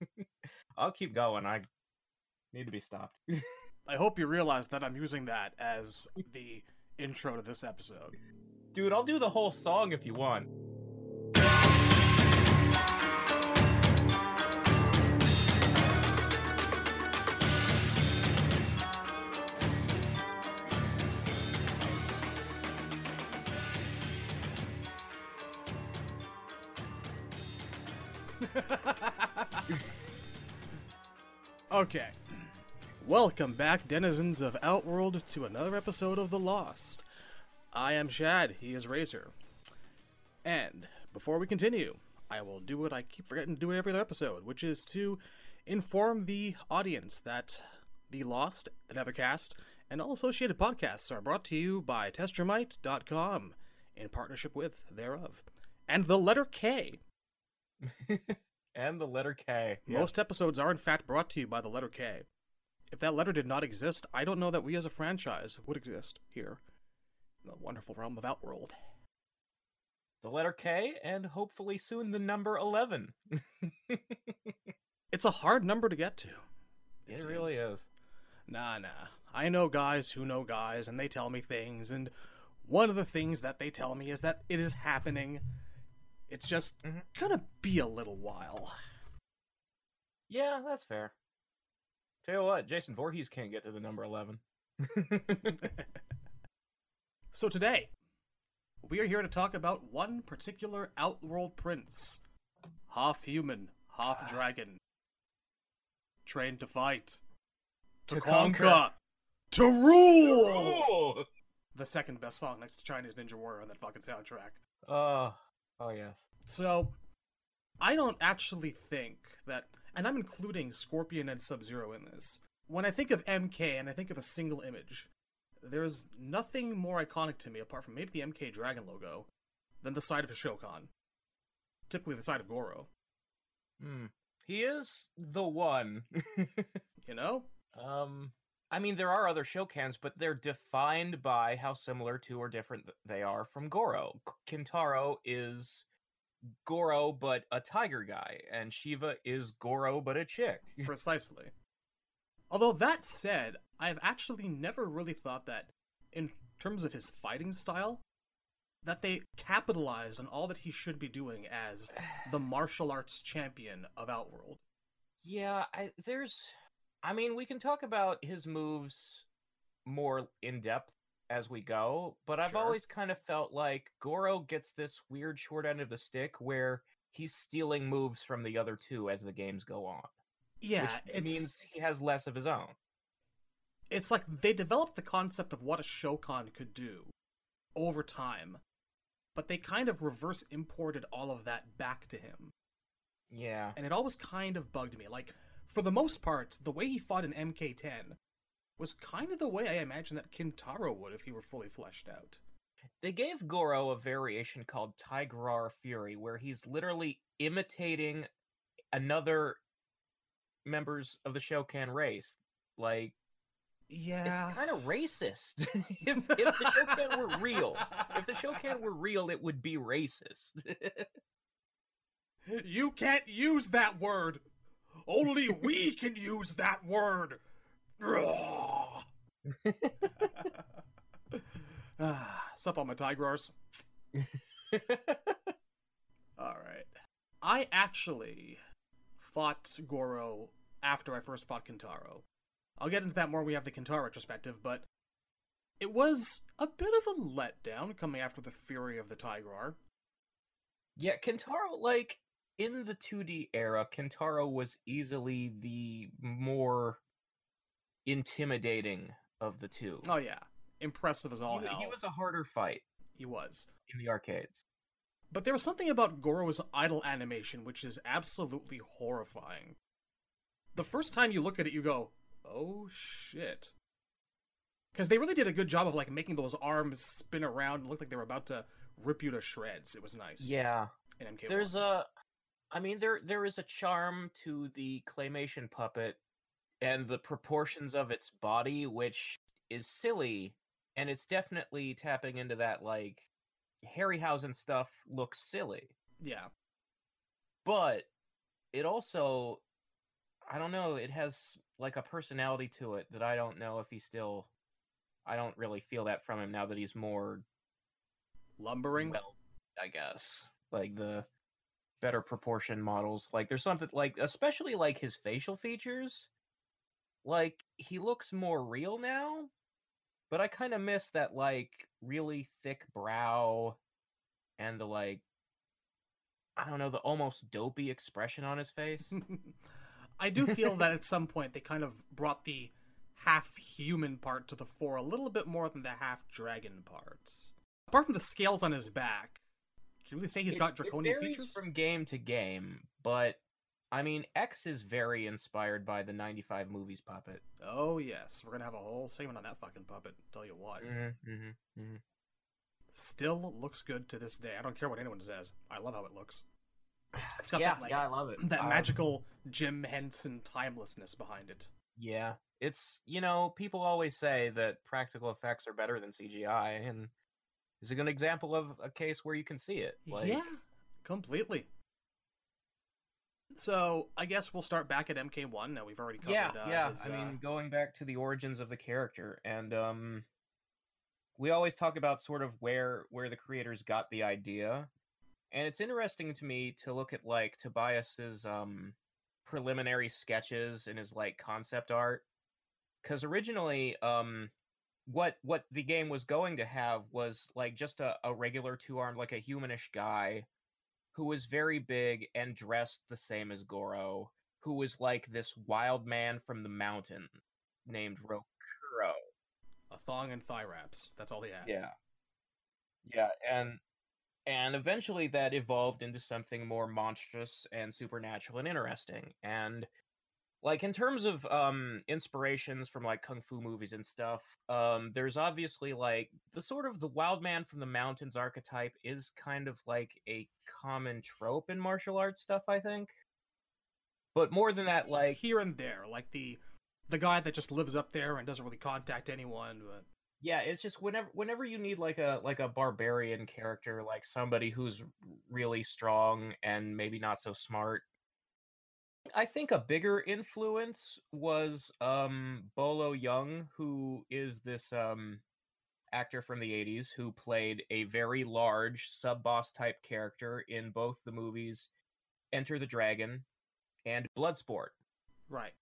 I'll keep going. I need to be stopped. I hope you realize that I'm using that as the intro to this episode. Dude, I'll do the whole song if you want. Okay. Welcome back, denizens of Outworld, to another episode of The Lost. I am Shad, he is Razor. And before we continue, I will do what I keep forgetting to do every other episode, which is to inform the audience that The Lost, the Nethercast, and all associated podcasts are brought to you by Testermite.com in partnership with thereof. And the letter K. and the letter K. Most episodes are in fact brought to you by the letter K. If that letter did not exist, I don't know that we as a franchise would exist here in the wonderful realm of Outworld. The letter K, and hopefully soon the number 11. It's a hard number to get to. it really is. Nah, nah. I know guys who know guys, and they tell me things, and one of the things that they tell me is that it is happening. It's just Mhm. gonna be a little while. Yeah, that's fair. Tell you what, Jason Voorhees can't get to the number 11. So today, we are here to talk about one particular Outworld prince. Half human, half dragon. Trained to fight. To, To conquer. conquer. To rule! oh! The second best song next to Chinese Ninja Warrior on that fucking soundtrack. Oh, oh yes. So, I don't actually think that, and I'm including Scorpion and Sub Zero in this. When I think of MK and I think of a single image, there's nothing more iconic to me apart from maybe the MK Dragon logo than the side of a Shokan. Typically the side of Goro. Hmm. He is the one. You know? um, I mean, there are other Shokans, but they're defined by how similar to or different they are from Goro. Kintaro is Goro, but a tiger guy, and Shiva is Goro, but a chick. Precisely. Although that said, I've actually never really thought that, in terms of his fighting style, that they capitalized on all that he should be doing as the martial arts champion of Outworld. Yeah, I, there's. I mean, we can talk about his moves more in depth as we go, but I've Sure. always kind of felt like Goro gets this weird short end of the stick where he's stealing moves from the other two as the games go on. Yeah, it means he has less of his own. it's like they developed the concept of what a Shokan could do over time, but they kind of reverse imported all of that back to him. Yeah. and it always kind of bugged me. Like, for the most part, the way he fought in MK10 was kind of the way I imagine that Kintaro would if he were fully fleshed out. They gave Goro a variation called Tigrar Fury, where he's literally imitating another members of the Shokan race. Like, Yeah. it's kind of racist. if, if the Shokan were real, if the Shokan were real, it would be racist. You can't use that word! Only we can use that word! ah, sup on my Tigrars? Alright. I actually fought Goro after I first fought Kintaro. I'll get into that more when we have the Kintaro retrospective, but it was a bit of a letdown coming after the fury of the Tigrar. yeah, Kintaro, like, in the 2D era, Kintaro was easily the more intimidating of the two. Oh yeah, impressive as all he, hell. he was a harder fight He was. in the arcades. But there was something about Goro's idle animation which is absolutely horrifying. The first time you look at it, you go, "Oh shit." Because they really did a good job of like making those arms spin around and look like they were about to rip you to shreds. It was nice. Yeah. In MK1. There's a I mean there there is a charm to the claymation puppet and the proportions of its body which is silly and it's definitely tapping into that like Harryhausen stuff looks silly, Yeah. but it also I don't know, it has like a personality to it that I don't know if he still I don't really feel that from him now that he's more Lumbering. well, I guess. Like the better proportion models. Like there's something like especially like his facial features. Like he looks more real now, but I kind of miss that like really thick brow and the like I don't know, the almost dopey expression on his face. I do feel that at some point they kind of brought the half human part to the fore a little bit more than the half dragon parts. Apart from the scales on his back, can we say he's It- got it draconian varies features? from game to game, but I mean X is very inspired by the 95 movies puppet. Oh yes, we're gonna have a whole segment on that fucking puppet. Tell you what, Mm-hmm, mm-hmm. still looks good to this day. I don't care what anyone says. I love how it looks. It's got yeah, that like yeah, I love it. that Um, magical Jim Henson timelessness behind it. Yeah, it's you know people always say that practical effects are better than CGI, and is a good example of a case where you can see it. Like, yeah, completely. So I guess we'll start back at MK1. Now we've already covered. yeah, uh, yeah. his, I uh, mean, going back to the origins of the character, and um, we always talk about sort of where where the creators got the idea, and it's interesting to me to look at like Tobias's um preliminary sketches and his like concept art, because originally um what what the game was going to have was like just a, a regular two armed like a humanish guy who was very big and dressed the same as Goro, who was like this wild man from the mountain named Rokuro. a thong and thigh wraps. That's all he had. Yeah. Yeah, and and eventually that evolved into something more monstrous and supernatural and interesting. And like in terms of um inspirations from like kung fu movies and stuff, um there's obviously like the sort of the wild man from the mountains archetype is kind of like a common trope in martial arts stuff, I think. But more than that, like here and there, like the the guy that just lives up there and doesn't really contact anyone. But yeah it's just whenever whenever you need like a like a barbarian character like somebody who's really strong and maybe not so smart i think a bigger influence was um bolo yeung who is this um actor from the 80s who played a very large sub boss type character in both the movies enter the dragon and bloodsport. Right,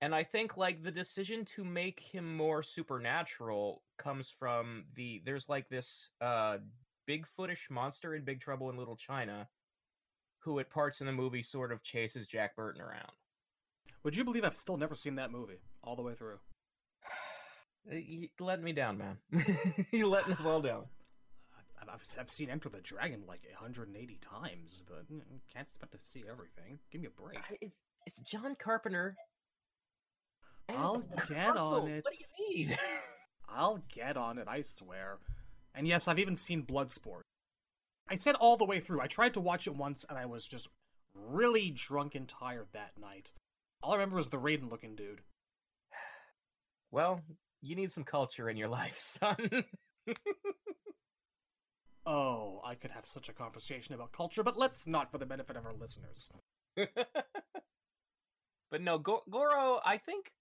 and I think like the decision to make him more supernatural comes from the there's like this uh Bigfootish monster in Big Trouble in Little China who at parts in the movie sort of chases Jack Burton around. would you believe I've still never seen that movie all the way through? You let me down, man. you letting us all down. I've, I've, seen Enter the Dragon like 180 times, but mm, can't expect to see everything. Give me a break. It's it's John Carpenter. I'll get Russell. on it. What do you need? I'll get on it, I swear. And yes, I've even seen Bloodsport. I said all the way through. I tried to watch it once, and I was just really drunk and tired that night. All I remember was the Raiden looking dude. well, you need some culture in your life, son. Oh, I could have such a conversation about culture, but let's not for the benefit of our listeners. but no, Go- Goro, I think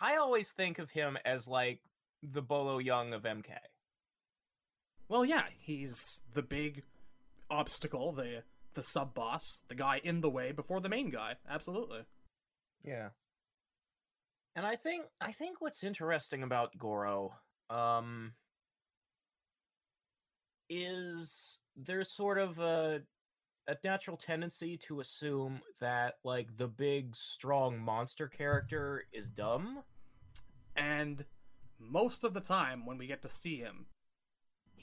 I always think of him as like the Bolo Yeung of MK. Well, yeah, he's the big obstacle, the the sub boss, the guy in the way before the main guy. Absolutely. Yeah. And I think I think what's interesting about Goro um is there's sort of a a natural tendency to assume that like the big strong monster character is dumb. And most of the time when we get to see him,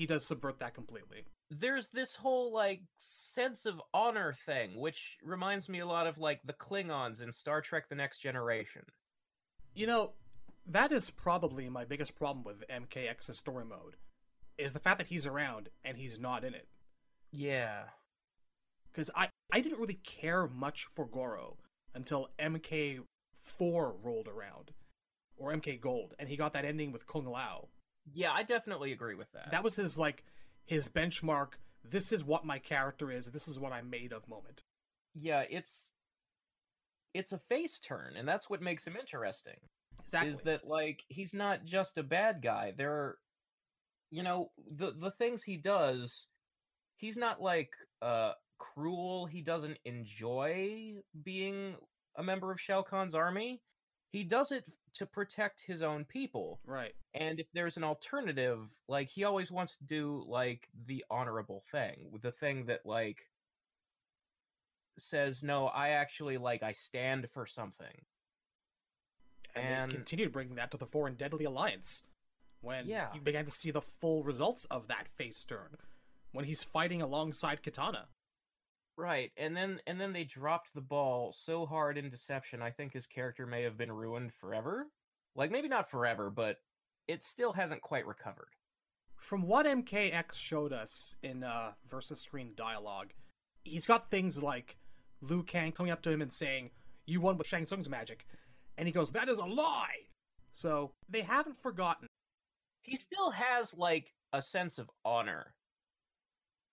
he does subvert that completely. there's this whole like sense of honor thing which reminds me a lot of like the klingons in star trek the next generation You know, that is probably my biggest problem with MKX's story mode, is the fact that he's around and he's not in it. yeah Because I, I didn't really care much for Goro until MK4 rolled around, or MK Gold, and he got that ending with Kung Lao. Yeah, I definitely agree with that. That was his like his benchmark. This is what my character is. This is what I'm made of. Moment. yeah, it's it's a face turn, and that's what makes him interesting. Exactly. Is that like he's not just a bad guy. There, you know, the the things he does, he's not like uh cruel. He doesn't enjoy being a member of Shao Kahn's army. He does it to protect his own people. right? And if there's an alternative, like he always wants to do like the honorable thing, the thing that like says no, I actually like I stand for something. And, And- continued bringing that to the Foreign Deadly Alliance when Yeah. you began to see the full results of that face turn when he's fighting alongside Kitana. Right. And then and then they dropped the ball so hard in Deception, I think his character may have been ruined forever. Like maybe not forever, but it still hasn't quite recovered. From what MKX showed us in uh, versus screen dialogue, he's got things like Liu Kang coming up to him and saying, "You won with Shang Tsung's magic," and he goes, "That is a lie." So they haven't forgotten. he still has like a sense of honor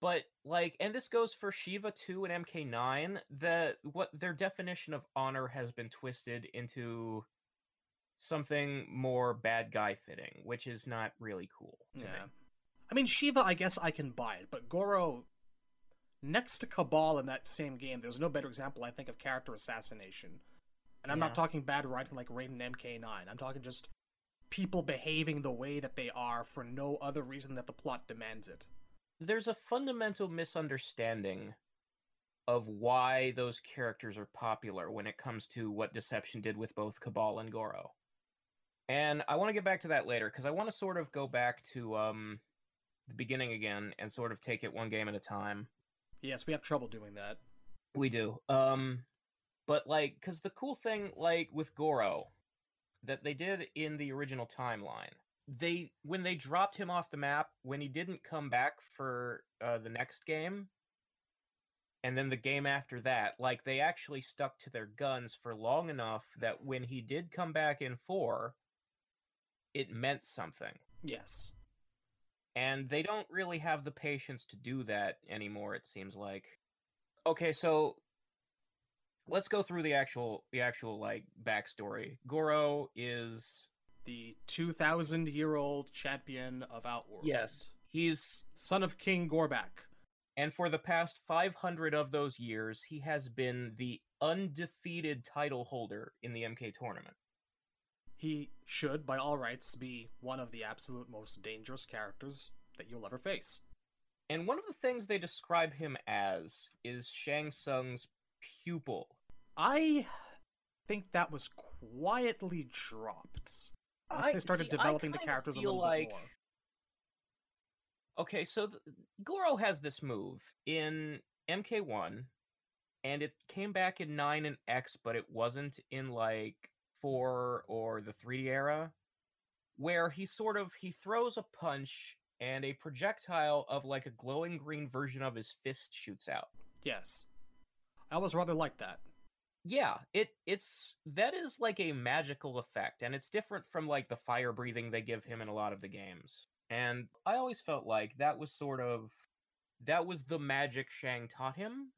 but like and this goes for shiva 2 and mk9 that what their definition of honor has been twisted into something more bad guy fitting which is not really cool to me. Yeah. I mean, Shiva, I guess I can buy it, but Goro, next to Cabal in that same game, there's no better example, I think, of character assassination. And I'm Yeah. not talking bad writing like Raiden MK9. I'm talking just people behaving the way that they are for no other reason that the plot demands it. There's a fundamental misunderstanding of why those characters are popular when it comes to what deception did with both cabal and goro and i want to get back to that later because i want to sort of go back to um the beginning again and sort of take it one game at a time Yes, we have trouble doing that. we do um but like because the cool thing like with goro that they did in the original timeline they when they dropped him off the map when he didn't come back for uh, the next game and then the game after that like they actually stuck to their guns for long enough that when he did come back in 4 it meant something. Yes. and they don't really have the patience to do that anymore it seems like. Okay so let's go through the actual the actual like backstory. Goro is The 2,000 year old champion of Outworld. Yes. He's Son of King Gorbak. and for the past 500 of those years he has been the undefeated title holder in the mk tournament He should, by all rights, be one of the absolute most dangerous characters that you'll ever face. and one of the things they describe him as is shang tsung's pupil I think that was quietly dropped once I- they started see, developing the characters a little like- bit more. Okay, so th- Goro has this move in MK1, and it came back in 9 and X, but it wasn't in like 4 or the 3D era, where he sort of he throws a punch and a projectile of like a glowing green version of his fist shoots out. Yes, I was rather like that. Yeah, it it's that is like a magical effect, and it's different from like the fire breathing they give him in a lot of the games. And I always felt like that was sort of that was the magic Shang taught him.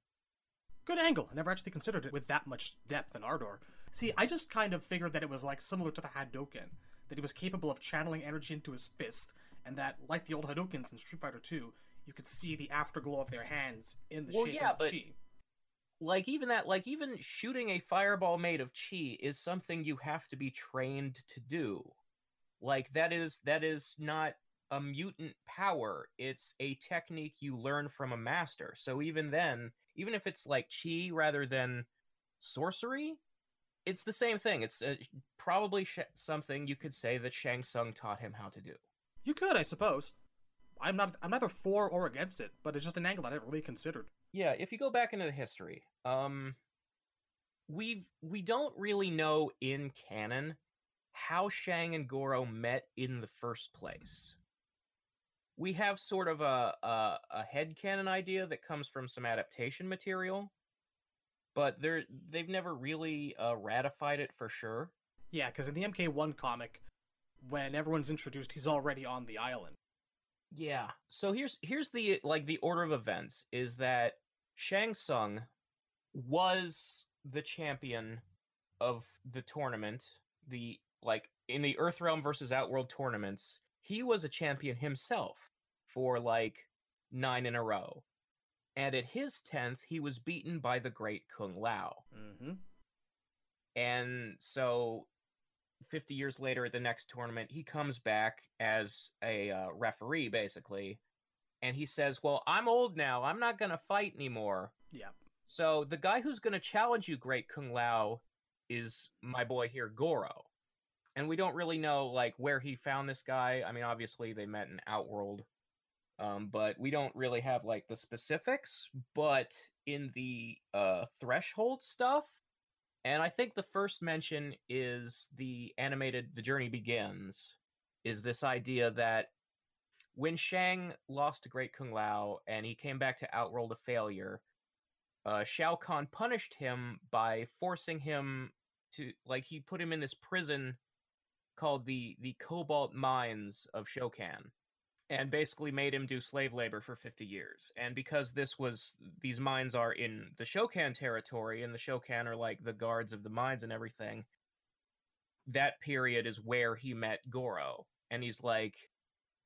Good angle. I never actually considered it with that much depth and ardor. See, I just kind of figured that it was like similar to the hadoken that he was capable of channeling energy into his fist, and that, like the old Hadoukens in Street Fighter 2 you could see the afterglow of their hands in the Well, shape yeah, of the but- chi. Like even that, like even shooting a fireball made of chi is something you have to be trained to do. Like that is that is not a mutant power. It's a technique you learn from a master. So even then, even if it's like chi rather than sorcery, it's the same thing. It's uh, probably sh- something you could say that Shang Tsung taught him how to do. You could, I suppose. I'm not. I'm neither for or against it, but it's just an angle I haven't really considered. Yeah, if you go back into the history, um we we don't really know in canon how Shang and Goro met in the first place. We have sort of a a, a headcanon idea that comes from some adaptation material, but they're they've never really uh, ratified it for sure. Yeah, because in the MK1 comic, when everyone's introduced, he's already on the island. Yeah. So here's here's the like the order of events is that Shang Tsung was the champion of the tournament, the like in the Earthrealm versus Outworld tournaments, he was a champion himself for like 9 in a row. And at his 10th, he was beaten by the great Kung Lao. Mm-hmm. And so 50 years later at the next tournament, he comes back as a uh, referee, basically. And he says, Well, I'm old now. I'm not going to fight anymore. Yeah. So the guy who's going to challenge you, Great Kung Lao, is my boy here, Goro. And we don't really know, like, where he found this guy. I mean, obviously, they met in Outworld. Um, but we don't really have, like, the specifics. But in the uh, threshold stuff, and I think the first mention is the animated The Journey Begins, is this idea that when Shang lost to Great Kung Lao and he came back to Outworld a failure, uh, Shao Kahn punished him by forcing him to, like, he put him in this prison called the the Cobalt Mines of Shokan, and basically made him do slave labor for 50 years. And because this was these mines are in the Shokan territory, and the Shokan are like the guards of the mines and everything, that period is where he met Goro. And he's like,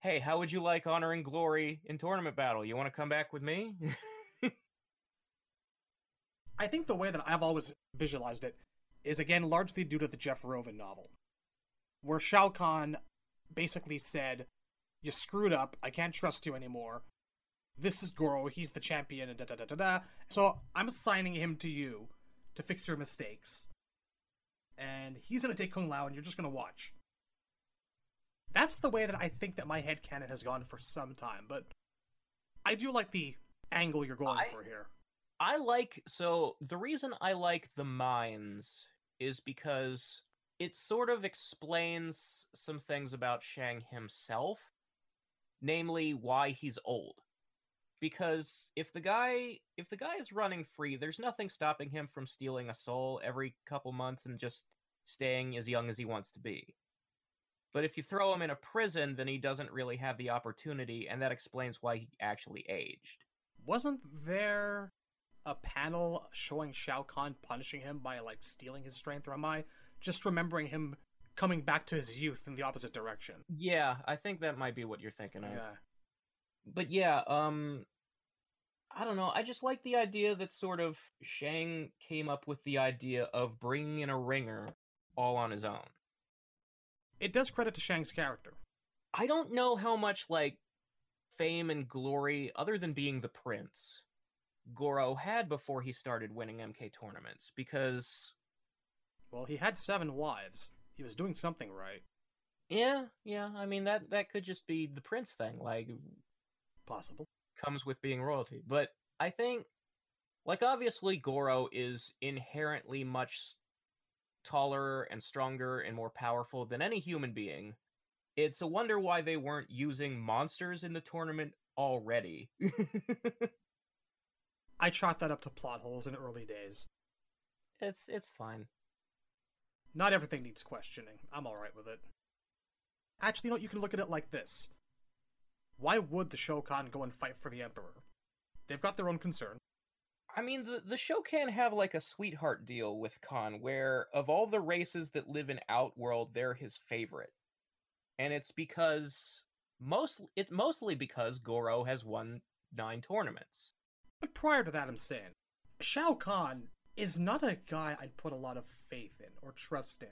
Hey, how would you like honor and glory in tournament battle? You want to come back with me? I think the way that I've always visualized it is again largely due to the Jeff Rovin novel, where Shao Kahn basically said, "You screwed up. I can't trust you anymore. This is Goro. He's the champion." And da da da da da. So I'm assigning him to you to fix your mistakes, and he's gonna take Kung Lao, and you're just gonna watch. That's the way that I think that my head canon has gone for some time, but I do like the angle you're going I- for here. I like so the reason I like the mines is because it sort of explains some things about Shang himself, namely why he's old. Because if the guy if the guy is running free, there's nothing stopping him from stealing a soul every couple months and just staying as young as he wants to be. But if you throw him in a prison, then he doesn't really have the opportunity, and that explains why he actually aged. Wasn't there a panel showing Shao Kahn punishing him by like stealing his strength, or am I just remembering him coming back to his youth in the opposite direction? Yeah, I think that might be what you're thinking of. Yeah. But yeah, um I don't know. I just like the idea that sort of Shang came up with the idea of bringing in a ringer all on his own. It does credit to Shang's character. I don't know how much like fame and glory other than being the prince Goro had before he started winning MK tournaments because Well, he had seven wives. He was doing something right. yeah, yeah, I mean that that could just be the prince thing like Possible. comes with being royalty. But I think, like, obviously, Goro is inherently much taller and stronger and more powerful than any human being. It's a wonder why they weren't using monsters in the tournament already. I chalked that up to plot holes in early days. it's it's fine. Not everything needs questioning. I'm alright with it. Actually, you know? You can look at it like this. Why would the Shokan go and fight for the Emperor? They've got their own concern. I mean, the the Shokan have like a sweetheart deal with Khan, where of all the races that live in Outworld, they're his favorite, and it's because most it's mostly because Goro has won nine tournaments. But prior to that, I'm saying, Shao Kahn is not a guy I'd put a lot of faith in or trust in.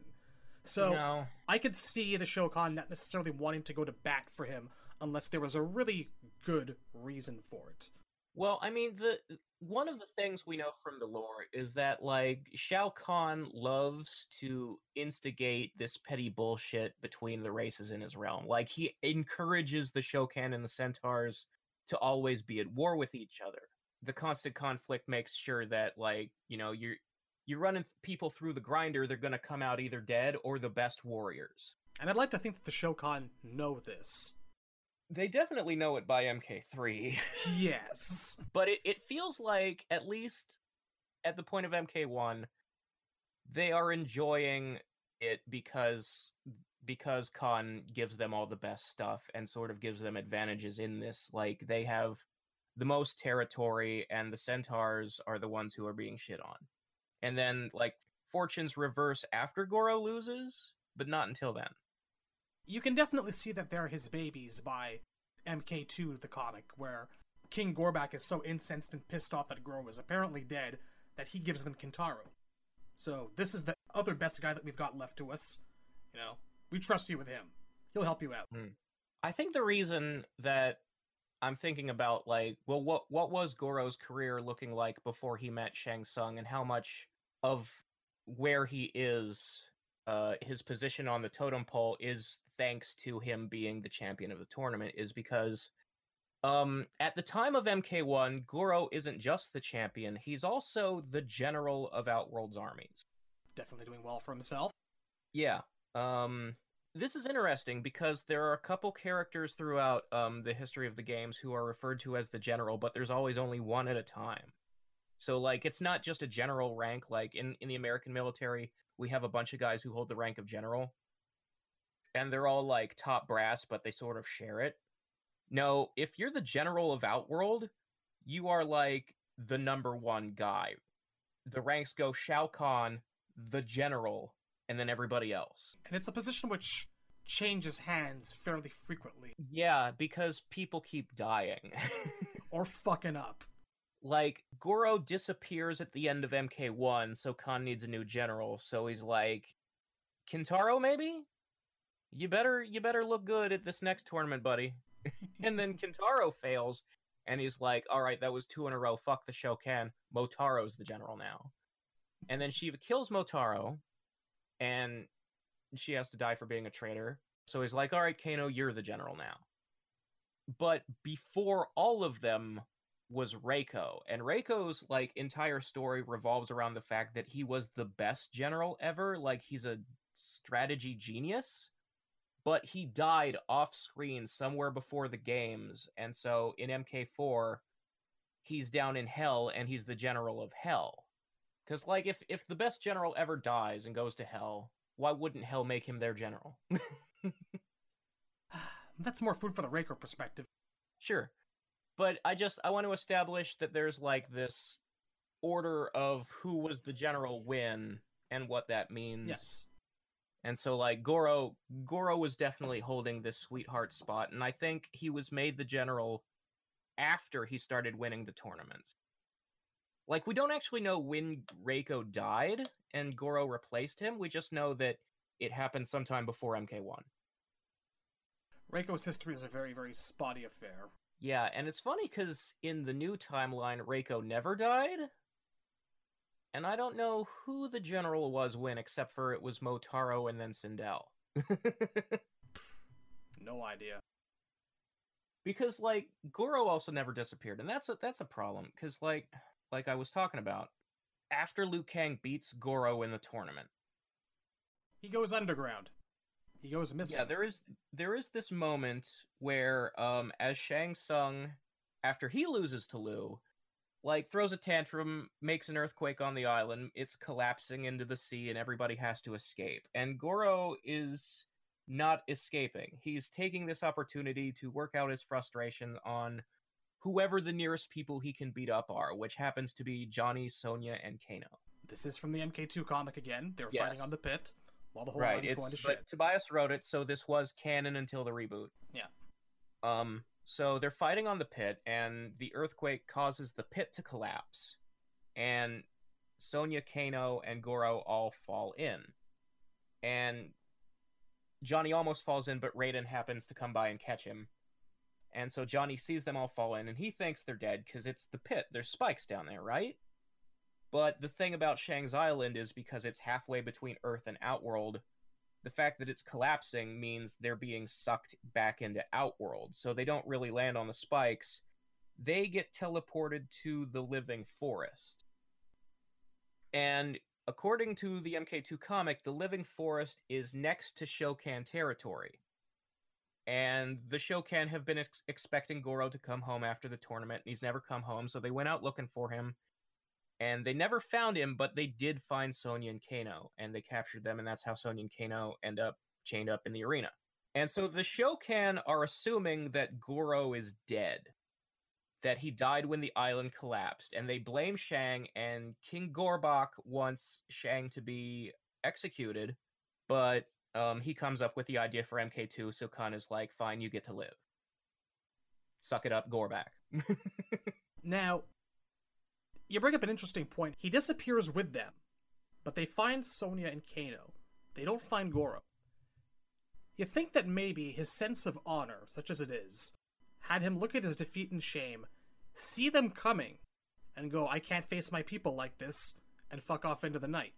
So no, I could see the Shokan not necessarily wanting to go to bat for him unless there was a really good reason for it. well, I mean, the one of the things we know from the lore is that like Shao Kahn loves to instigate this petty bullshit between the races in his realm. Like he encourages the Shokan and the Centaurs to always be at war with each other. The constant conflict makes sure that like, you know, you're you're running people through the grinder, they're going to come out either dead or the best warriors. And I'd like to think that the Shokan know this. They definitely know it by MK3. Yes. but it, it feels like at least at the point of mk1 they are enjoying it because because Khan gives them all the best stuff and sort of gives them advantages in this. Like they have the most territory, and the centaurs are the ones who are being shit on. And then like fortunes reverse after Goro loses, but not until then. You can definitely see that they're his babies by MK2, the comic, where King Gorbak is so incensed and pissed off that Goro is apparently dead that he gives them Kintaro. So this is the other best guy that we've got left to us. You know, we trust you with him. He'll help you out. Hmm. I think the reason that I'm thinking about like, well, what what was Goro's career looking like before he met Shang Tsung, and how much of where he is, uh, his position on the totem pole is thanks to him being the champion of the tournament, is because, um, at the time of MK1, Goro isn't just the champion; he's also the general of Outworld's armies. Definitely doing well for himself. Yeah. Um, this is interesting because there are a couple characters throughout um, the history of the games who are referred to as the general, but there's always only one at a time. So, like, it's not just a general rank. Like in in the American military, we have a bunch of guys who hold the rank of general, and they're all like top brass, but they sort of share it. No, if you're the general of Outworld, you are like the number one guy. The ranks go Shao Kahn, the general, and then everybody else. And it's a position which changes hands fairly frequently. Yeah, because people keep dying. or fucking up. Like, Goro disappears at the end of MK1, so Khan needs a new general, so he's like, Kintaro, maybe? You better you better look good at this next tournament, buddy. and then Kintaro fails, and he's like, Alright, that was two in a row, fuck the Shokan. Motaro's the general now. And then Shiva kills Motaro, and she has to die for being a traitor. So he's like, all right, Kano, you're the general now. But before all of them was Reiko, and Reiko's like entire story revolves around the fact that he was the best general ever. Like he's a strategy genius, but he died off screen somewhere before the games, and so in MK4, he's down in hell and he's the general of hell. Because like if if the best general ever dies and goes to hell, why wouldn't hell make him their general? That's more food for the Reiko perspective. Sure. But I just I want to establish that there's like this order of who was the general when and what that means. Yes. And so like Goro Goro was definitely holding this sweetheart spot and I think he was made the general after he started winning the tournaments. Like we don't actually know when Reiko died and Goro replaced him. We just know that it happened sometime before MK1. Reiko's history is a very, very spotty affair. Yeah, and it's funny because in the new timeline, Reiko never died. And I don't know who the general was when, except for it was Motaro and then Sindel. no idea. Because like Goro also never disappeared, and that's a that's a problem. Because like like I was talking about, after Liu Kang beats Goro in the tournament, he goes underground. He goes missing. Yeah, there is there is this moment where um as Shang Tsung after he loses to Liu, like throws a tantrum, makes an earthquake on the island, it's collapsing into the sea and everybody has to escape. And Goro is not escaping. He's taking this opportunity to work out his frustration on whoever the nearest people he can beat up are, which happens to be Johnny, Sonya, and Kano. This is from the MK2 comic again. They're yes. fighting on the pit while the whole right, line's going to shit. Tobias wrote it, so this was canon until the reboot. Yeah. Um. So they're fighting on the pit, and the earthquake causes the pit to collapse, and Sonya, Kano, and Goro all fall in, and Johnny almost falls in, but Raiden happens to come by and catch him. And so Johnny sees them all fall in, and he thinks they're dead because it's the pit. There's spikes down there, right? But the thing about Shang's Island is because it's halfway between Earth and Outworld, the fact that it's collapsing means they're being sucked back into Outworld. So they don't really land on the spikes. They get teleported to the Living Forest. And according to the MK2 comic, the Living Forest is next to Shokan territory. And the Shokan have been ex- expecting Goro to come home after the tournament, and he's never come home. So they went out looking for him and they never found him, but they did find Sonya and Kano, and they captured them, and that's how Sonya and Kano end up chained up in the arena. And so the Shokan are assuming that Goro is dead, that he died when the island collapsed, and they blame Shang. And King Gorbak wants Shang to be executed, but um, he comes up with the idea for MK2. So Khan is like, "Fine, you get to live. Suck it up, Gorbak." now, you bring up an interesting point. He disappears with them, but they find Sonya and Kano. They don't find Goro. You think that maybe his sense of honor, such as it is, had him look at his defeat and shame, see them coming, and go, I can't face my people like this, and fuck off into the night.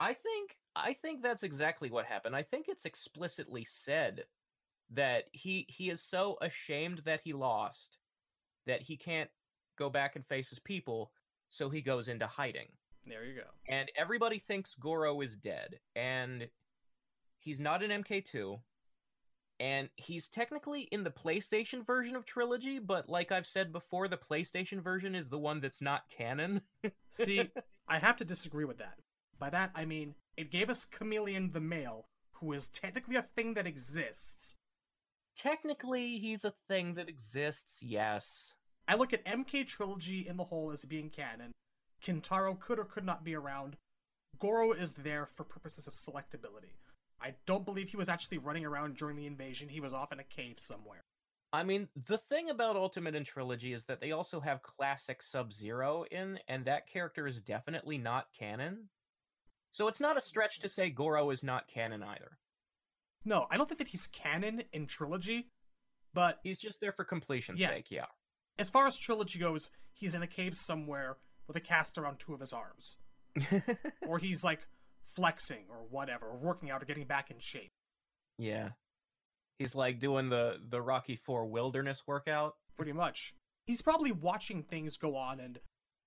I think I think that's exactly what happened. I think it's explicitly said that he he is so ashamed that he lost that he can't go back and face his people, so he goes into hiding. There you go. And everybody thinks Goro is dead, and he's not in MK2. And he's technically in the PlayStation version of Trilogy, but like I've said before, the PlayStation version is the one that's not canon. See, I have to disagree with that. By that, I mean, it gave us Chameleon the male, who is technically a thing that exists. Technically, he's a thing that exists, yes. I look at MK Trilogy in the whole as being canon. Kintaro could or could not be around. Goro is there for purposes of selectability. I don't believe he was actually running around during the invasion. He was off in a cave somewhere. I mean, the thing about Ultimate and Trilogy is that they also have classic Sub Zero in, and that character is definitely not canon. So it's not a stretch to say Goro is not canon either. No, I don't think that he's canon in Trilogy, but he's just there for completion's yeah. sake, yeah. As far as Trilogy goes, he's in a cave somewhere with a cast around two of his arms. or he's like flexing or whatever, or working out or getting back in shape. Yeah. He's like doing the the Rocky 4 wilderness workout. Pretty much. He's probably watching things go on and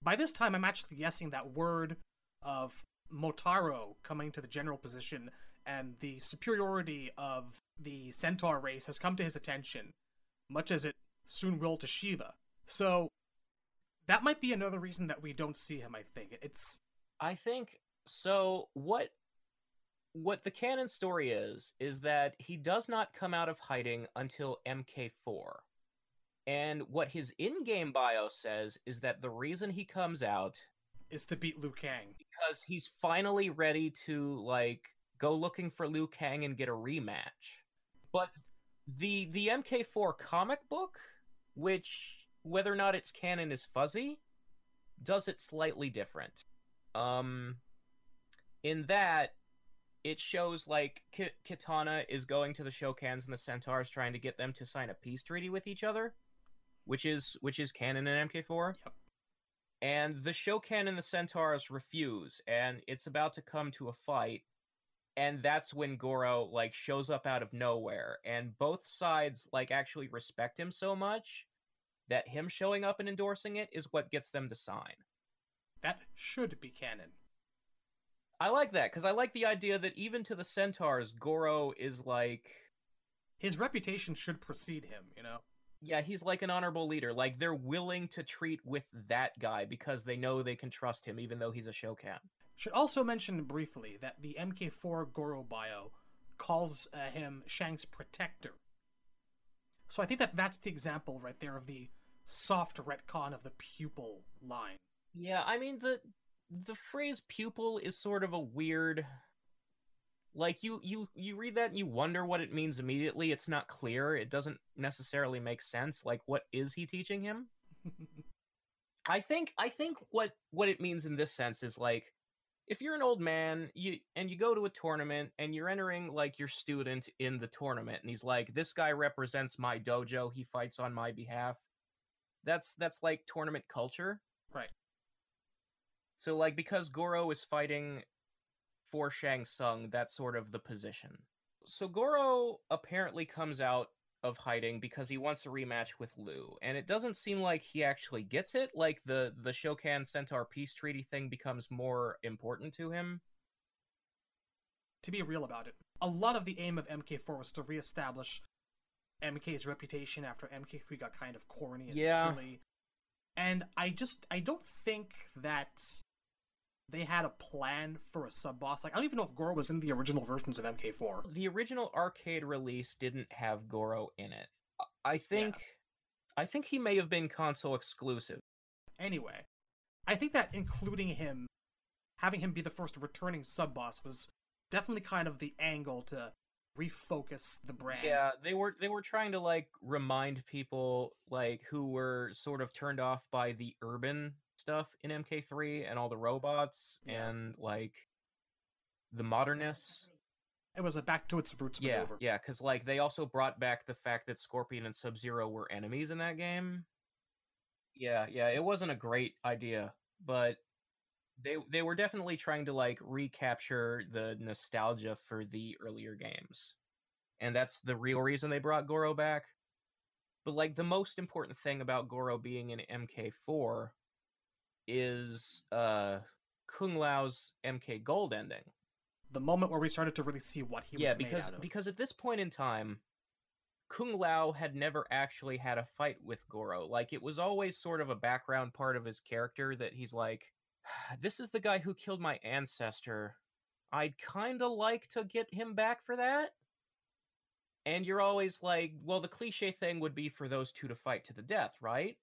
by this time I'm actually guessing that word of Motaro coming to the general position and the superiority of the centaur race has come to his attention, much as it soon will to Shiva. So that might be another reason that we don't see him, I think. It's I think so what what the canon story is is that he does not come out of hiding until MK4. And what his in-game bio says is that the reason he comes out is to beat Liu Kang because he's finally ready to like go looking for Liu Kang and get a rematch. But the the MK4 comic book, which whether or not it's canon is fuzzy, does it slightly different. Um in that it shows like K- Kitana is going to the Shokans and the Centaurs trying to get them to sign a peace treaty with each other, which is which is canon in MK4. Yep. And the Shokan and the Centaurs refuse, and it's about to come to a fight. And that's when Goro like shows up out of nowhere, and both sides like actually respect him so much that him showing up and endorsing it is what gets them to sign. That should be canon. I like that because I like the idea that even to the centaurs, Goro is like his reputation should precede him. You know. Yeah, he's like an honorable leader. Like they're willing to treat with that guy because they know they can trust him, even though he's a Shokan. Should also mention briefly that the MK4 Goro bio calls uh, him Shang's protector. So I think that that's the example right there of the soft retcon of the pupil line. Yeah, I mean the the phrase pupil is sort of a weird like you you you read that and you wonder what it means immediately it's not clear it doesn't necessarily make sense like what is he teaching him? I think i think what what it means in this sense is like if you're an old man you and you go to a tournament and you're entering like your student in the tournament and he's like this guy represents my dojo he fights on my behalf. That's that's like tournament culture. Right. So like because Goro is fighting for Shang Tsung, that's sort of the position. So Goro apparently comes out of hiding because he wants a rematch with Liu, and it doesn't seem like he actually gets it. Like the the Shokan Centaur peace treaty thing becomes more important to him. To be real about it, a lot of the aim of MK4 was to reestablish MK's reputation after MK3 got kind of corny and yeah. silly. And I just I don't think that they had a plan for a sub boss. Like I don't even know if Goro was in the original versions of MK4. The original arcade release didn't have Goro in it. I think I think he may have been console exclusive. Anyway, I think that including him, having him be the first returning sub boss was definitely kind of the angle to refocus the brand. Yeah, they were they were trying to like remind people like who were sort of turned off by the urban stuff in MK3 and all the robots Yeah. and like the modernists. It was a back to its roots Yeah, maneuver. yeah, because like they also brought back the fact that Scorpion and Sub Zero were enemies in that game. Yeah, yeah, it wasn't a great idea, but they they were definitely trying to like recapture the nostalgia for the earlier games, and that's the real reason they brought Goro back. But like the most important thing about Goro being in MK4 is uh Kung Lao's MK Gold ending. The moment where we started to really see what he yeah, was because out of. because at this point in time, Kung Lao had never actually had a fight with Goro. Like it was always sort of a background part of his character that he's like, this is the guy who killed my ancestor. I'd kind of like to get him back for that. And you're always like, well, the cliche thing would be for those two to fight to the death, right?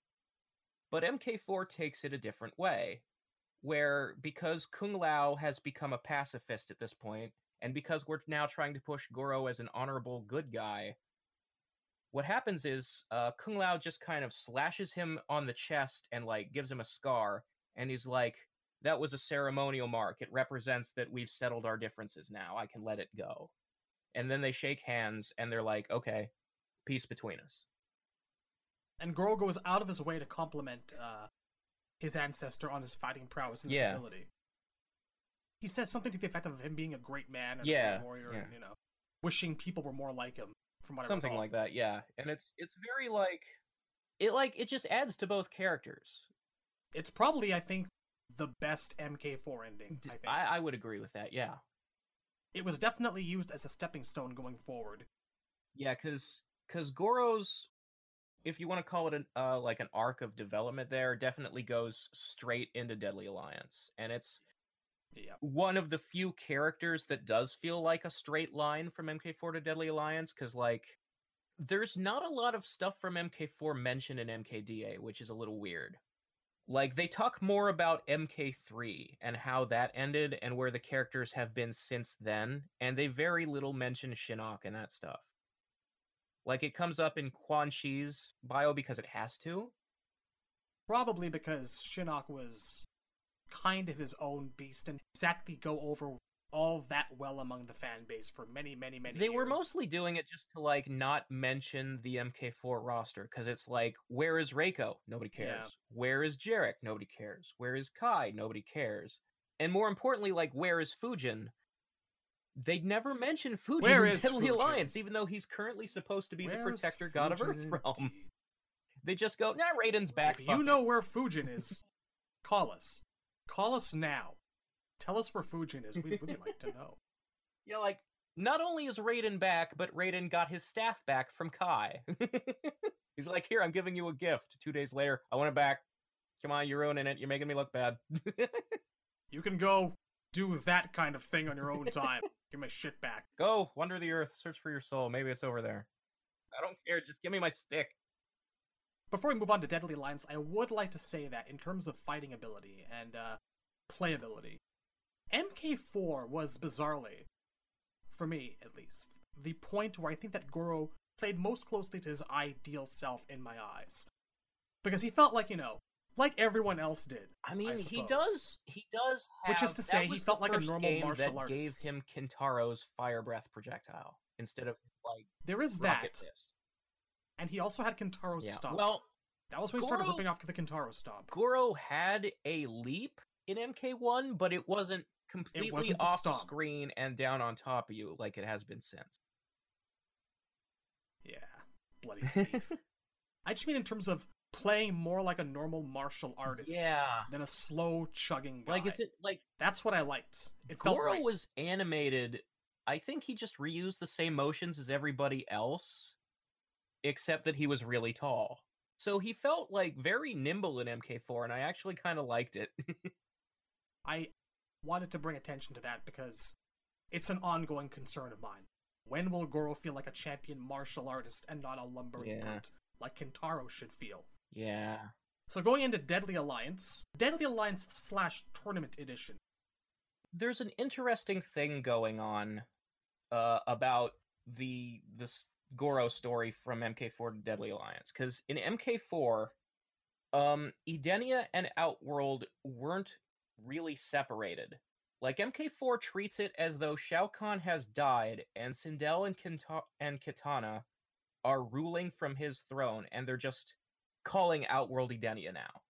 But MK4 takes it a different way, where because Kung Lao has become a pacifist at this point, and because we're now trying to push Goro as an honorable good guy, what happens is uh, Kung Lao just kind of slashes him on the chest and like gives him a scar, and he's like, "That was a ceremonial mark. It represents that we've settled our differences now. I can let it go." And then they shake hands, and they're like, "Okay, peace between us." And Goro goes out of his way to compliment uh, his ancestor on his fighting prowess and Yeah. his ability. He says something to the effect of him being a great man and a Yeah, great warrior, yeah. and you know, wishing people were more like him. From what I Something like that, yeah. And it's it's very like it like it just adds to both characters. It's probably, I think, the best MK4 ending. I think I, I would agree with that. Yeah, it was definitely used as a stepping stone going forward. yeah, because because Goro's, if you want to call it an uh like an arc of development, there definitely goes straight into Deadly Alliance, and it's Yeah, one of the few characters that does feel like a straight line from MK4 to Deadly Alliance, because like there's not a lot of stuff from MK4 mentioned in MKDA, which is a little weird. Like they talk more about MK3 and how that ended and where the characters have been since then, and they very little mention Shinnok and that stuff. Like it comes up in Quan Chi's bio because it has to. probably because Shinnok was kind of his own beast and exactly go over all that well among the fan base for many, many, many. They were mostly doing it just to like not mention the MK4 roster because it's like, where is Reiko? Nobody cares. Yeah. Where is Jarek? Nobody cares. Where is Kai? Nobody cares. And more importantly, like, where is Fujin? They'd never mention Fujin Where in is Deadly Fujin? Alliance, even though he's currently supposed to be the Where's protector god of Fujin Earthrealm. indeed? They just go, nah, Raiden's back. If fuck you it." know where Fujin is, call us. Call us now. Tell us where Fujin is. We'd really like to know. Yeah, like, not only is Raiden back, but Raiden got his staff back from Kai. He's like, here, I'm giving you a gift. Two days later, I want it back. Come on, you're ruining it. You're making me look bad. You can go do that kind of thing on your own time. Give my shit back. Go, wander the earth, search for your soul. Maybe it's over there. I don't care. Just give me my stick. Before we move on to Deadly Alliance, I would like to say that in terms of fighting ability and uh, playability, MK4 was bizarrely, for me at least, the point where I think that Goro played most closely to his ideal self in my eyes. Because he felt like, you know, like everyone else did. I mean, he does. He does. Have, Which is to say, he felt like a normal game martial that gave him Kintaro's fire breath projectile instead of like There is that. fist. And he also had Kintaro's Yeah. stomp. Well, that was when he started ripping off the Kintaro stomp. Goro had a leap in MK1, but it wasn't completely wasn't off stomp. screen and down on top of you like it has been since. Yeah, bloody thief. I just mean in terms of playing more like a normal martial artist yeah. than a slow chugging guy. Like it's like That's what I liked. It felt Goro right. was animated. I think he just reused the same motions as everybody else, except that he was really tall. So he felt like very nimble in MK4, and I actually kind of liked it. I wanted to bring attention to that because it's an ongoing concern of mine. When will Goro feel like a champion martial artist and not a lumbering Yeah. brute, like Kintaro should feel? Yeah. So going into Deadly Alliance, Deadly Alliance slash Tournament Edition. There's an interesting thing going on uh, about the this Goro story from MK4 to Deadly Alliance because in MK4, um, Edenia and Outworld weren't really separated. Like MK4 treats it as though Shao Kahn has died and Sindel and, Kinta- and Kitana are ruling from his throne, and they're just calling Outworld Edenia now.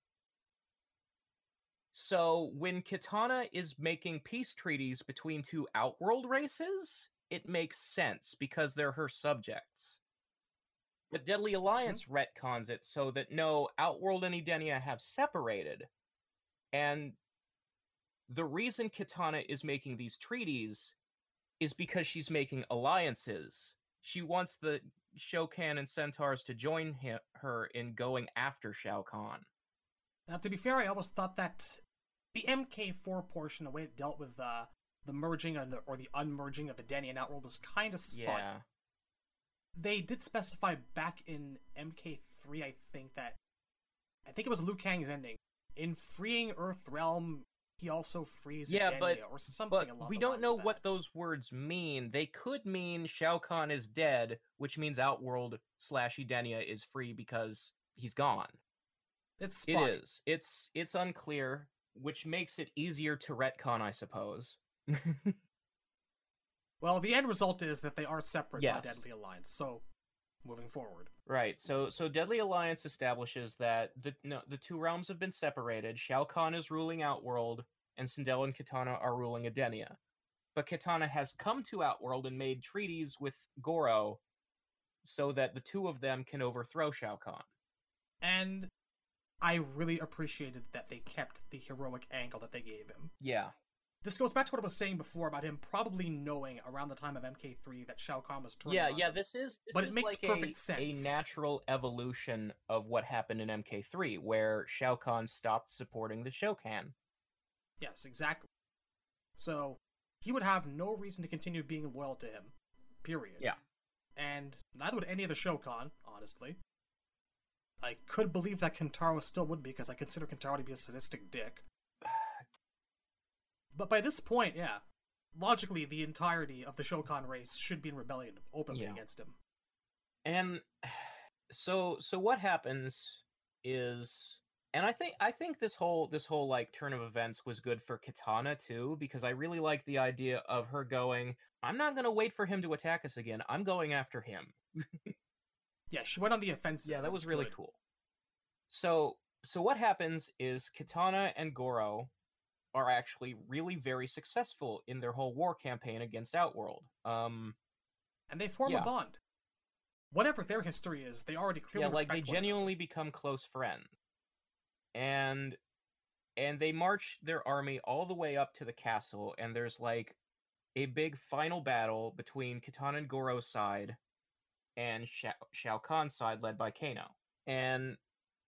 So when Kitana is making peace treaties between two Outworld races, it makes sense because they're her subjects. But Deadly mm-hmm. Alliance retcons it so that no, Outworld and Edenia have separated. And the reason Kitana is making these treaties is because she's making alliances. She wants the Shokan and Centaurs to join hi- her in going after Shao Kahn. Now, to be fair, I always thought that the MK4 portion, the way it dealt with uh, the merging and the, or the unmerging of Edenia and Outworld was kind of spun. Yeah. They did specify back in MK3, I think, that I think it was Liu Kang's ending. In freeing Earth Realm, he also frees Yeah, Edenia, but- or something But we don't know what those words mean. They could mean Shao Kahn is dead, which means Outworld slash Edenia is free because he's gone. It's It spotty. is. It's it's unclear, which makes it easier to retcon, I suppose. Well, the end result is that they are separate Yes. by Deadly Alliance. So, moving forward, right. So so Deadly Alliance establishes that the no, the two realms have been separated. Shao Kahn is ruling Outworld, and Sindel and Kitana are ruling Edenia. But Kitana has come to Outworld and made treaties with Goro so that the two of them can overthrow Shao Kahn. and I really appreciated that they kept the heroic angle that they gave him. Yeah. This goes back to what I was saying before about him probably knowing around the time of MK3 that Shao Kahn was turning Yeah, on yeah, him. this is this But it makes like perfect a, sense. a natural evolution of what happened in MK3, where Shao Kahn stopped supporting the Shokan. Yes, exactly. So, he would have no reason to continue being loyal to him. Period. Yeah. And neither would any of the Shokan, honestly. I could believe that Kintaro still would be, because I consider Kintaro to be a sadistic dick. But by this point, yeah, logically, the entirety of the Shokan race should be in rebellion openly Yeah. against him. And so so what happens is and I think I think this whole this whole like turn of events was good for Kitana too because I really like the idea of her going I'm not going to wait for him to attack us again. I'm going after him. Yeah, she went on the offensive. Yeah, that was really good. cool. So so what happens is Kitana and Goro are actually really very successful in their whole war campaign against Outworld. Um And they form Yeah. a bond. Whatever their history is, they already clearly yeah, like they respect one another. genuinely become close friends. And and they march their army all the way up to the castle and there's like a big final battle between Kitana and Goro's side and Shao, Shao Kahn's side led by Kano. And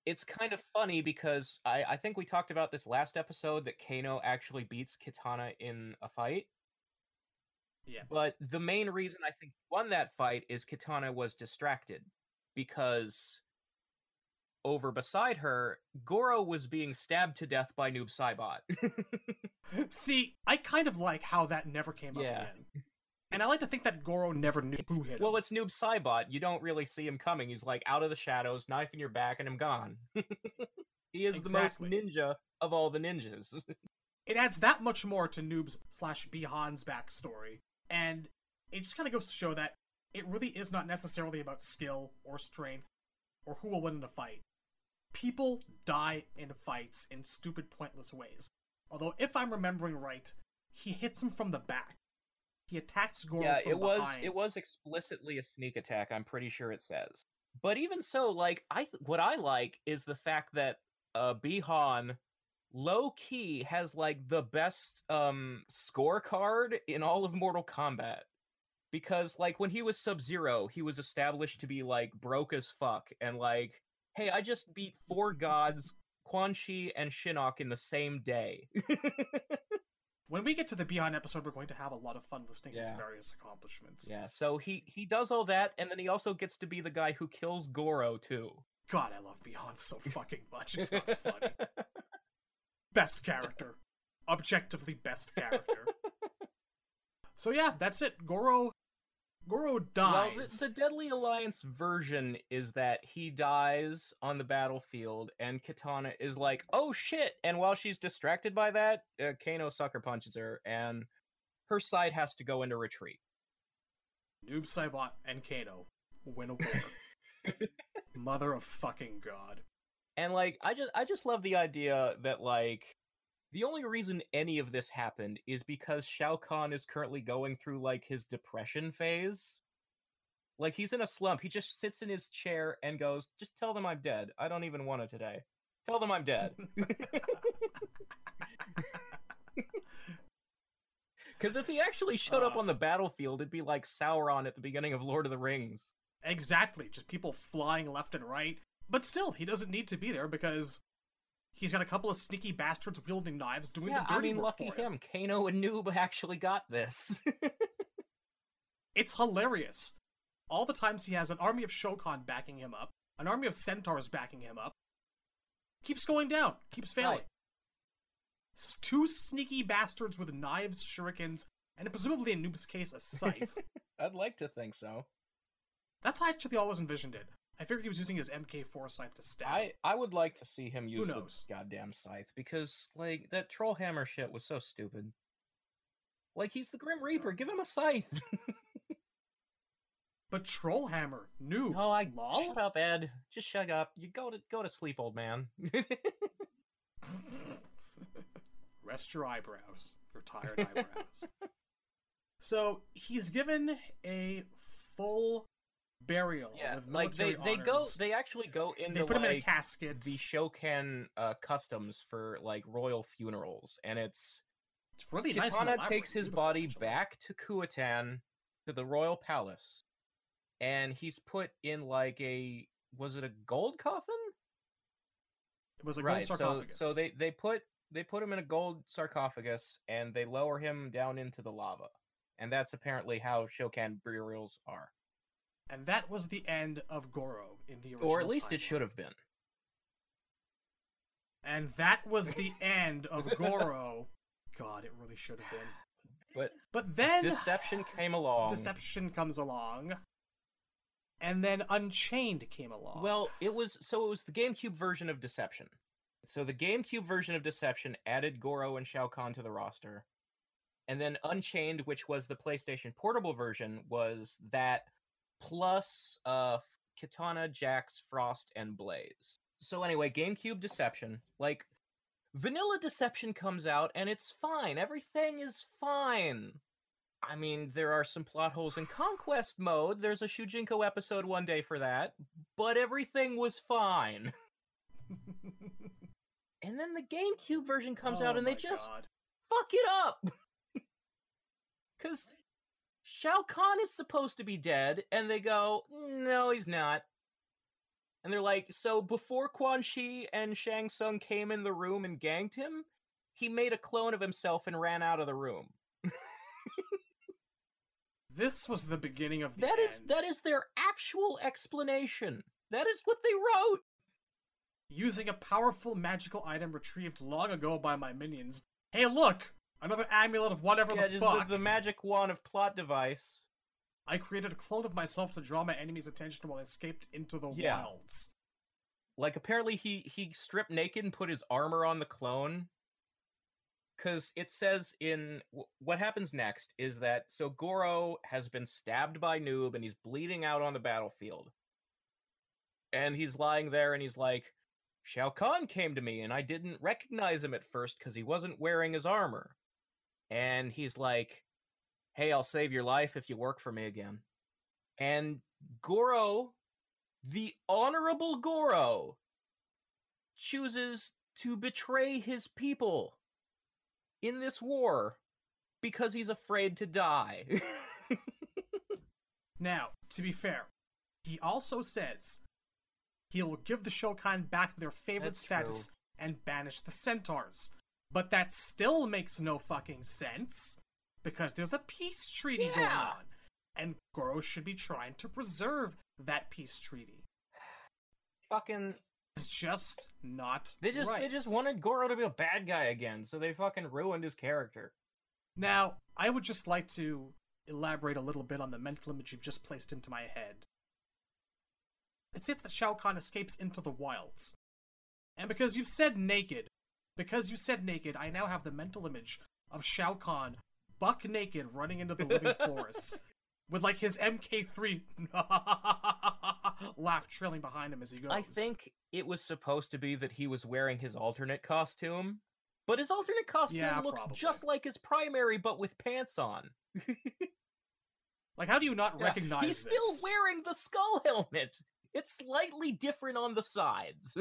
it's kind of funny because I, I think we talked about this last episode that Kano actually beats Kitana in a fight. Yeah. But the main reason I think he won that fight is Kitana was distracted because over beside her, Goro was being stabbed to death by Noob Saibot. See, I kind of like how that never came up again. And I like to think that Goro never knew who hit him. well, it's Noob Saibot. You don't really see him coming. He's like out of the shadows, knife in your back, and I'm gone. he is Exactly. the most ninja of all the ninjas. it adds that much more to Noob's slash Bi-Han's backstory. And it just kind of goes to show that it really is not necessarily about skill or strength or who will win in a fight. People die in fights in stupid, pointless ways. Although, if I'm remembering right, he hits him from the back. He attacks Goro yeah, it was behind. it was explicitly a sneak attack. I'm pretty sure it says. But even so, like I th- what I like is the fact that uh Bi-Han low key has like the best um scorecard in all of Mortal Kombat. Because like when he was Sub Zero, he was established to be like broke as fuck and like, hey, I just beat four gods, Quan Chi and Shinnok in the same day. when we get to the Beyond episode, we're going to have a lot of fun listing his various accomplishments. Yeah, so he he does all that, and then he also gets to be the guy who kills Goro too. God, I love Beyond so fucking much. It's not funny. best character. Objectively best character. so yeah, that's it. Goro Goro well, dies. the, the Deadly Alliance version is that he dies on the battlefield, and Kitana is like, "Oh shit!" And while she's distracted by that, uh, Kano sucker punches her, and her side has to go into retreat. Noob Saibot and Kano win a war. Mother of fucking god. And like, I just I just love the idea that like. The only reason any of this happened is because Shao Kahn is currently going through like his depression phase. Like he's in a slump. He just sits in his chair and goes, "Just tell them I'm dead. I don't even want it today. Tell them I'm dead." Because if he actually showed up Uh. on the battlefield, it'd be like Sauron at the beginning of Lord of the Rings. Exactly, just people flying left and right. But still, he doesn't need to be there because he's got a couple of sneaky bastards wielding knives doing yeah, the dirty I mean, work lucky for him. him. Kano and Noob actually got this. It's hilarious. All the times he has an army of Shokan backing him up, an army of centaurs backing him up, keeps going down, keeps failing. Right. Two sneaky bastards with knives, shurikens, and presumably in Noob's case, a scythe. I'd like to think so. That's how I actually always envisioned it. I figured he was using his MK4 scythe to stab. I I would like to see him use the goddamn scythe because like that troll hammer shit was so stupid. Like he's the Grim Reaper, give him a scythe. But Trollhammer, Noob, oh, I lol. shut up, Ed. Just shut up. You go to go to sleep, old man. Rest your eyebrows, your tired eyebrows. So he's given a full burial yeah, with like they military they go they actually go into They put him in a casket. the Shokan uh, customs for like royal funerals, and it's It's really nice. and Kitana takes his body actually. back to Kuatan, to the royal palace, and he's put in like a was it a gold coffin? It was a gold right. So so they they put they put him in a gold sarcophagus and they lower him down into the lava, and that's apparently how Shokan burials are, and that was the end of Goro in the original. or at least it should have been. And that was the end of Goro. God, it really should have been. But But then Deception came along. Deception comes along, and then Unchained came along. Well, it was so it was the GameCube version of Deception. So the GameCube version of Deception added Goro and Shao Kahn to the roster. And then Unchained, which was the PlayStation Portable version, was that plus uh Kitana, Jax, Frost, and Blaze. So anyway, GameCube Deception, like Vanilla Deception comes out and it's fine. Everything is fine. I mean, there are some plot holes in Conquest mode. There's a Shujinko episode one day for that, but everything was fine. And then the GameCube version comes Oh out and they just God. fuck it up. Cuz Shao Kahn is supposed to be dead and they go, "No, he's not." And they're like, "So before Quan Chi and Shang Tsung came in the room and ganked him, he made a clone of himself and ran out of the room." This was the beginning of the That is that is their actual explanation. That is what they wrote. Using a powerful magical item retrieved long ago by my minions. Hey, look! Another amulet of whatever Yeah, the fuck. the, the magic wand of plot device. I created a clone of myself to draw my enemy's attention while I escaped into the Yeah. wilds. like apparently he he stripped naked and put his armor on the clone because it says in what happens next is that so goro has been stabbed by noob and he's bleeding out on the battlefield and he's lying there and he's like shao kahn came to me and i didn't recognize him at first because he wasn't wearing his armor and he's like hey i'll save your life if you work for me again and goro the honorable Goro chooses to betray his people in this war because he's afraid to die. Now, to be fair, he also says he will give the Shokan back their favorite That's status and banish the centaurs. But that still makes no fucking sense because there's a peace treaty going on, and Goro should be trying to preserve that peace treaty. Fucking It's just not. they just they just wanted Goro to be a bad guy again, so they fucking ruined his character. Now, I would just like to elaborate a little bit on the mental image you've just placed into my head. It states that Shao Kahn escapes into the wilds. And because you've said naked, because you said naked, I now have the mental image of Shao Kahn buck naked running into the living forest with like his MK3 laugh trailing behind him as he goes. I think it was supposed to be that he was wearing his alternate costume, but his alternate costume Yeah, looks probably. just like his primary, but with pants on. Like, how do you not Yeah, recognize He's this? still wearing the skull helmet. It's slightly different on the sides.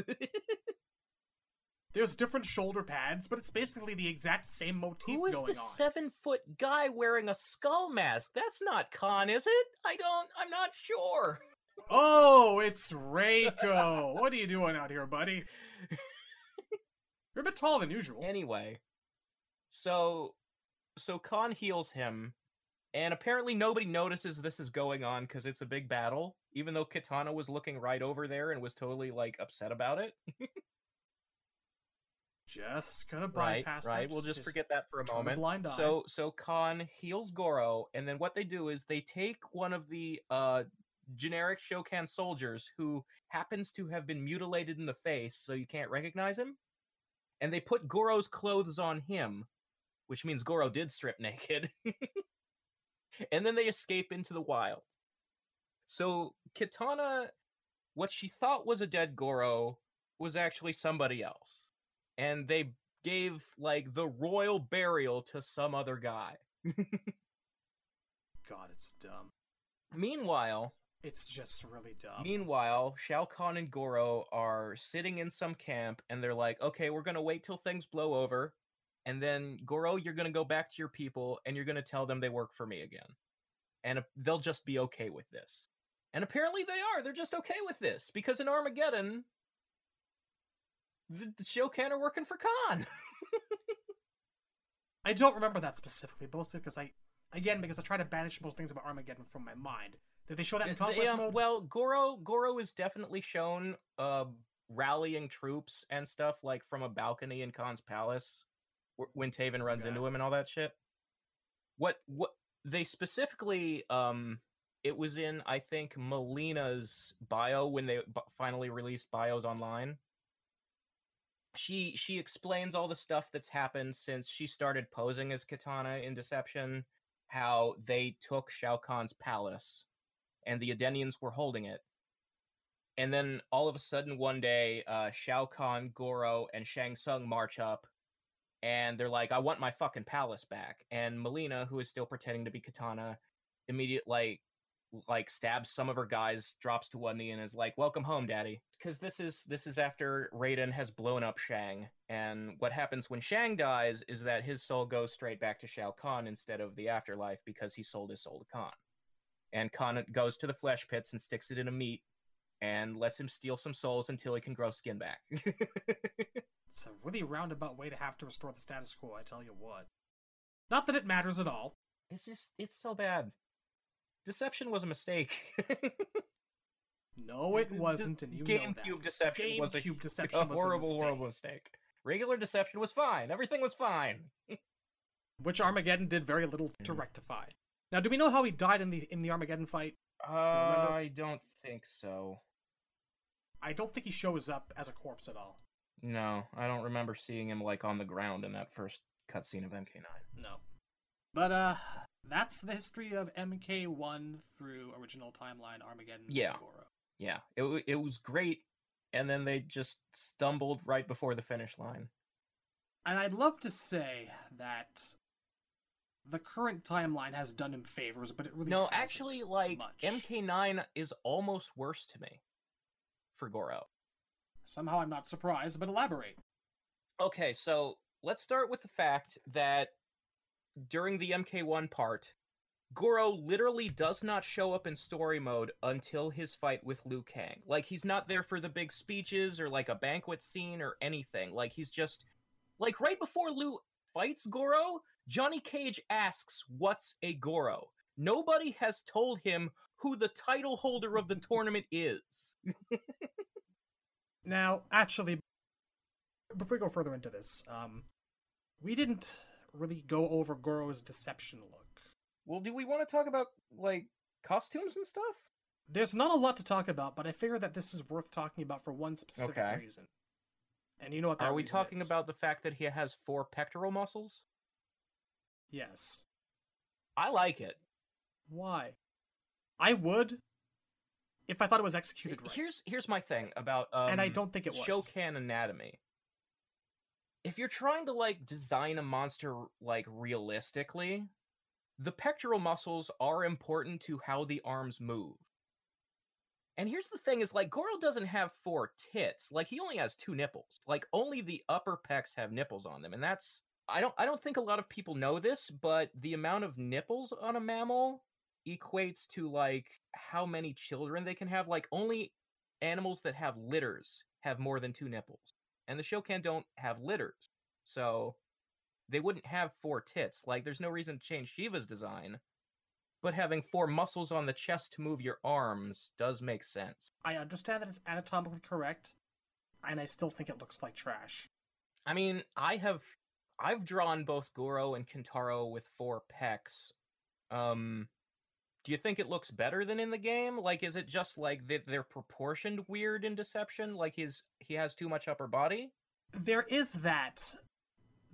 There's different shoulder pads, but it's basically the exact same motif Who is going the on. seven foot guy wearing a skull mask? That's not Kahn, is it? I don't. I'm not sure. Oh, it's Reiko. what are you doing out here, buddy? You're a bit taller than usual. Anyway, so so Kahn heals him, and apparently nobody notices this is going on because it's a big battle. Even though Kitana was looking right over there and was totally like upset about it. Just gonna right, bypass right. that. We'll just, forget that for a a moment. blind eye. So so Kahn heals Goro, and then what they do is they take one of the uh generic Shokan soldiers who happens to have been mutilated in the face, so you can't recognize him, and they put Goro's clothes on him, which means Goro did strip naked. and then they escape into the wild. So Kitana, what she thought was a dead Goro, was actually somebody else and they gave like the royal burial to some other guy. God, it's dumb. Meanwhile, It's just really dumb. meanwhile, Shao Kahn and Goro are sitting in some camp and they're like, "Okay, we're going to wait till things blow over and then Goro, you're going to go back to your people and you're going to tell them they work for me again." And they'll just be okay with this. And apparently they are. They're just okay with this because in Armageddon the, the Shokan are working for Kahn. I don't remember that specifically, mostly because I, again, because I try to banish most things about Armageddon from my mind. Did they show that in They, Conquest um, mode? Well, Goro Goro is definitely shown uh, rallying troops and stuff like from a balcony in Kahn's palace when Taven runs Okay. into him and all that shit. What what they specifically um it was in I think Mileena's bio when they b- finally released bios online. She she explains all the stuff that's happened since she started posing as Kitana in Deception, how they took Shao Kahn's palace and the Edenians were holding it. And then all of a sudden one day, uh, Shao Kahn, Goro, and Shang Tsung march up, and they're like, "I want my fucking palace back." And Mileena, who is still pretending to be Kitana, immediate like like stabs some of her guys, drops to one knee, and is like, "Welcome home, Daddy." Because this is this is after Raiden has blown up Shang, and what happens when Shang dies is that his soul goes straight back to Shao Kahn instead of the afterlife because he sold his soul to Kahn and Kahn goes to the flesh pits and sticks it in a meat and lets him steal some souls until he can grow skin back. It's a really roundabout way to have to restore the status quo, I tell you what. Not that it matters at all. it's just it's so bad. Deception was a mistake. No, it wasn't, and you GameCube. Deception was a, GameCube a Deception was a horrible, mistake. horrible mistake. Regular Deception was fine. Everything was fine. Which Armageddon did very little to rectify. Now, do we know how he died in the in the Armageddon fight? Uh? I don't think so. I don't think he shows up as a corpse at all. No, I don't remember seeing him like on the ground in that first cutscene of MK9. No. But uh that's the history of MK1 through original timeline Armageddon Yeah. Yeah, it it was great, and then they just stumbled right before the finish line. And I'd love to say that the current timeline has done him favors, but it really No, actually, like much. MK9 is almost worse to me for Goro. Somehow I'm not surprised, but elaborate. Okay, so let's start with the fact that during the MK1 part, Goro literally does not show up in story mode until his fight with Liu Kang. Like he's not there for the big speeches or like a banquet scene or anything. Like he's just Like right before Lou fights Goro, Johnny Cage asks, "What's a Goro?" Nobody has told him who the title holder of the tournament is. Now, actually, before we go further into this, um, we didn't really go over Goro's deception look. Well, do we want to talk about like costumes and stuff? There's not a lot to talk about, but I figure that this is worth talking about for one specific Okay. reason. And you know what that Are we talking is. about the fact that he has four pectoral muscles? Yes. I like it. Why? I would if I thought it was executed right. Here's here's my thing about um, and I don't think it was. Shokan anatomy. If you're trying to like design a monster like realistically, the pectoral muscles are important to how the arms move. And here's the thing is like Goro doesn't have four tits. Like he only has two nipples. Like only the upper pecs have nipples on them. And that's I don't I don't think a lot of people know this, but the amount of nipples on a mammal equates to like how many children they can have. Like only animals that have litters have more than two nipples. And the Shokan don't have litters. So they wouldn't have four tits. Like there's no reason to change Sheeva's design. But having four muscles on the chest to move your arms does make sense. I understand that it's anatomically correct, and I still think it looks like trash. I mean, I have I've drawn both Goro and Kintaro with four pecs. Um do you think it looks better than in the game? Like is it just like that they're proportioned weird in Deception like his he has too much upper body? There is that.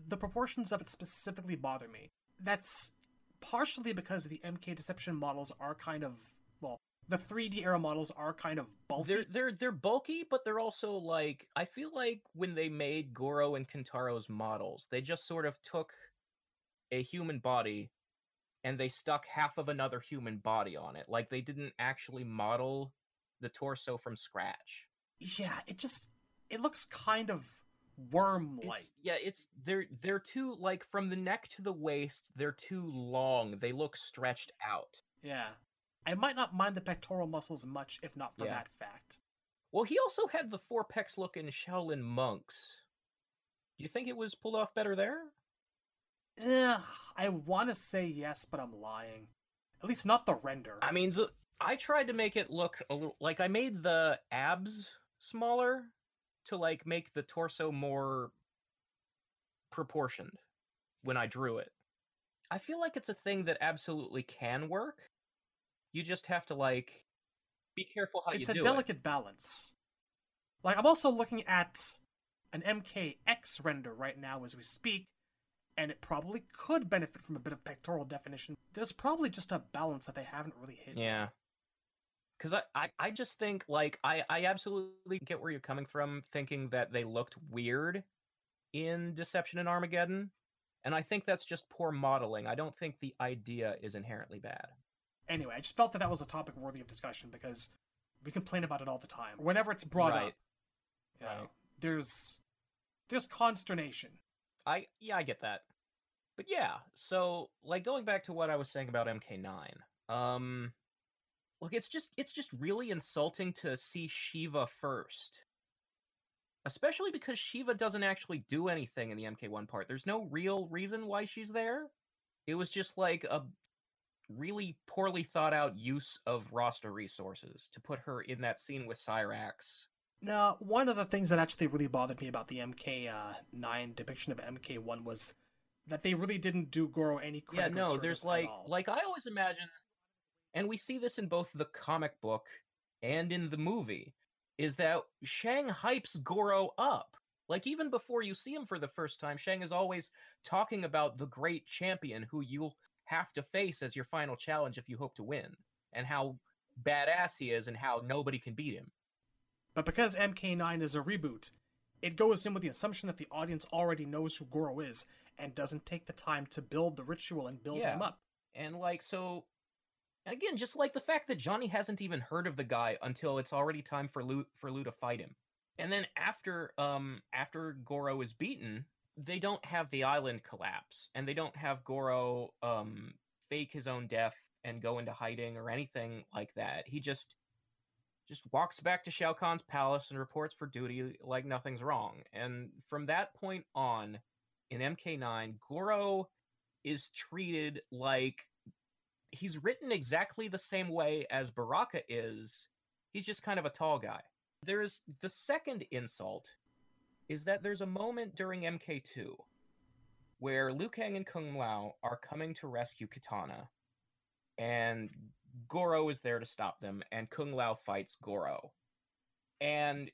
The proportions of it specifically bother me. That's partially because the MK Deception models are kind of well, the 3D era models are kind of bulky. They're they're they're bulky, but they're also like I feel like when they made Goro and Kintaro's models, they just sort of took a human body and they stuck half of another human body on it. Like they didn't actually model the torso from scratch. Yeah, it just it looks kind of worm-like. It's, yeah, it's they're they're too like from the neck to the waist, they're too long. They look stretched out. Yeah. I might not mind the pectoral muscles much if not for Yeah. that fact. Well, he also had the four pecs look in Shaolin monks. Do you think it was pulled off better there? Eh, I want to say yes, but I'm lying. At least not the render. I mean, the I tried to make it look a little like I made the abs smaller to like make the torso more proportioned when I drew it. I feel like it's a thing that absolutely can work. You just have to like be careful how you do it. it's a delicate balance. Like I'm also looking at an MKX render right now as we speak, and it probably could benefit from a bit of pectoral definition. There's probably just a balance that they haven't really hit. Yeah. Cause I, I, I just think like I, I absolutely get where you're coming from thinking that they looked weird in Deception and Armageddon. And I think that's just poor modeling. I don't think the idea is inherently bad. Anyway, I just felt that that was a topic worthy of discussion because we complain about it all the time. Whenever it's brought Right. up, you know, Right. there's there's consternation. I yeah, I get that. But yeah, so like going back to what I was saying about MK9. Um look, it's just it's just really insulting to see Sheeva first. Especially because Sheeva doesn't actually do anything in the MK1 part. There's no real reason why she's there. It was just like a really poorly thought out use of roster resources to put her in that scene with Cyrax. Now, one of the things that actually really bothered me about the MK9 depiction of MK1 was that they really didn't do Goro any credit or no there's like like i always imagine and we see this in both the comic book and in the movie is that shang hypes goro up. Like even before you see him for the first time shang is always talking about the great champion who you'll have to face as your final challenge if you hope to win and how badass he is and how nobody can beat him But because MK9 is a reboot, it goes in with the assumption that the audience already knows who Goro is and doesn't take the time to build the ritual and build him up. And like so again, just like the fact that Johnny hasn't even heard of the guy until it's already time for Lou for Lou to fight him. And then after um after Goro is beaten, they don't have the island collapse and they don't have Goro um fake his own death and go into hiding or anything like that. He just just walks back to Shao Kahn's palace and reports for duty like nothing's wrong. And from that point on, in MK9, Goro is treated like he's written exactly the same way as Baraka is. He's just kind of a tall guy. There's the second insult is that there's a moment during MK2 where Liu Kang and Kung Lao are coming to rescue Kitana, and Goro is there to stop them, and Kung Lao fights Goro. And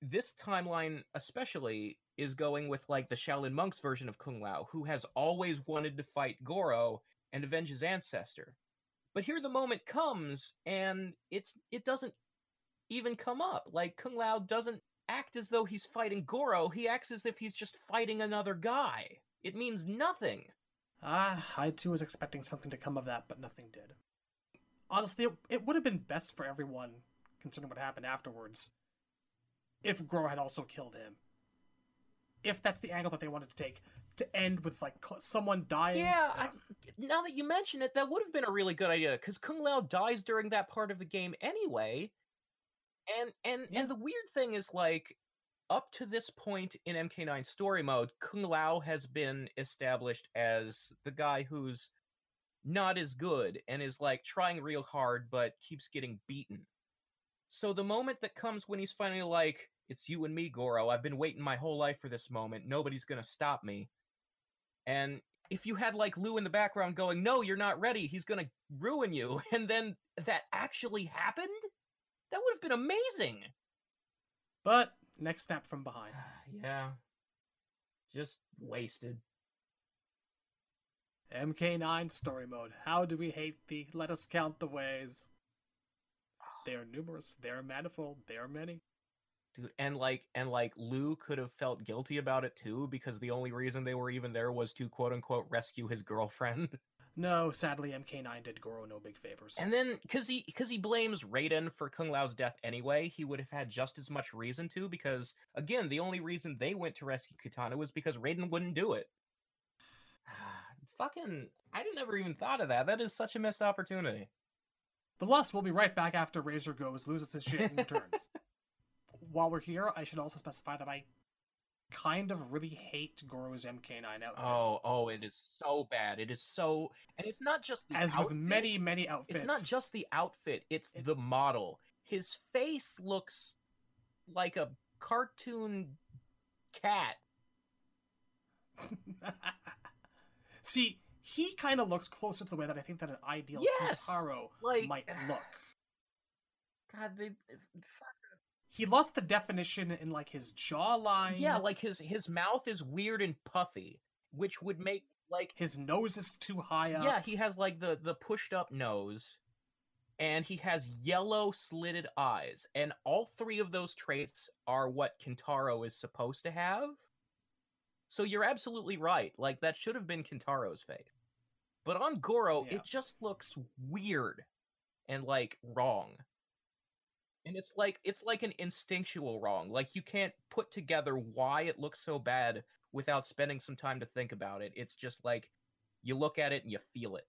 this timeline, especially, is going with like the Shaolin monks version of Kung Lao, who has always wanted to fight Goro and avenge his ancestor. But here the moment comes, and it's it doesn't even come up. Like Kung Lao doesn't act as though he's fighting Goro. He acts as if he's just fighting another guy. It means nothing. Ah, I too was expecting something to come of that, but nothing did. Honestly, it, it would have been best for everyone, considering what happened afterwards, if Goro had also killed him. If that's the angle that they wanted to take, to end with like someone dying. Yeah, I, now that you mention it, that would have been a really good idea because Kung Lao dies during that part of the game anyway. And and Yeah. and the weird thing is like up to this point in MK9 story mode, Kung Lao has been established as the guy who's not as good and is like trying real hard but keeps getting beaten. So the moment that comes when he's finally like, "It's you and me, Goro. I've been waiting my whole life for this moment. Nobody's gonna stop me." And if you had like Lou in the background going, "No, you're not ready. He's going to ruin you." And then that actually happened? That would have been amazing. But next snap from behind. yeah. Just wasted. MK9 story mode. How do we hate thee? Let us count the ways. They are numerous, they are manifold, they are many. Dude, and like and like Lou could have felt guilty about it too because the only reason they were even there was to quote unquote rescue his girlfriend. No, sadly, MK9 did Goro no big favors. And then cuz he cuz he blames Raiden for Kung Lao's death anyway, he would have had just as much reason to because again, the only reason they went to rescue Kitana was because Raiden wouldn't do it. Fucking I didn't ever even thought of that. That is such a missed opportunity. The Lust will be right back after Razor goes, loses his shit, and returns. While we're here, I should also specify that I kind of really hate Goro's MK9 outfit. Oh, oh, it is so bad. It is so and it's not just the As outfit. with many, many outfits. It's not just the outfit, it's It- the model. His face looks like a cartoon cat. See, he kind of looks closer to the way that I think that an ideal Yes! Kintaro Like- might look. God, they uh, fuck. He lost the definition in like his jawline. Yeah, like his his mouth is weird and puffy, which would make like his nose is too high up. yeah, he has like the the pushed up nose and he has yellow slitted eyes and all three of those traits are what Kintaro is supposed to have. So you're absolutely right. Like that should have been Kintaro's face. But on Goro, Yeah. it just looks weird and like wrong. And it's like it's like an instinctual wrong. Like you can't put together why it looks so bad without spending some time to think about it. It's just like you look at it and you feel it.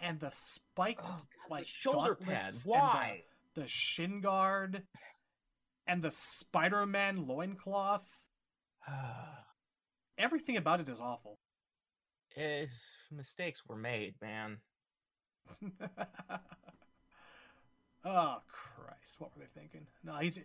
and the spiked Oh, God, the like shoulder pad. gauntlets and Why? the, the shin guard and the Spider-Man loincloth. Ah. Everything about it is awful. Eh, His mistakes were made, man. oh Christ, what were they thinking? No, he's.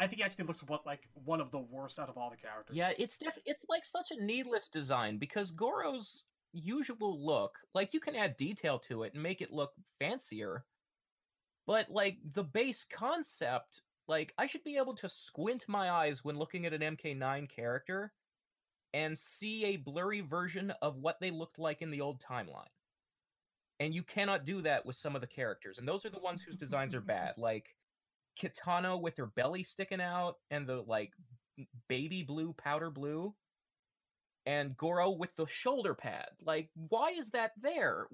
I think he actually looks what like one of the worst out of all the characters. Yeah, it's def- it's like such a needless design because Goro's usual look, like you can add detail to it and make it look fancier. But like the base concept, like I should be able to squint my eyes when looking at an MK9 character and see a blurry version of what they looked like in the old timeline. And you cannot do that with some of the characters. And those are the ones whose designs are bad. Like Kitana with her belly sticking out and the like baby blue powder blue and Goro with the shoulder pad. Like why is that there?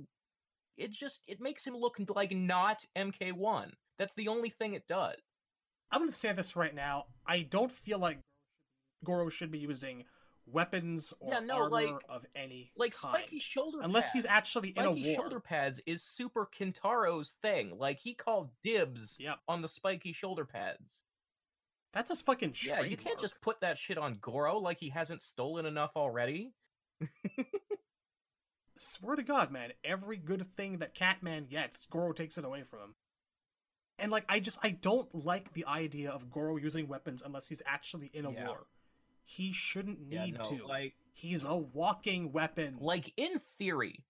It just it makes him look like not MK1. That's the only thing it does. I'm going to say this right now. I don't feel like Goro should be using weapons or Yeah, no, armor like- of any Like kind. spiky shoulder pads Unless pads. he's actually in spiky a war. Spiky shoulder pads is super Kintaro's thing. Like he called dibs Yep. on the spiky shoulder pads. That's his fucking Yeah, you can't just put that shit on Goro like he hasn't stolen enough already. Swear to God, man, every good thing that Catman gets, Goro takes it away from him. And like, I just I don't like the idea of Goro using weapons unless he's actually in a Yeah. war. He shouldn't Yeah, need no, to. like He's a walking weapon. like in theory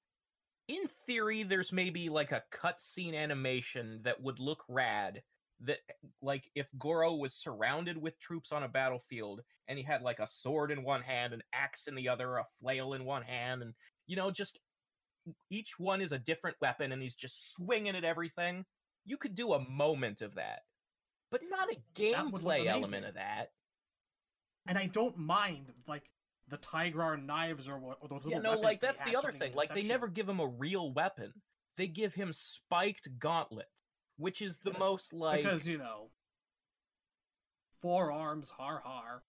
in theory there's maybe like a cutscene animation that would look rad that like if goro was surrounded with troops on a battlefield and he had like a sword in one hand an axe in the other a flail in one hand and you know just each one is a different weapon and he's just swinging at everything you could do a moment of that but not a That would look gameplay element of that and I don't mind like the Tigrar knives or or those Yeah, little no, weapons like that's the other thing. Like they never give him a real weapon. They give him spiked gauntlets, which is the most like because you know forearms har har.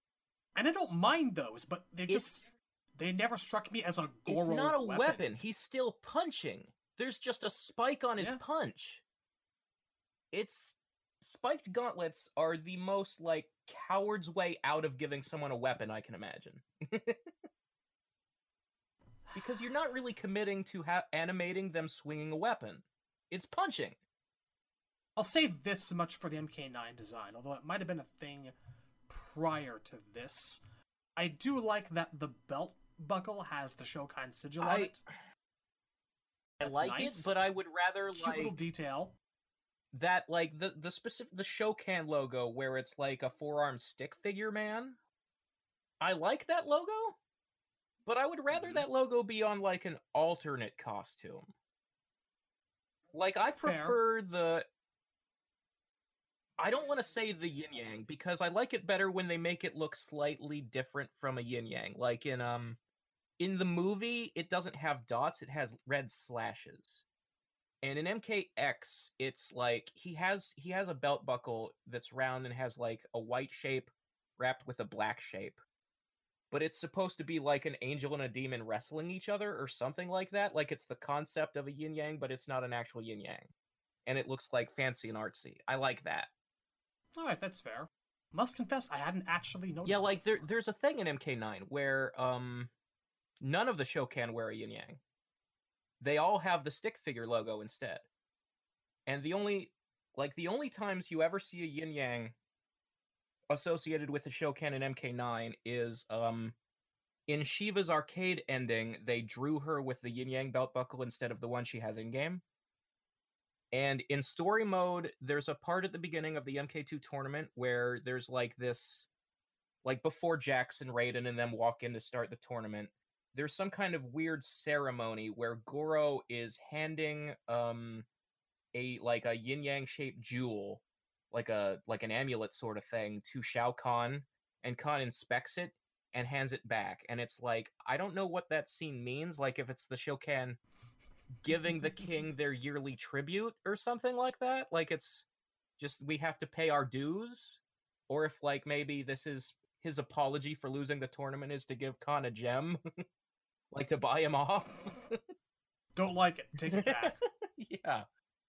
And I don't mind those, but they just they never struck me as a Goro it's not a weapon. weapon. He's still punching. There's just a spike on his Yeah. punch. It's spiked gauntlets are the most like coward's way out of giving someone a weapon I can imagine. because you're not really committing to ha- animating them swinging a weapon. It's punching. I'll say this much for the MK9 design, although it might have been a thing prior to this. I do like that the belt buckle has the Shokan sigil on I- it. I That's like nice. it, but I would rather Cute like little detail. That like the the specific the Shokan logo where it's like a forearm stick figure man. I like that logo, but I would rather Mhm. that logo be on like an alternate costume. Like I Fair. prefer the I don't want to say the yin yang because I like it better when they make it look slightly different from a yin yang. Like in um in the movie, it doesn't have dots, it has red slashes. And in MKX, it's like he has he has a belt buckle that's round and has like a white shape wrapped with a black shape. But it's supposed to be like an angel and a demon wrestling each other or something like that. Like it's the concept of a yin yang, but it's not an actual yin yang. And it looks like fancy and artsy. I like that. All right, that's fair. Must confess, I hadn't actually noticed. Yeah, like there there's a thing in MK9 where um none of the Shokan can wear a yin yang. They all have the stick figure logo instead. And the only like the only times you ever see a yin yang associated with the Shokan in MK9 is um in Sheeva's arcade ending, they drew her with the yin yang belt buckle instead of the one she has in game. And in story mode, there's a part at the beginning of the MK2 tournament where there's like this like before Jackson, Raiden, and them walk in to start the tournament, there's some kind of weird ceremony where Goro is handing um a like a yin yang shaped jewel, like a like an amulet sort of thing, to Shao Kahn, and Kahn inspects it and hands it back. And it's like I don't know what that scene means, like if it's the Shokan giving the king their yearly tribute or something like that. Like it's just we have to pay our dues, or if like maybe this is his apology for losing the tournament is to give Kahn a gem, like to buy him off. Don't like it. Take it back. yeah,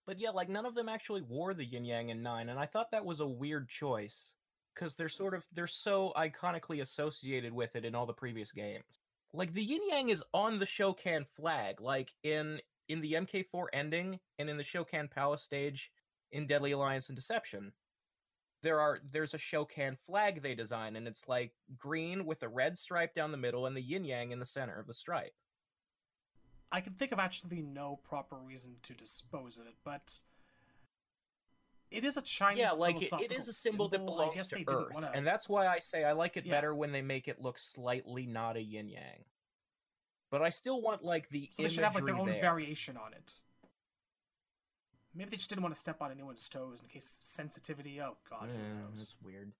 but yeah, like none of them actually wore the yin yang in nine, and I thought that was a weird choice because they're sort of they're so iconically associated with it in all the previous games. Like the yin yang is on the Shokan flag, like in in the MK4 ending and in the Shokan Palace stage in Deadly Alliance and Deception. There are there's a Shokan flag they design, and it's like green with a red stripe down the middle and the yin yang in the center of the stripe. I can think of actually no proper reason to dispose of it, but it is a Chinese yeah, like it, is a symbol, that I belongs guess to they Earth, wanna... and that's why I say I like it Yeah. better when they make it look slightly not a yin yang. But I still want like the So they should have like their own there. variation on it. Maybe they just didn't want to step on anyone's toes in case of sensitivity. Oh god, who Yeah, knows? that's weird.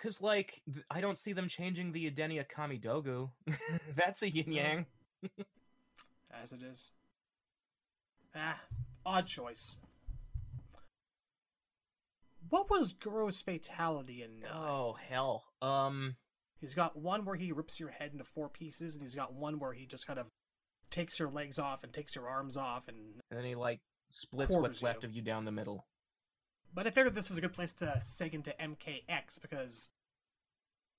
Cause like th- I don't see them changing the Edenia Kamidogu. that's a yin yang. As it is. Ah, odd choice. What was Goro's fatality in nine? Oh hell. Um. He's got one where he rips your head into four pieces, and he's got one where he just kind of takes your legs off and takes your arms off, and And then he like splits Quarters what's left you. of you down the middle. But I figured this is a good place to seg into MKX because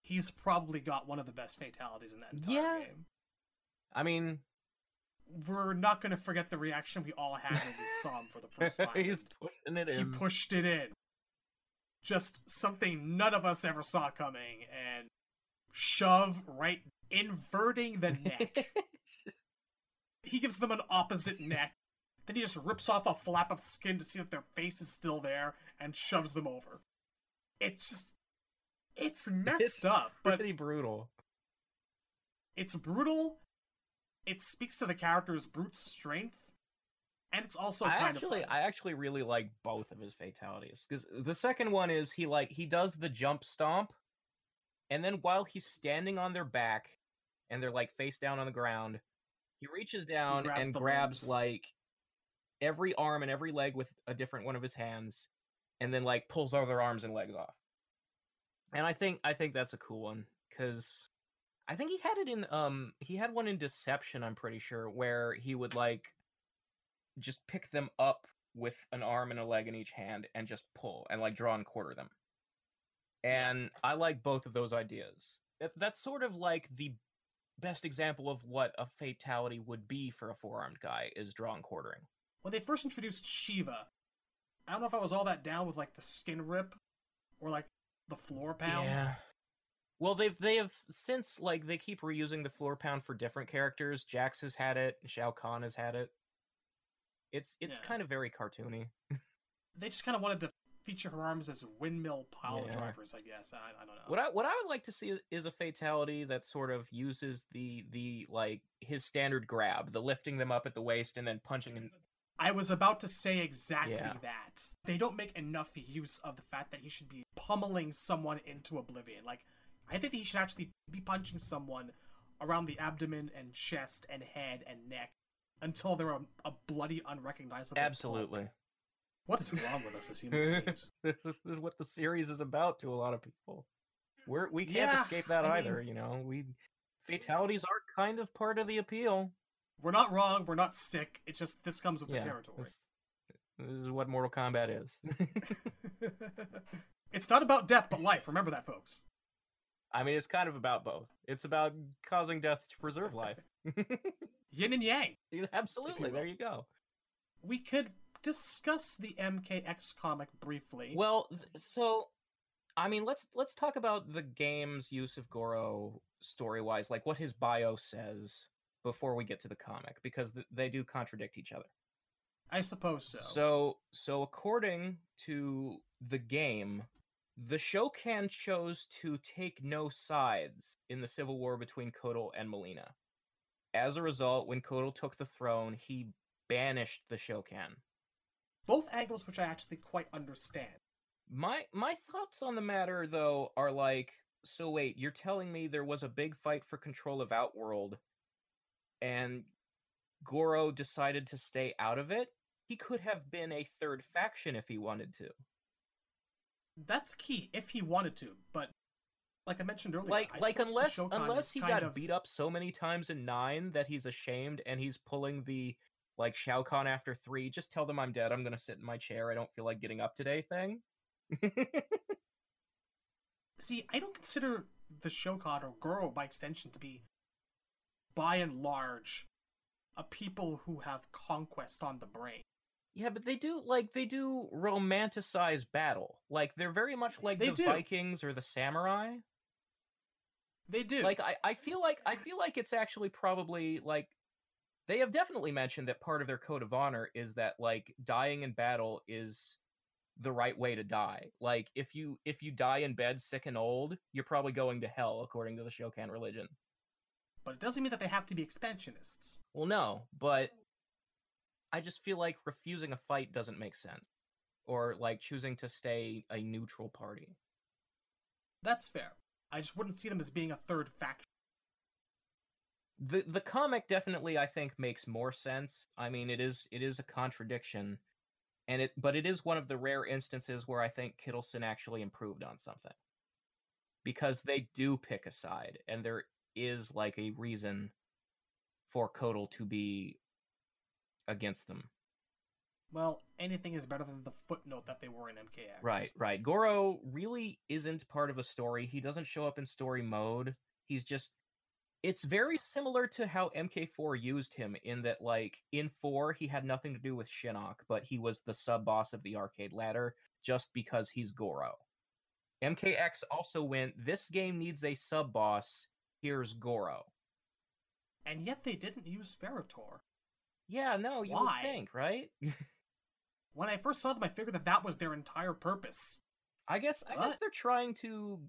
he's probably got one of the best fatalities in that entire Yeah. game. I mean, We're not going to forget the reaction we all had when we saw him for the first time. he's pushing it he in. pushed it in. Just something none of us ever saw coming, and shove right, inverting the neck. he gives them an opposite neck. Then he just rips off a flap of skin to see that their face is still there and shoves them over. It's just. It's messed It's up, but Pretty brutal. it's brutal. It speaks to the character's brute strength, and it's also I kind actually. I actually really like both of his fatalities because the second one is he like he does the jump stomp, and then while he's standing on their back, and they're like face down on the ground, he reaches down grabs and grabs limbs. like every arm and every leg with a different one of his hands, and then like pulls other arms and legs off. And I think I think that's a cool one because I think he had it in um he had one in Deception. I'm pretty sure where he would like just pick them up with an arm and a leg in each hand and just pull and like draw and quarter them. And I like both of those ideas. That, that's sort of like the best example of what a fatality would be for a four-armed guy is draw and quartering. When they first introduced Sheeva, I don't know if I was all that down with like the skin rip or like the floor pound. Yeah. Well, they've they have since like they keep reusing the floor pound for different characters. Jax has had it. Shao Kahn has had it. It's it's Yeah. kind of very cartoony. They just kind of wanted to feature her arms as windmill pile Yeah. drivers, I guess. I, I don't know. What I what I would like to see is, a fatality that sort of uses the the like his standard grab, the lifting them up at the waist and then punching and I was about to say exactly Yeah. that. They don't make enough use of the fact that he should be pummeling someone into oblivion. Like, I think he should actually be punching someone around the abdomen and chest and head and neck until they're a, a bloody, unrecognizable. absolutely. What is wrong with us as human beings? this is this is what the series is about to a lot of people. We're we can't Yeah, escape that I either. mean- You know, we fatalities are kind of part of the appeal. We're not wrong. We're not sick. It's just this comes with yeah, the territory. this- This is what Mortal Kombat is. it's not about death, but life. Remember that, folks. I mean, it's kind of about both. It's about causing death to preserve life. Yin and yang. Absolutely. will. There you go. We could discuss the MKX comic briefly. Well, th- so I mean, let's let's talk about the game's use of Goro story-wise, like what his bio says before we get to the comic, because th- they do contradict each other. I suppose so. So, so according to the game, the Shokan chose to take no sides in the civil war between Kotal and Mileena. As a result, when Kotal took the throne, he banished the Shokan. Both angles, which I actually quite understand. My my thoughts on the matter though are like, so wait, you're telling me there was a big fight for control of Outworld and Goro decided to stay out of it? He could have been a third faction if he wanted to. That's key if he wanted to, but like I mentioned earlier, like I like unless unless he got of- beat up so many times in 9 that he's ashamed and he's pulling the like Shao Kahn after 3, just tell them I'm dead, I'm going to sit in my chair, I don't feel like getting up today thing. See, I don't consider the Shokan or Goro by extension to be, by and large, a people who have conquest on the brain. Yeah, but they do like they do romanticize battle. Like they're very much like They the do. Vikings or the samurai. They do. Like I, I feel like I feel like it's actually probably like they have definitely mentioned that part of their code of honor is that like dying in battle is the right way to die. Like if you if you die in bed sick and old, you're probably going to hell according to the Shokan religion. But it doesn't mean that they have to be expansionists. Well, no, but I just feel like refusing a fight doesn't make sense. Or like choosing to stay a neutral party. That's fair. I just wouldn't see them as being a third faction. the the comic definitely I think makes more sense. I mean, it is it is a contradiction, and it but it is one of the rare instances where I think Kittelsen actually improved on something because they do pick a side, and there is like a reason for Kotal to be against them. Well, anything is better than the footnote that they were in MKX. Right, right. Goro really isn't part of a story. He doesn't show up in story mode. He's just it's very similar to how MK4 used him in that like in 4 he had nothing to do with Shinnok, but he was the sub boss of the arcade ladder just because he's Goro. MKX also went this game needs a sub boss. Here's Goro. And yet they didn't use Ferra/Torr. Yeah, no, you Why? would think, right? When I first saw them, I figured that that was their entire purpose. I guess I guess they're trying to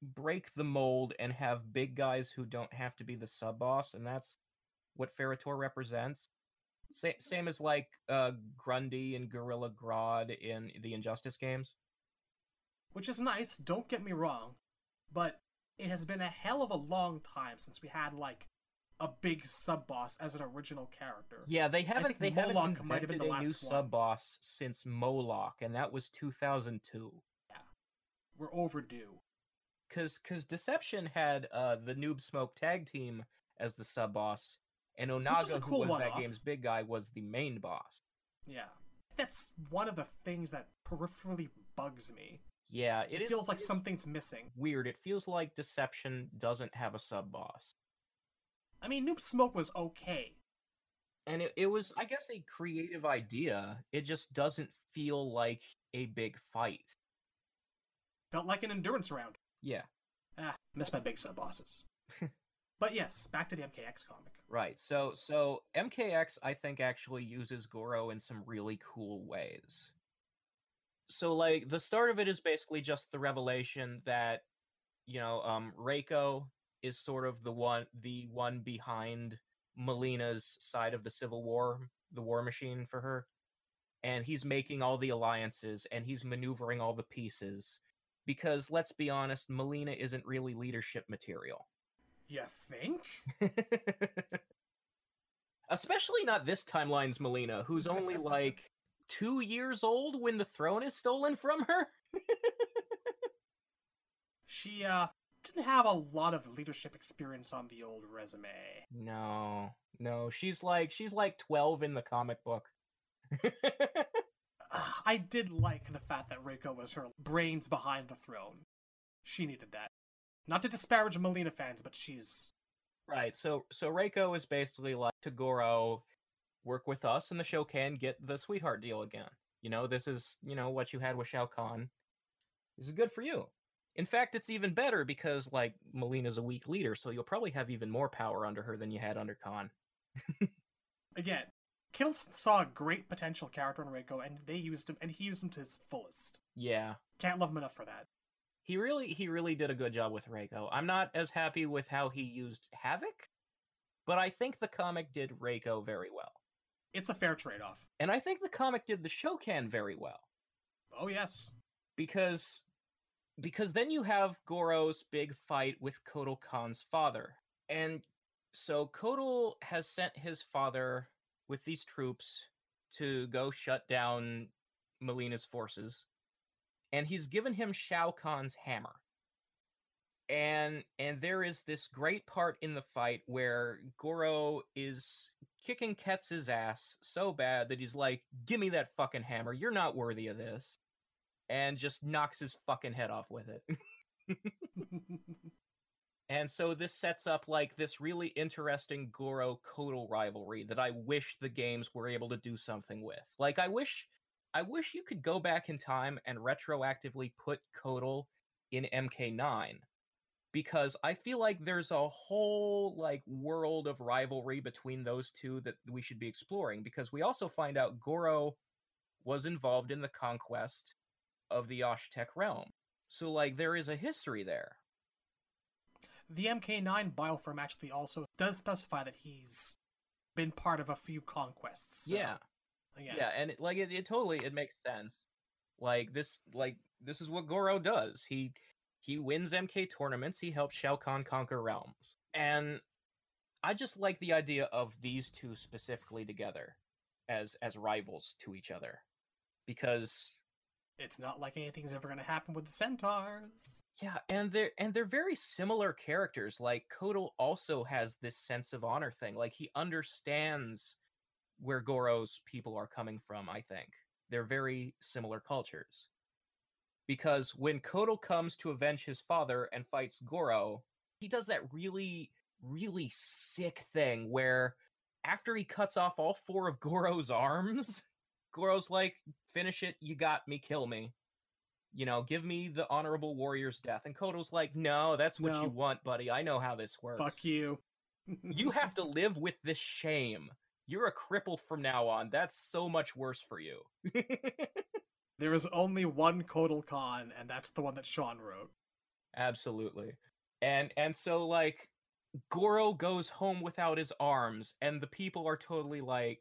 break the mold and have big guys who don't have to be the sub boss, and that's what Ferra/Torr represents. Same, same as like uh, Grundy and Gorilla Grodd in the Injustice games. Which is nice, don't get me wrong. But it has been a hell of a long time since we had, like, a big sub boss as an original character. Yeah, they haven't they haven't Moloch might have been the a new sub boss since Moloch, and that was 2002. Yeah, We're overdue. Cause cause Deception had uh, the Noob Smoke tag team as the sub boss, and Onaga, a who was that one-off. game's big guy, was the main boss. Yeah. That's one of the things that peripherally bugs me. Yeah, It, feels like something's missing. weird. It feels like Deception doesn't have a sub boss, I mean, Noob Smoke was okay. and it, it was, I guess, a creative idea. It just doesn't feel like a big fight. Felt like an endurance round. Yeah, Ah, missed my big sub bosses. but yes, back to the MKX comic. right. So so MKX, I think, actually uses Goro in some really cool ways. So like the start of it is basically just the revelation that you know um Reiko is sort of the one the one behind Mileena's side of the civil war, the war machine for her. And he's making all the alliances and he's maneuvering all the pieces because let's be honest, Mileena isn't really leadership material. You think? Especially not this timeline's Mileena, who's only like two years old when the throne is stolen from her. She, uh, didn't have a lot of leadership experience on the old resume. No, no, she's like she's like twelve in the comic book. Ah, I did like the fact that Reiko was her brains behind the throne. She needed that. Not to disparage Mileena fans, but she's. right. So so Reiko is basically like to Goro, work with us, and the Shokan can get the sweetheart deal again. You know, this is you know what you had with Shao Kahn. This is good for you. In fact, it's even better because like Mileena's a weak leader, so you'll probably have even more power under her than you had under Kahn. Again, Kittelsen saw a great potential character in Reiko, and they used him, and he used him to his fullest. Yeah, Can't love him enough for that. he really he really did a good job with Reiko. I'm not as happy with how he used Havoc, but I think the comic did Reiko very well. It's a fair trade off. And I think the comic did the Shokan very well. Oh, yes. Because because then you have Goro's big fight with Kotal Kahn's father. And so Kotal has sent his father with these troops to go shut down Mileena's forces. And he's given him Shao Kahn's hammer. And and there is this great part in the fight where Goro is kicking Ketz's ass so bad that he's like, "Give me that fucking hammer. You're not worthy of this." And just knocks his fucking head off with it. And so this sets up like this really interesting Goro Kotal rivalry that I wish the games were able to do something with. Like I wish I wish you could go back in time and retroactively put Kotal in MK9 because I feel like there's a whole like world of rivalry between those two that we should be exploring because we also find out Goro was involved in the conquest of the Osh-Tekk realm. So like there is a history there. the MK9 bioform actually also does specify that he's been part of a few conquests. so, yeah. Again, yeah and it, like it, it totally it makes sense like this like this is what goro does he he wins mk tournaments he helps shao kahn conquer realms and i just like the idea of these two specifically together as as rivals to each other because It's not like anything's ever going to happen with the centaurs. yeah and they're and they're very similar characters like kotal also has this sense of honor thing like he understands where Goro's people are coming from, I think. They're very similar cultures. Because when Kotal comes to avenge his father and fights Goro, he does that really, really sick thing where after he cuts off all four of Goro's arms, Goro's like, finish it, you got me, kill me. You know, give me the honorable warrior's death. And Kotal's like, no, that's what No. you want, buddy. I know how this works. Fuck you. you have to live with this shame. You're a cripple from now on. That's so much worse for you. There is only one Kotal Kahn, and that's the one that Shawn wrote. Absolutely. And and so like Goro goes home without his arms and the people are totally like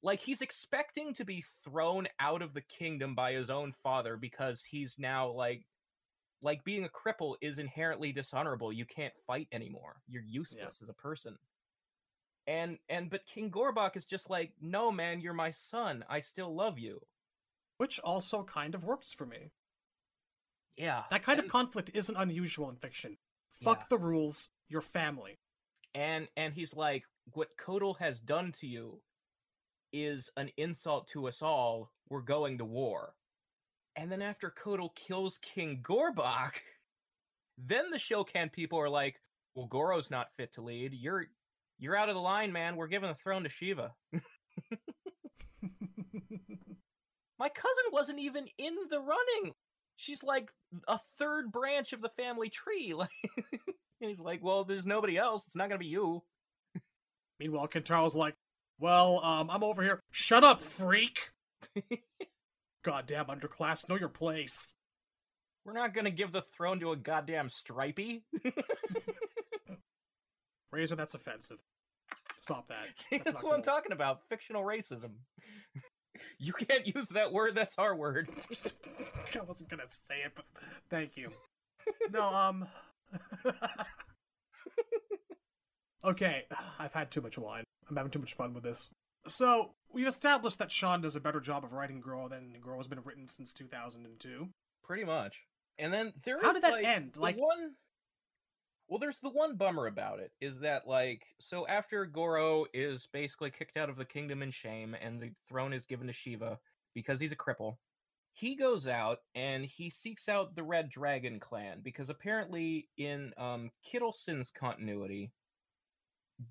like he's expecting to be thrown out of the kingdom by his own father because he's now like like being a cripple is inherently dishonorable. You can't fight anymore. You're useless as a person. And and but King Gorbak is just like, "No, man, you're my son. I still love you." Which also kind of works for me. Yeah. That kind of conflict isn't unusual in fiction. Fuck Yeah. the rules, your family. and and he's like what Kotal has done to you is an insult to us all we're going to war and then after Kotal kills king gorbak then the shokan people are like well goro's not fit to lead you're you're out of the line man we're giving the throne to sheeva my cousin wasn't even in the running she's like a third branch of the family tree like and he's like well there's nobody else it's not gonna be you Meanwhile, Kintaro's like, well, um, I'm over here. Shut up, freak! Goddamn underclass, know your place. We're not gonna give the throne to a goddamn stripey. Razor, that's offensive. Stop that. See, that's not what I'm talking about. Fictional racism. You can't use that word. That's our word. I wasn't gonna say it, but thank you. No, um. okay, I've had too much wine. I'm having too much fun with this. So, we've established that Shawn does a better job of writing Goro than Goro has been written since 2002. Pretty much. And then there is How did that like, end? Like- one. Well, there's the one bummer about it is that like so after Goro is basically kicked out of the kingdom in shame and the throne is given to Sheeva because he's a cripple. He goes out and he seeks out the Red Dragon clan because apparently in um Kittelsen's continuity,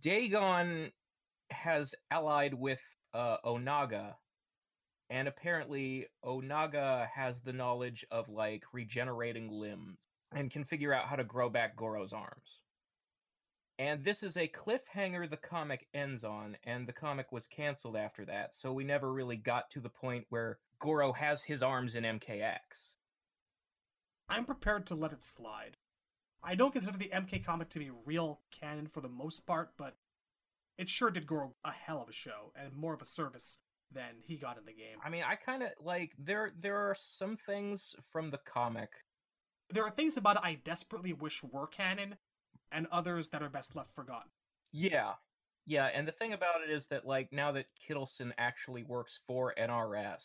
Daegon has allied with uh, Onaga, and apparently Onaga has the knowledge of like regenerating limbs and can figure out how to grow back Goro's arms. And this is a cliffhanger the comic ends on, and the comic was canceled after that, so we never really got to the point where Goro has his arms in MKX. I'm prepared to let it slide. I don't consider the MK comic to be real canon for the most part, but it sure did grow a hell of a show and more of a service than he got in the game. I mean, I kind of like there there are some things from the comic There are things about it I desperately wish were canon, and others that are best left forgotten. Yeah. Yeah, and the thing about it is that like now that Kittelsen actually works for NRS,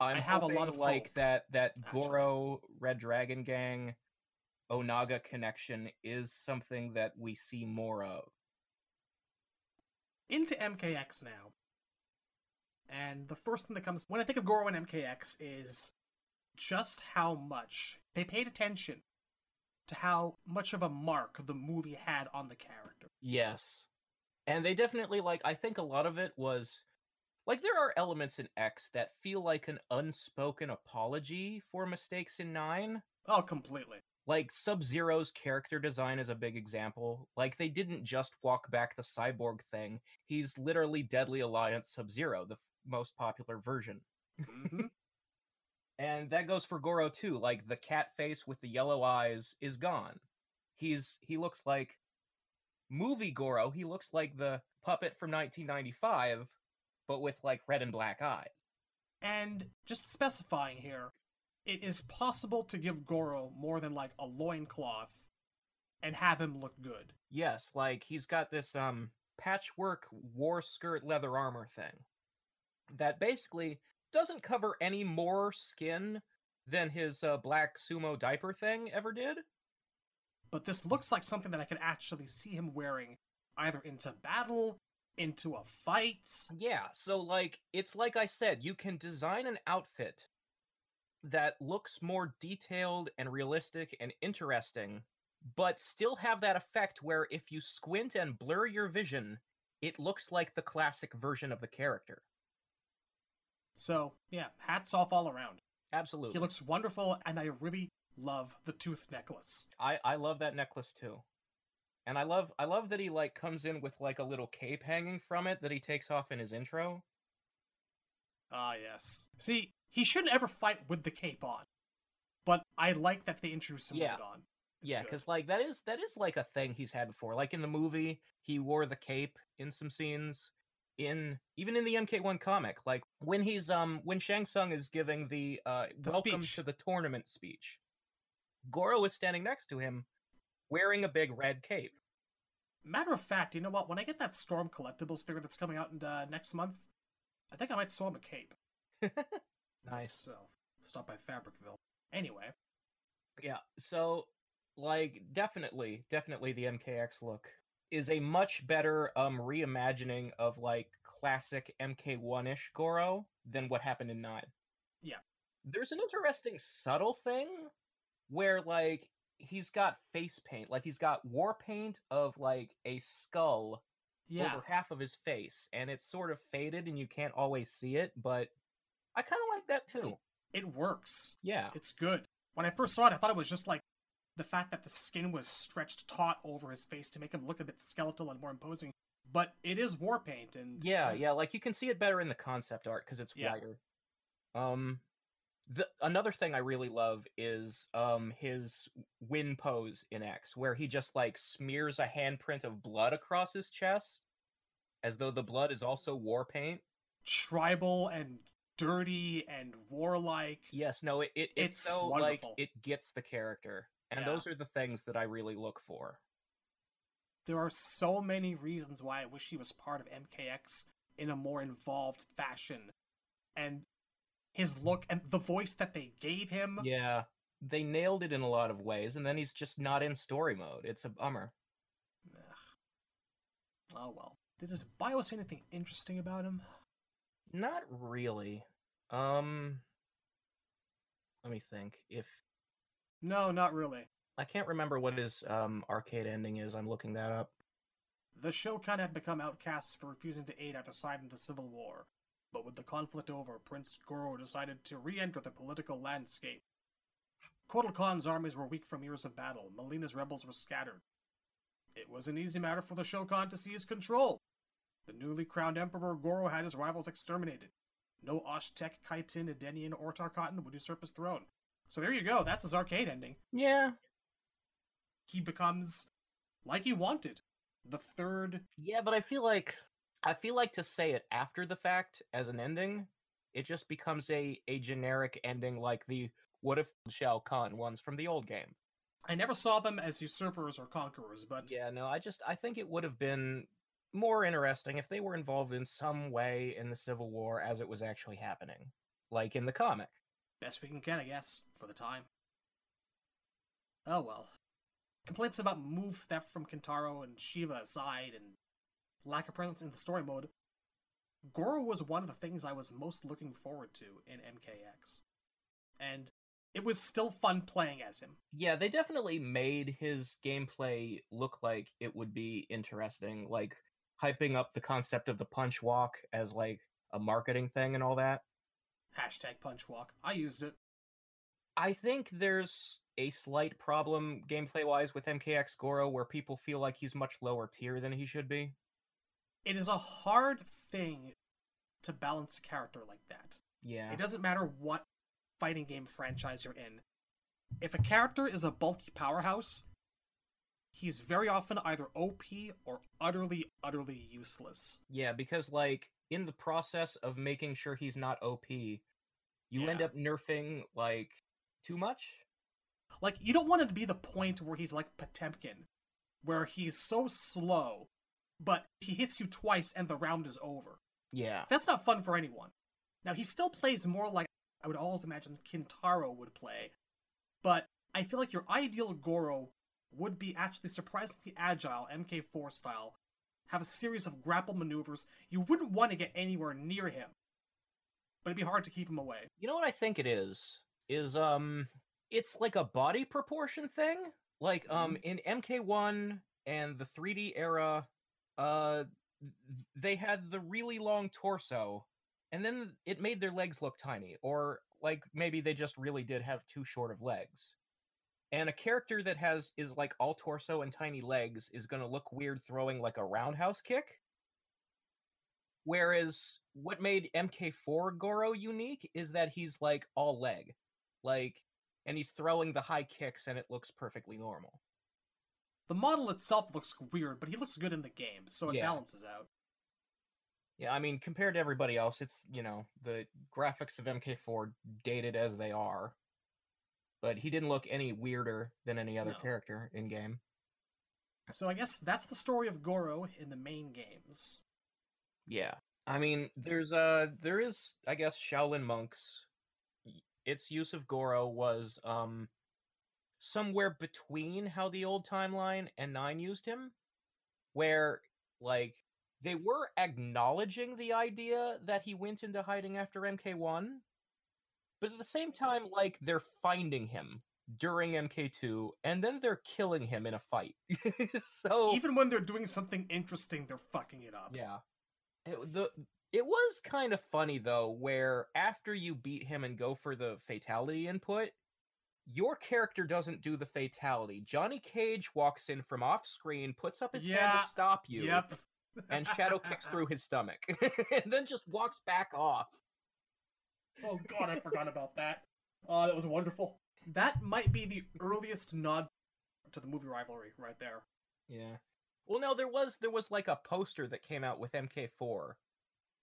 I'm I have a lot of like hope, that that actually. Goro Red Dragon Gang Onaga connection is something that we see more of. Into MKX now. And the first thing that comes when I think of Goro and MKX is just how much they paid attention to how much of a mark the movie had on the character. Yes. And they definitely like I think a lot of it was like there are elements in X that feel like an unspoken apology for mistakes in 9. Oh, completely. Like Sub Zero's character design is a big example. Like they didn't just walk back the cyborg thing. He's literally Deadly Alliance Sub Zero, the f- most popular version. hmm And that goes for Goro too. Like the cat face with the yellow eyes is gone. He's he looks like movie Goro. He looks like the puppet from 1995, but with like red and black eyes. And just specifying here, it is possible to give Goro more than like a loincloth and have him look good. Yes, like he's got this um patchwork war skirt leather armor thing that basically doesn't cover any more skin than his uh, black sumo diaper thing ever did. But this looks like something that I could actually see him wearing either into battle into a fight. Yeah, so like it's like I said, you can design an outfit that looks more detailed and realistic and interesting, but still have that effect where if you squint and blur your vision, it looks like the classic version of the character. So, yeah, hats off all around. Absolutely. He looks wonderful, and I really love the tooth necklace. I I love that necklace too. And I love I love that he like comes in with like a little cape hanging from it that he takes off in his intro. Ah, yes. See, he shouldn't ever fight with the cape on. But I like that they introduced him Yeah. with it on. It's yeah, because like that is that is like a thing he's had before. Like in the movie, he wore the cape in some scenes. In even in the MK1 comic, like when he's um when Shang Tsung is giving the uh The welcome speech. to the tournament speech, Goro is standing next to him, wearing a big red cape. Matter of fact, you know what? When I get that Storm Collectibles figure that's coming out in uh, next month, I think I might sew him a cape. Nice. So, stop by Fabricville. Anyway, Yeah, so like definitely, definitely the MKX look is a much better um reimagining of like classic MK1-ish Goro than what happened in 9. Yeah. There's an interesting subtle thing where like he's got face paint, like he's got war paint of like a skull yeah, over half of his face and it's sort of faded and you can't always see it, but I kind of like that too. it works. Yeah. It's good. When I first saw it, I thought it was just like the fact that the skin was stretched taut over his face to make him look a bit skeletal and more imposing. But it is war paint, and Yeah, yeah, like you can see it better in the concept art because it's Yeah. whiter. Um, the another thing I really love is um his win pose in X, where he just like smears a handprint of blood across his chest, as though the blood is also war paint. tribal and dirty and warlike. Yes, no, it, it it's, It's so wonderful. like it gets the character, and Yeah. those are the things that I really look for. There are so many reasons why I wish he was part of MKX in a more involved fashion. And his look and the voice that they gave him. Yeah, they nailed it in a lot of ways, and then he's just not in story mode. It's a bummer. Ugh. Oh well. Did his bio say anything interesting about him? Not really. Um let me think. If No, not really. I can't remember what his um arcade ending is, I'm looking that up. The Shokan had become outcasts for refusing to aid at the side in the Civil War. But with the conflict over, Prince Goro decided to re enter the political landscape. Kotal Kahn's armies were weak from years of battle, Mileena's rebels were scattered. It was an easy matter for the Shokan to seize control. The newly crowned Emperor Goro had his rivals exterminated. No Osh-Tekk, Kytinn, Edenian, or Tarkatan would usurp his throne. So there you go, that's his arcade ending. Yeah. He becomes, like he wanted, the third Yeah, but I feel like I feel like to say it after the fact as an ending, it just becomes a a generic ending like the what if Shao Kahn ones from the old game. I never saw them as usurpers or conquerors, but Yeah, no, I just I think it would have been more interesting if they were involved in some way in the Civil War as it was actually happening, like in the comic. Best we can get, I guess, for the time. Oh well. Complaints about move theft from Kintaro and Sheeva aside, and lack of presence in the story mode, Goro was one of the things I was most looking forward to in MKX. And it was still fun playing as him. Yeah, they definitely made his gameplay look like it would be interesting, like hyping up the concept of the punch walk as like a marketing thing and all that. Hashtag punch walk. I used it. I think there's a slight problem gameplay wise with MKX Goro where people feel like he's much lower tier than he should be. It is a hard thing to balance a character like that. Yeah. It doesn't matter what fighting game franchise you're in. If a character is a bulky powerhouse, he's very often either OP or utterly, utterly useless. Yeah, because like in the process of making sure he's not OP, you end up nerfing like too much. Like, you don't want it to be the point where he's like Potemkin, where he's so slow, but he hits you twice and the round is over. Yeah. That's not fun for anyone. Now, he still plays more like I would always imagine Kintaro would play, but I feel like your ideal Goro would be actually surprisingly agile, MK4 style, have a series of grapple maneuvers. You wouldn't want to get anywhere near him, but it'd be hard to keep him away. You know what I think it is? Is um it's like a body proportion thing. Like um in MK1 and the 3D era, uh they had the really long torso and then it made their legs look tiny or like maybe they just really did have too short of legs. And a character that has is like all torso and tiny legs is going to look weird throwing like a roundhouse kick. Whereas what made MK4 Goro unique is that he's like all leg. Like and he's throwing the high kicks and it looks perfectly normal. The model itself looks weird, but he looks good in the game, so it Yeah. balances out. Yeah, I mean compared to everybody else, it's, you know, the graphics of MK4 dated as they are. But he didn't look any weirder than any other No. character in game. So I guess that's the story of Goro in the main games. Yeah. I mean, there's uh there is I guess Shaolin monks. Its use of Goro was um somewhere between how the old timeline and 9 used him where like they were acknowledging the idea that he went into hiding after MK1 but at the same time like they're finding him during MK2 and then they're killing him in a fight. so Even when they're doing something interesting, they're fucking it up. yeah. It, the it was kind of funny though, where after you beat him and go for the fatality input, your character doesn't do the fatality. Johnny Cage walks in from off screen, puts up his hand to stop you, Yep. and shadow kicks through his stomach, and then just walks back off. Oh god, I forgot about that. Oh, that was wonderful. That might be the earliest nod to the movie rivalry right there. Yeah. Well, no, there was there was like a poster that came out with MK4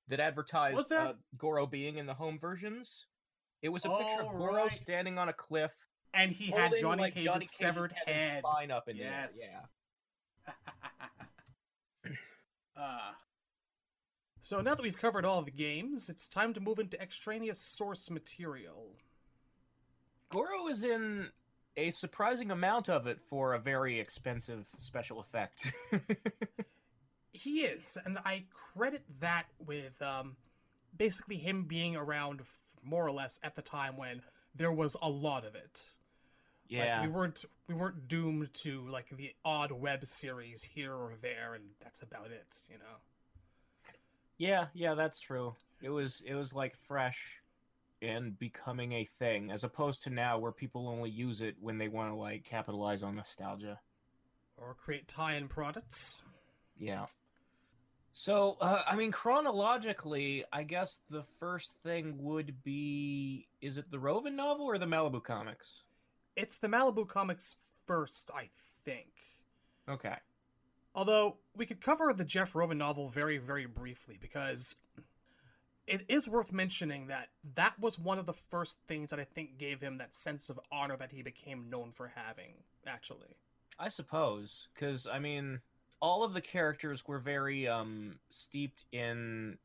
that advertised there? uh, Goro being in the home versions. It was a picture Oh, of Goro right. standing on a cliff And he had Johnny like, Cage's Johnny Cage's severed head. spine up in Yes. the air. Yeah. uh, so now that we've covered all the games, it's time to move into extraneous source material. Goro is in a surprising amount of it for a very expensive special effect. He is, and I credit that with um, basically him being around f- more or less at the time when there was a lot of it. Like, yeah. we weren't we weren't doomed to like the odd web series here or there, and that's about it. You know. Yeah, yeah, that's true. It was it was like fresh and becoming a thing as opposed to now where people only use it when they want to like capitalize on nostalgia. Or create tie-in products. Yeah. So, uh, I mean, chronologically, I guess the first thing would be is it the Rovin novel or the Malibu comics? It's the Malibu comics first, I think. Okay. Although we could cover the Jeff Rovin novel very, very briefly because it is worth mentioning that that was one of the first things that I think gave him that sense of honor that he became known for having. Actually, I suppose, because I mean, all of the characters were very um steeped in,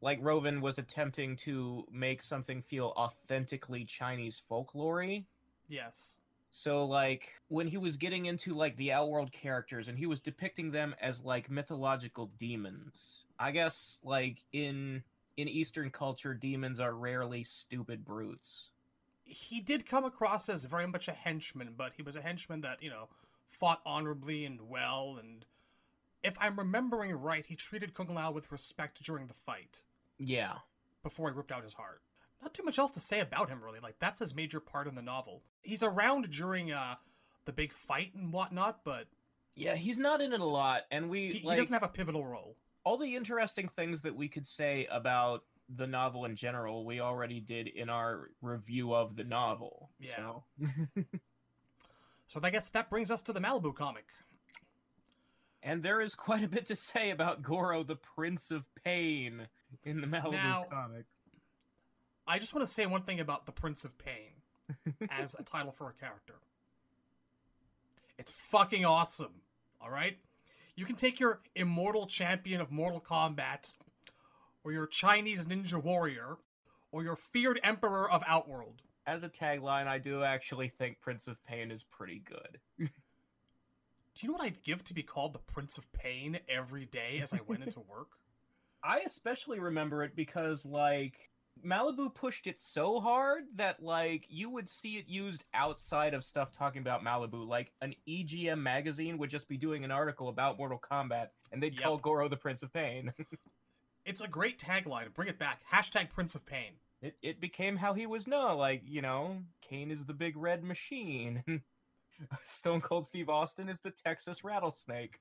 like Rovin was attempting to make something feel authentically Chinese folklore. yes, So like when he was getting into like the Outworld characters and he was depicting them as like mythological demons. I guess like in in Eastern culture, demons are rarely stupid brutes. he did come across as very much a henchman, but he was a henchman that you know fought honorably and well. And if I'm remembering right, he treated Kung Lao with respect during the fight. Yeah. before he ripped out his heart. Not too much else to say about him, really. Like that's his major part in the novel. He's around during uh the big fight and whatnot, but Yeah, he's not in it a lot, and we he, he doesn't have a pivotal role. all the interesting things that we could say about the novel in general, we already did in our review of the novel. Yeah. So. So I guess that brings us to the Malibu comic. and there is quite a bit to say about Goro, the Prince of Pain, in the Malibu Now- comic. I just want to say one thing about the Prince of Pain as a title for a character. It's fucking awesome. All right? You can take your immortal champion of Mortal Kombat or your Chinese ninja warrior or your feared emperor of Outworld. As a tagline, I do actually think Prince of Pain is pretty good. Do Do you know what I'd give to be called the Prince of Pain every day as I went into work? I especially remember it because like Malibu pushed it so hard that like you would see it used outside of stuff talking about Malibu. Like an EGM magazine would just be doing an article about Mortal Kombat, and they'd Yep. call Goro the Prince of Pain. It's a great tagline. Bring it back. Hashtag Prince of Pain. it it became how he was known. Like you know, Kane is the big red machine. Stone Cold Steve Austin is the Texas rattlesnake.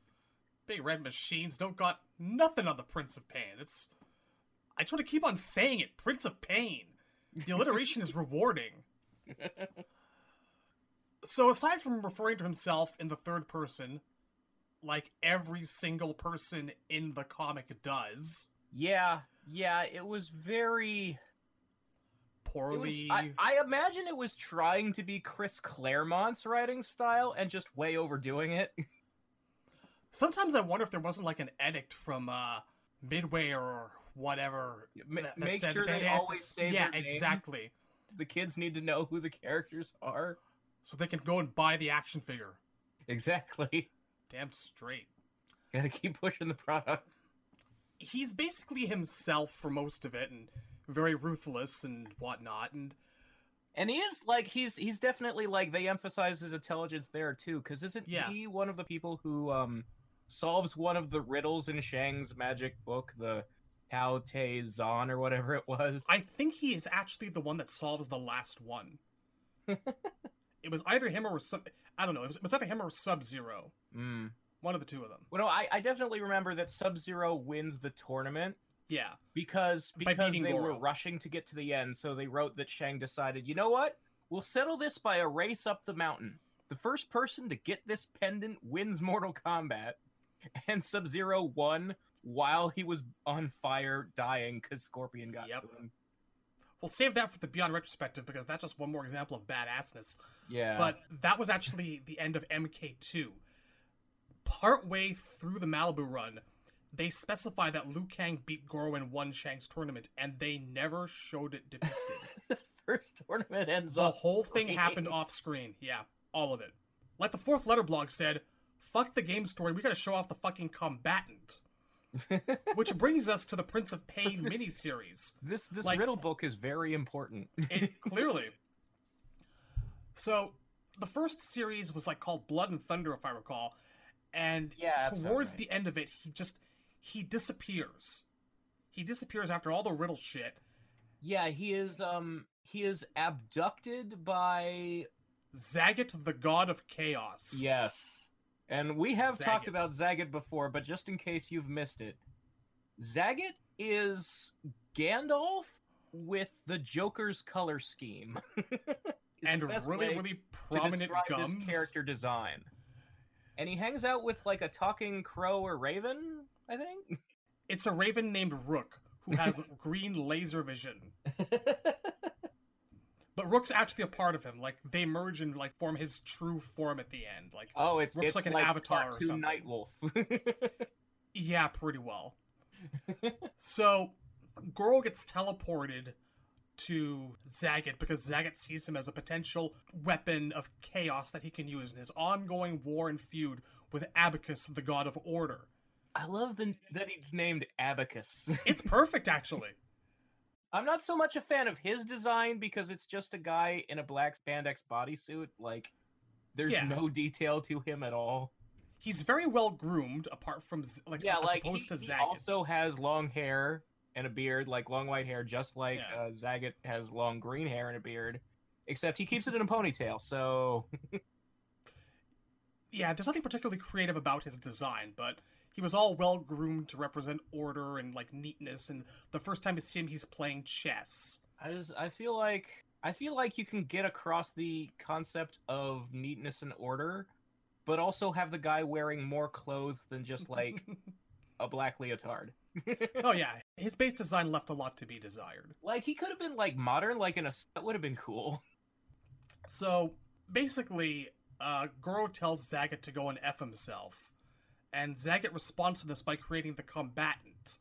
Big red machines don't got nothing on the Prince of Pain. It's. I just want to keep on saying it. Prince of Pain. The alliteration is rewarding. So, aside from referring to himself in the third person, like every single person in the comic does, Yeah, yeah, it was very. It was, poorly. I, I imagine it was trying to be Chris Claremont's writing style and just way overdoing it. Sometimes I wonder if there wasn't like an edict from uh, Midway or whatever. Ma- that- make said sure they had- always say Yeah, their name. exactly. The kids need to know who the characters are. So they can go and buy the action figure. Exactly. Damn straight. Gotta keep pushing the product. He's basically himself for most of it, and very ruthless and whatnot. And And he is like he's he's definitely like they emphasize his intelligence there too, because isn't Yeah. he one of the people who um solves one of the riddles in Shang's magic book, the Tao Te Zan or whatever it was? I think he is actually the one that solves the last one. it was either him or some. I don't know. It was, it was either him or Sub Zero. Mm. One of the two of them. Well, no, I, I definitely remember that Sub Zero wins the tournament Yeah. because because they were rushing to get to the end. So they wrote that Shang decided, you know what? We'll settle this by a race up the mountain. The first person to get this pendant wins Mortal Kombat. And Sub Zero won while he was on fire, dying because Scorpion got Yep. to him. We'll save that for the Beyond Retrospective because that's just one more example of badassness. Yeah, But that was actually the end of MK2. Partway through the Malibu run, they specify that Liu Kang beat Goro in one Shang's tournament, and they never showed it depicted. first tournament ends the whole thing screen. happened off screen. Yeah, all of it. Like the fourth letter blog said, fuck the game story, we gotta show off the fucking combatant. Which brings us to the Prince of Pain This- miniseries. This this like- riddle book is very important. It, clearly. So, the first series was like called Blood and Thunder, if I recall, and Yeah, towards right. the end of it, he just he disappears. He disappears after all the riddle shit. yeah, he is um he is abducted by Zagat, the god of chaos. Yes. And we have talked about Zagat before, but just in case you've missed it, Zagat is Gandalf with the Joker's color scheme. And really, really prominent gums. Character design. And he hangs out with like a talking crow or raven, I think. It's a raven named Rook who has green laser vision. But Rook's actually a part of him. Like they merge and like form his true form at the end. Like oh, it's, Looks it's like an avatar or something. Nightwolf. Yeah, pretty well. so, Goro gets teleported to Zagat because Zagat sees him as a potential weapon of chaos that he can use in his ongoing war and feud with Abacus, the god of order. I love the, that he's named Abacus. It's perfect, actually. I'm not so much a fan of his design because it's just a guy in a black spandex bodysuit. Like, there's Yeah. no detail to him at all. He's very well groomed, apart from like Yeah, like he, he also has long hair and a beard, like long white hair, just like Yeah. uh, Zagat has long green hair and a beard. Except he keeps it in a ponytail. So yeah, there's nothing particularly creative about his design, but he was all well groomed to represent order and like neatness. And the first time you see him, he's playing chess. I just I feel like I feel like you can get across the concept of neatness and order, but also have the guy wearing more clothes than just like a black leotard. oh yeah, his base design left a lot to be desired. Like he could have been like modern, like in a that would have been cool. So basically, uh, Goro tells Zagat to go and f himself, and Zagat responds to this by creating the combatant,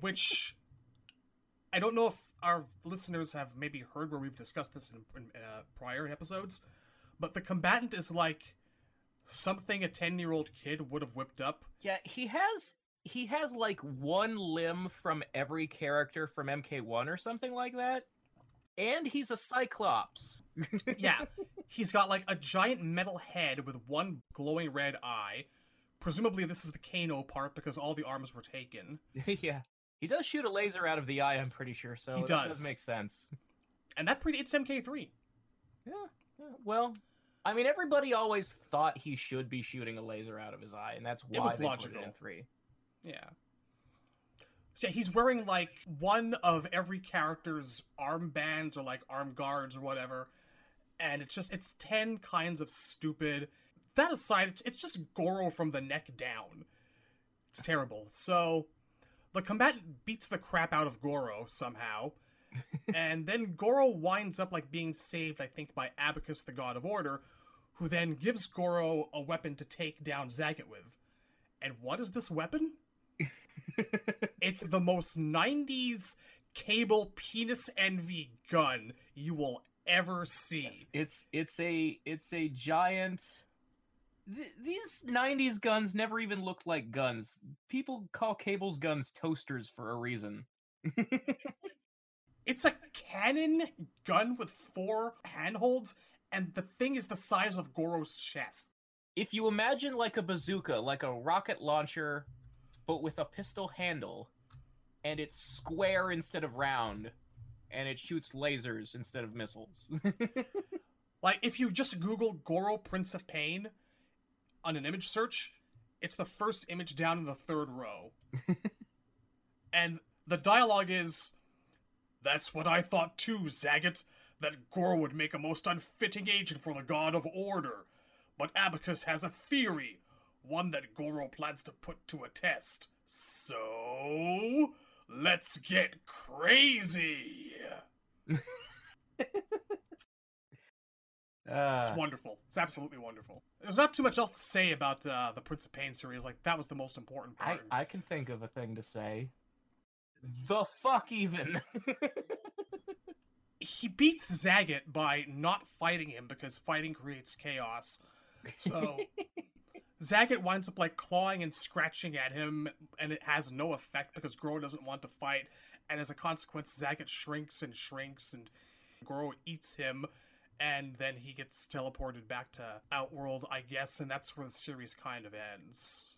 which I don't know if our listeners have maybe heard where we've discussed this in, in uh, prior episodes, but the combatant is like something a 10 year old kid would have whipped up. Yeah, he has he has like one limb from every character from MK1 or something like that. And he's a cyclops. yeah. He's got like a giant metal head with one glowing red eye. Presumably this is the Kano part because all the arms were taken. yeah. He does shoot a laser out of the eye, I'm pretty sure, so he does. does make sense. And that predates MK3. Yeah, yeah. Well, I mean, everybody always thought he should be shooting a laser out of his eye, and that's why it they logical. put it in three. Yeah. So yeah, he's wearing like one of every character's armbands or like arm guards or whatever, and it's just it's ten kinds of stupid. That aside, it's it's just Goro from the neck down. It's terrible. So the combatant beats the crap out of Goro somehow, and then Goro winds up like being saved, I think, by Abacus, the God of Order, who then gives Goro a weapon to take down Zagat with. And what is this weapon? it's the most 90s cable penis envy gun you will ever see. Yes, it's it's a it's a giant Th- these 90s guns never even looked like guns. People call cables guns toasters for a reason. it's a cannon gun with four handholds and the thing is the size of Goro's chest. If you imagine like a bazooka, like a rocket launcher but with a pistol handle, and it's square instead of round, and it shoots lasers instead of missiles. like if you just Google Goro Prince of Pain on an image search, it's the first image down in the third row. and the dialogue is That's what I thought too, Zagat, that Goro would make a most unfitting agent for the God of Order. But Abacus has a theory one that Goro plans to put to a test. So, let's get crazy. uh, it's wonderful. It's absolutely wonderful. There's not too much else to say about uh, the Prince of Pain series. Like that was the most important part. I, I can think of a thing to say. The fuck even. he beats Zagat by not fighting him because fighting creates chaos. So Zagat winds up like clawing and scratching at him, and it has no effect because Goro doesn't want to fight. And as a consequence, Zagat shrinks and shrinks, and Goro eats him, and then he gets teleported back to Outworld, I guess, and that's where the series kind of ends.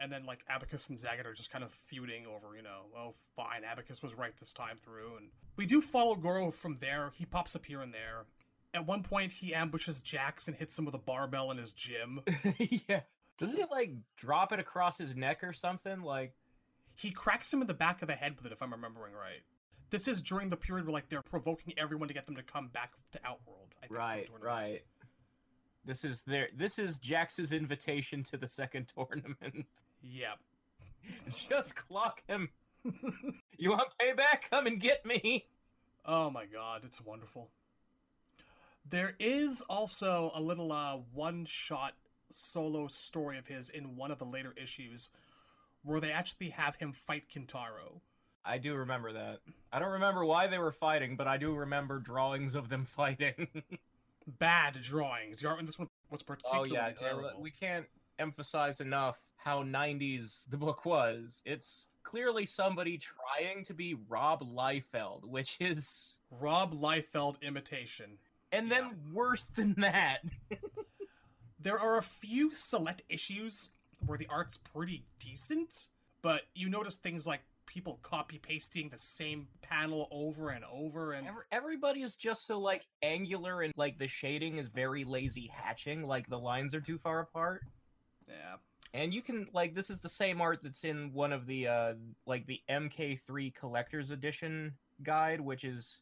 And then like Abacus and Zagat are just kind of feuding over, you know, oh fine, Abacus was right this time through, and we do follow Goro from there. He pops up here and there, at one point, he ambushes Jax and hits him with a barbell in his gym. yeah. Doesn't he like drop it across his neck or something? Like he cracks him in the back of the head with it, if I'm remembering right. This is during the period where like they're provoking everyone to get them to come back to Outworld. I think, right, right. This is their. This is Jax's invitation to the second tournament. Yep. Just clock him. you want payback? Come and get me. Oh my god, it's wonderful. There is also a little uh, one shot solo story of his in one of the later issues where they actually have him fight Kintaro. I do remember that. I don't remember why they were fighting, but I do remember drawings of them fighting. Bad drawings. The art in this one was particularly oh, yeah, uh, terrible. We can't emphasize enough how 90s the book was. It's clearly somebody trying to be Rob Liefeld, which is Rob Liefeld imitation and then yeah. worse than that. there are a few select issues where the art's pretty decent, but you notice things like people copy pasting the same panel over and over and everybody is just so like angular and like the shading is very lazy hatching like the lines are too far apart yeah and you can like this is the same art that's in one of the uh like the mk3 collector's edition guide which is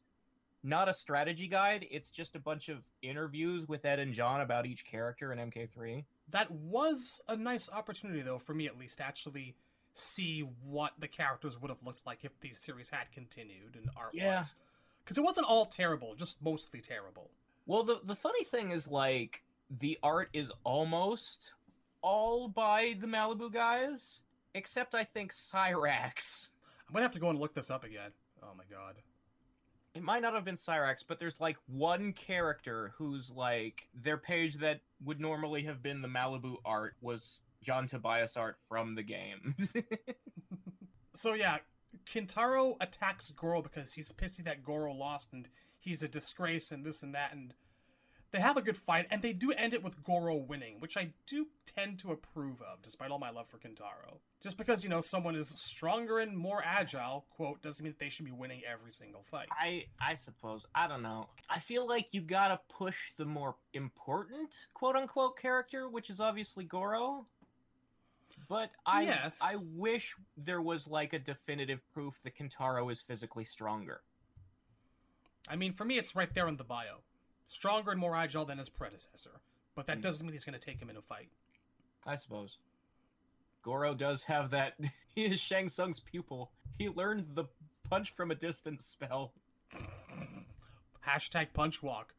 not a strategy guide. It's just a bunch of interviews with Ed and John about each character in MK3. That was a nice opportunity, though, for me at least, actually see what the characters would have looked like if the series had continued and art yeah. wise. Because it wasn't all terrible, just mostly terrible. Well, the the funny thing is, like, the art is almost all by the Malibu guys, except I think Cyrax. I'm gonna have to go and look this up again. Oh my god it might not have been Cyrax, but there's like one character who's like their page that would normally have been the Malibu art was John Tobias art from the game. So yeah, Kintaro attacks Goro because he's pissy that Goro lost and he's a disgrace and this and that and they have a good fight and they do end it with Goro winning, which I do tend to approve of despite all my love for Kintaro. Just because, you know, someone is stronger and more agile, quote, doesn't mean that they should be winning every single fight. I I suppose I don't know. I feel like you gotta push the more important quote unquote character, which is obviously Goro. But I Yes. I wish there was like a definitive proof that Kintaro is physically stronger. I mean, for me, it's right there in the bio. Stronger and more agile than his predecessor. But that Hmm. doesn't mean he's going to take him in a fight. I suppose. Goro does have that. He is Shang Tsung's pupil. He learned the punch from a distance spell. Hashtag punch walk.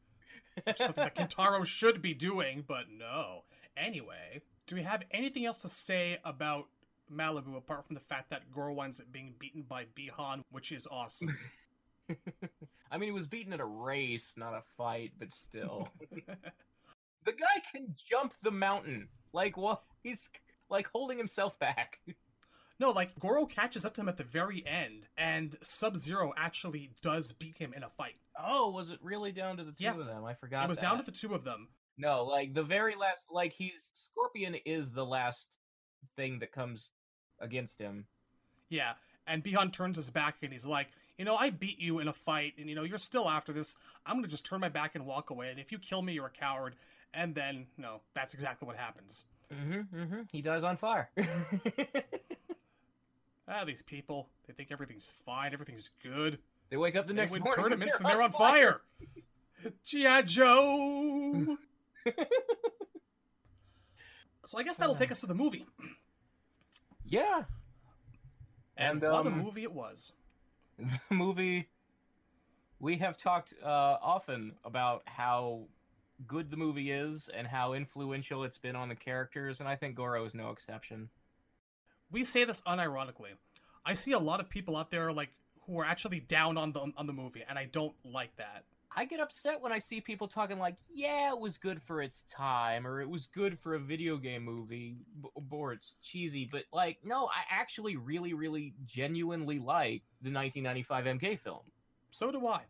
Something that Kintaro should be doing, but no. Anyway, do we have anything else to say about Malibu apart from the fact that Goro winds up being beaten by Bi-Han, which is awesome? I mean, he was beaten at a race, not a fight, but still. the guy can jump the mountain. Like, what? He's like holding himself back. no, like, Goro catches up to him at the very end, and Sub Zero actually does beat him in a fight. Oh, was it really down to the two Yeah. of them? I forgot. it was down to the two of them. No, like the very last. Like he's Scorpion is the last thing that comes against him. Yeah, and Bi-Han turns his back and he's like, you know, I beat you in a fight, and you know, you're still after this. I'm gonna just turn my back and walk away, and if you kill me, you're a coward. And then, no, that's exactly what happens. Mm-hmm. Mm-hmm. He dies on fire. Ah, these people, they think everything's fine, everything's good. they wake up the They next win morning. tournaments and they're on fire. G.I. Joe! so I guess that'll take us to the movie. Yeah. And, And, what a um, movie it was. the movie we have talked uh, often about how good the movie is and how influential it's been on the characters and i think goro is no exception We say this unironically. I see a lot of people out there like who are actually down on the on the movie, and I don't like that. I get upset when i see people talking like yeah it was good for its time or it was good for a video game movie b- or it's cheesy but like no i actually really really genuinely like the 1995 mk film So do I.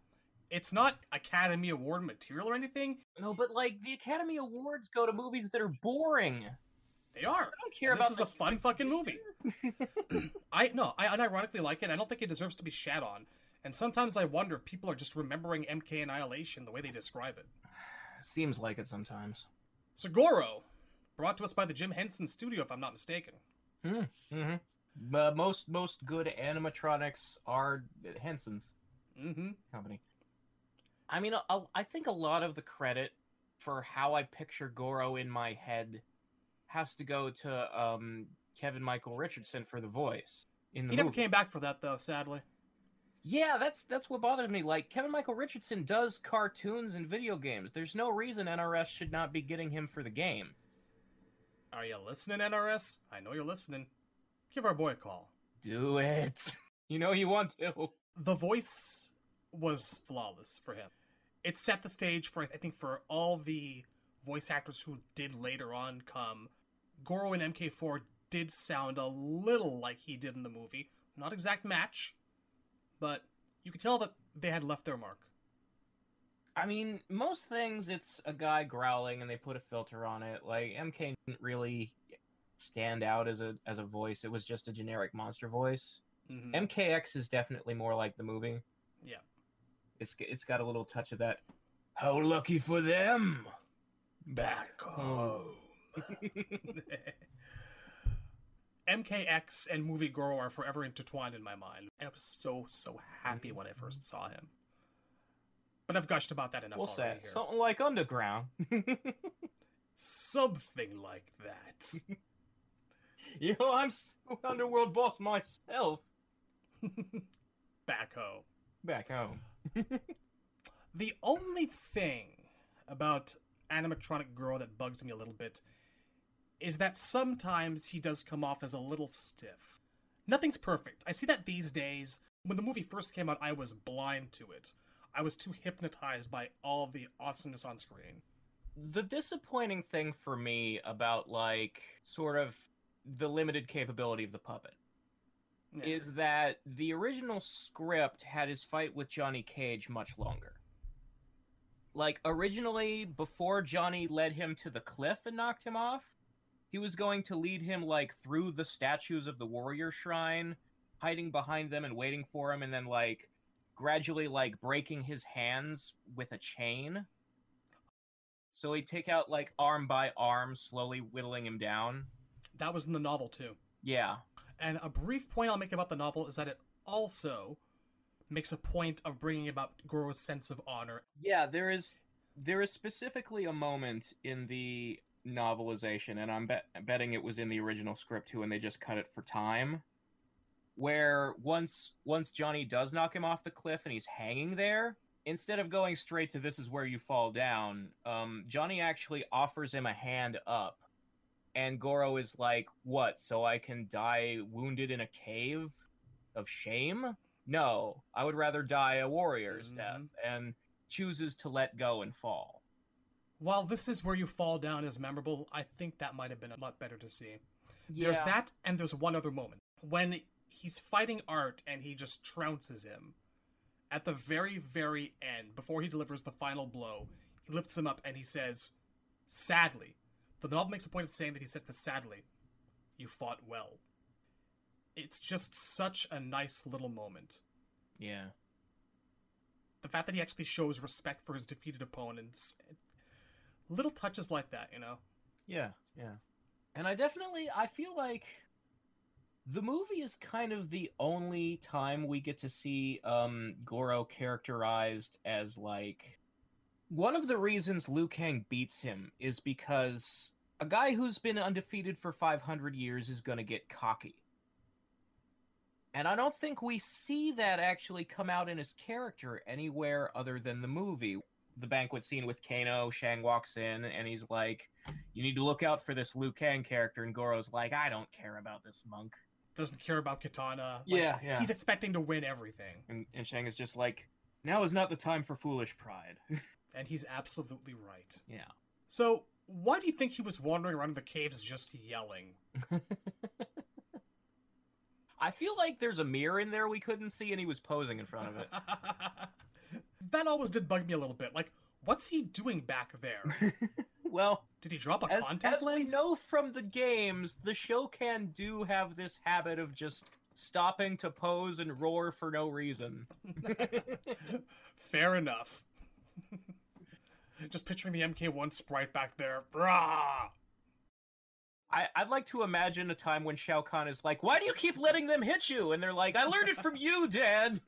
It's not Academy Award material or anything. no but like the academy awards go to movies that are boring They are. i don't care And about this is a fun fucking movie. I no, I unironically like it. I don't think it deserves to be shat on. And sometimes I wonder if people are just remembering MK Annihilation the way they describe it. seems like it sometimes Segoro, brought to us by the Jim Henson Studio, if I'm not mistaken. Mm-hmm. But most most good animatronics are Henson's Mm-hmm. company. I mean, I think a lot of the credit for how I picture Goro in my head has to go to um, Kevin Michael Richardson for the voice in the He never movie. came back for that though, sadly. Yeah, that's that's what bothered me. Like Kevin Michael Richardson does cartoons and video games. There's no reason NRS should not be getting him for the game. Are you listening, NRS? I know you're listening. Give our boy a call. Do it. You know you want to. the voice was flawless for him. It set the stage for I think for all the voice actors who did later on come. Goro in MK4 did sound a little like he did in the movie. Not exact match, but you could tell that they had left their mark. I mean, most things it's a guy growling and they put a filter on it. Like MK didn't really stand out as a as a voice. It was just a generic monster voice. Mhm. MKX is definitely more like the movie. Yeah. It's it's got a little touch of that. How lucky for them. Back home. MKX and movie Goro are forever intertwined in my mind. I was so so happy when I mm-hmm. first saw him. But I've gushed about that enough We'll already say here. something like Underground. Something like that. you know, I'm underworld boss myself. Back home. Back home. The only thing about animatronic Goro that bugs me a little bit is that sometimes he does come off as a little stiff. Nothing's perfect. I see that these days. When the movie first came out, I was blind to it. I was too hypnotized by all of the awesomeness on screen. the disappointing thing for me about like sort of the limited capability of the puppet Yeah. is that the original script had his fight with Johnny Cage much longer. Like originally before Johnny led him to the cliff and knocked him off, he was going to lead him like through the statues of the warrior shrine, hiding behind them and waiting for him and then like gradually like breaking his hands with a chain. So he'd take out like arm by arm, slowly whittling him down. that was in the novel too. Yeah. And a brief point I'll make about the novel is that it also makes a point of bringing about Goro's sense of honor. Yeah, there is there is specifically a moment in the novelization, and I'm bet, betting it was in the original script too, and they just cut it for time. Where once once Johnny does knock him off the cliff and he's hanging there, instead of going straight to "this is where you fall down," um, Johnny actually offers him a hand up, and Goro is like, "What? So I can die wounded in a cave of shame?" No, I would rather die a warrior's death, Mhm. and chooses to let go and fall. While this is where you fall down is memorable, I think that might have been a lot better to see. There's that, and there's one other moment when he's fighting Art and he just trounces him. At the very, very end, before he delivers the final blow, he lifts him up and he says, "Sadly." The novel makes a point of saying that he says this sadly. You fought well. It's just such a nice little moment. Yeah. The fact that he actually shows respect for his defeated opponents. Little touches like that, you know? Yeah, yeah. And I definitely I feel like the movie is kind of the only time we get to see um Goro characterized as like one of the reasons Liu Kang beats him is because a guy who's been undefeated for 500 years is going to get cocky. And I don't think we see that actually come out in his character anywhere other than the movie. The banquet scene with Kano, Shang walks in and he's like, You need to look out for this Liu Kang character. And Goro's like, I don't care about this monk. Doesn't care about Kitana. Like, Yeah, yeah. He's expecting to win everything. And, and Shang is just like, Now is not the time for foolish pride. And he's absolutely right. yeah. So, why do you think he was wandering around in the caves just yelling? I feel like there's a mirror in there we couldn't see and he was posing in front of it. that always did bug me a little bit. Like, what's he doing back there? well, Did he drop a as, contact as we know from the games, the Shokan do have this habit of just stopping to pose and roar for no reason. Fair enough. Just picturing the MK1 sprite back there. Brah! I, I'd like to imagine a time when Shao Kahn is like, "Why do you keep letting them hit you?" And they're like, "I learned it from you, Dad."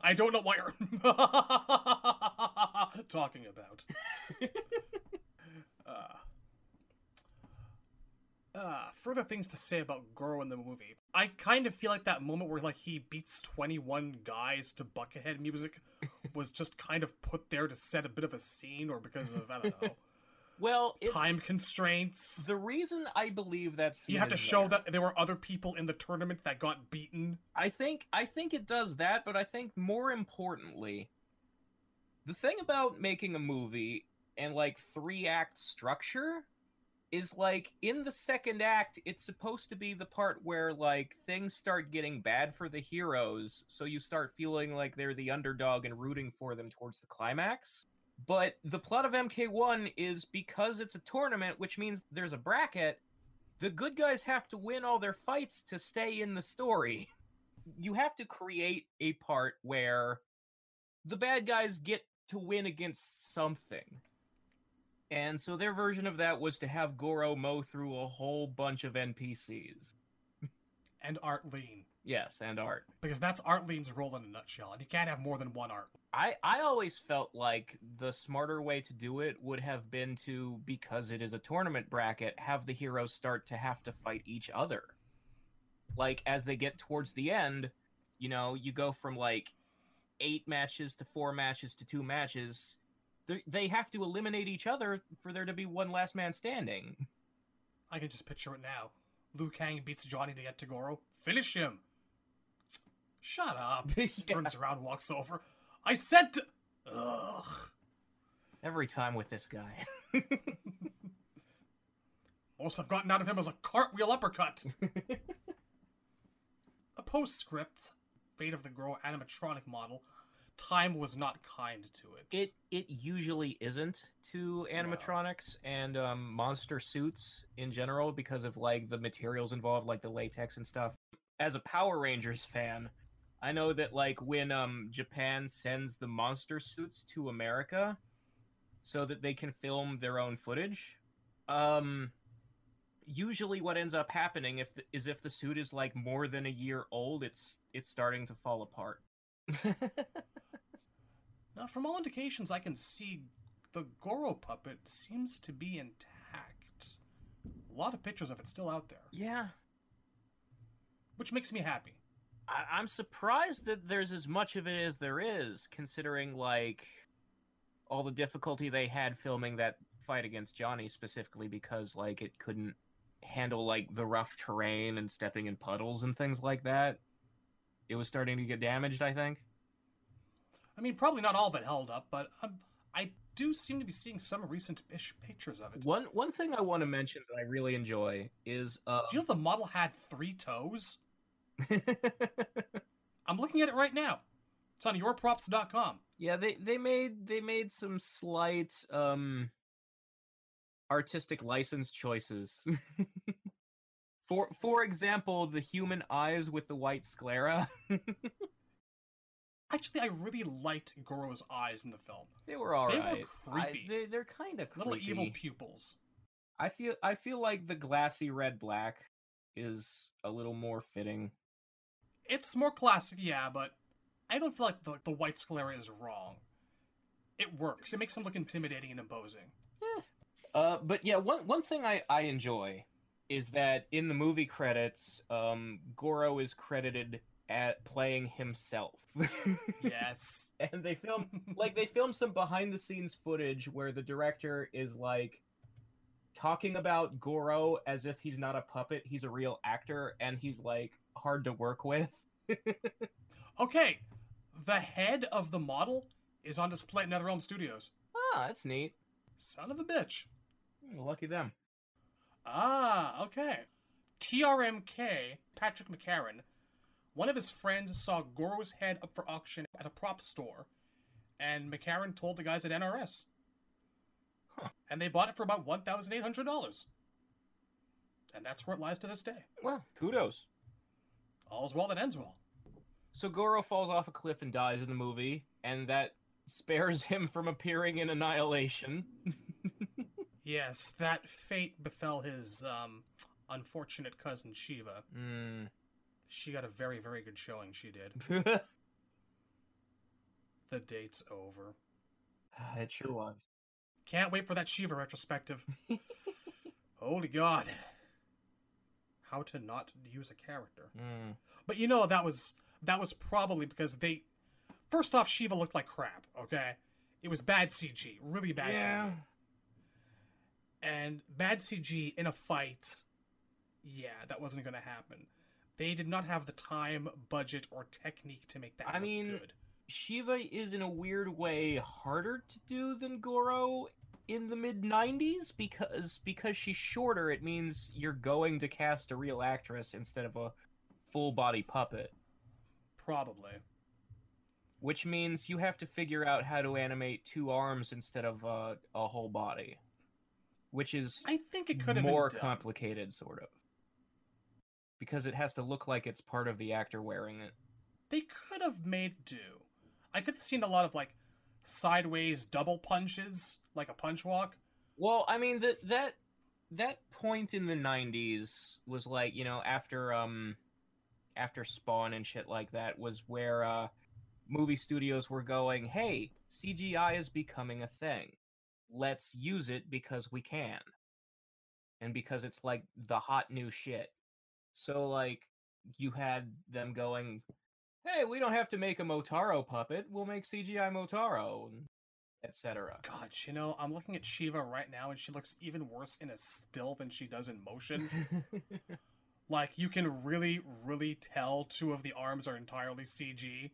I don't know what you're talking about. uh, uh, further things to say about Goro in the movie. I kind of feel like that moment where like he beats 21 guys to Buckethead music was just kind of put there to set a bit of a scene or because of I don't know well, time constraints. the reason I believe that you have to show there- that there were other people in the tournament that got beaten. I think I think it does that, but I think more importantly, the thing about making a movie and like three act structure is like in the second act it's supposed to be the part where like things start getting bad for the heroes so you start feeling like they're the underdog and rooting for them towards the climax but the plot of mk1 is because it's a tournament which means there's a bracket the good guys have to win all their fights to stay in the story you have to create a part where the bad guys get to win against something. And so their version of that was to have Goro mow through a whole bunch of NPCs. And Art Lean. Yes, and art. Because that's Art Lean's role in a nutshell, and you can't have more than one Art. I I always felt like the smarter way to do it would have been to because it is a tournament bracket, have the heroes start to have to fight each other. Like as they get towards the end, you know, you go from like 8 matches to 4 matches to 2 matches. They- They have to eliminate each other for there to be one last man standing. I can just picture it now. Liu Kang beats Johnny to get to Goro. Finish him. Shut up. Yeah. Turns around, walks over. I said to. Ugh. Every time with this guy. Most I've gotten out of him was a cartwheel uppercut. a postscript, Fate of the Goro animatronic model, time was not kind to it. it it usually isn't to animatronics and um, monster suits in general because of like the materials involved, like the latex and stuff. As a Power Rangers fan, I know that like when um Japan sends the monster suits to America so that they can film their own footage, um usually what ends up happening if the, is if the suit is like more than a year old, it's it's starting to fall apart. Now, from all indications, I can see the Goro puppet seems to be intact. A lot of pictures of it still out there, yeah, which makes me happy. I, I'm surprised that there's as much of it as there is, considering like all the difficulty they had filming that fight against Johnny specifically because like it couldn't handle like the rough terrain and stepping in puddles and things like that. It was starting to get damaged, I think. I mean, probably not all of it held up, but um, I do seem to be seeing some recent-ish pictures of it. One one thing I want to mention that I really enjoy is uh Do you know the model had three toes? I'm looking at it right now. It's on yourprops.com. Yeah, they they made they made some slight um artistic license choices. for for example, the human eyes with the white sclera. Actually, I really liked Goro's eyes in the film. they were all They were creepy. I, they they're kind of Little evil pupils. I feel I feel like the glassy red black is a little more fitting. It's more classic, yeah, but I don't feel like the, the white sclera is wrong. It works. It makes him look intimidating and imposing. Uh, but yeah, one one thing I I enjoy is that in the movie credits, um, Goro is credited at playing himself. Yes. and they film like they film some behind the scenes footage where the director is like talking about Goro as if he's not a puppet, he's a real actor, and he's like hard to work with. okay, the head of the model is on display at NetherRealm Studios. Ah, that's neat. Son of a bitch. Hmm, Lucky them. Ah, okay. TRMK, Patrick McCarran, one of his friends saw Goro's head up for auction at a prop store, and McCarran told the guys at NRS. Huh. And they bought it for about $1,800. And that's where it lies to this day. Well, kudos. All's well that ends well. So Goro falls off a cliff and dies in the movie, and that spares him from appearing in Annihilation. Yes, that fate befell his um, unfortunate cousin Sheeva. Hmm. She got a very, very good showing, she did. The date's over. it sure was. Can't wait for that Sheeva retrospective. Holy God. How to not use a character. Hmm. But you know that was that was probably because they first off Sheeva looked like crap, okay? It was bad CG, really bad Yeah. CG. And bad CG in a fight, yeah, that wasn't gonna happen. They did not have the time, budget, or technique to make that I look mean, good. Sheeva is in a weird way harder to do than Goro in the mid 90s because because she's shorter it means you're going to cast a real actress instead of a full body puppet. Probably. which means you have to figure out how to animate two arms instead of uh, a whole body. Which is I think it could have more complicated sort of. Because it has to look like it's part of the actor wearing it. They could have made do. I could have seen a lot of like sideways double punches, like a punch walk. Well, I mean that that that point in the '90s was like you know after um after Spawn and shit like that was where uh movie studios were going, hey, CGI is becoming a thing. Let's use it because we can, and because it's like the hot new shit. So like you had them going, hey, we don't have to make a Motaro puppet. We'll make CGI Motaro, etc. God, you know, I'm looking at Sheeva right now, and she looks even worse in a still than she does in motion. like you can really, really tell two of the arms are entirely CG.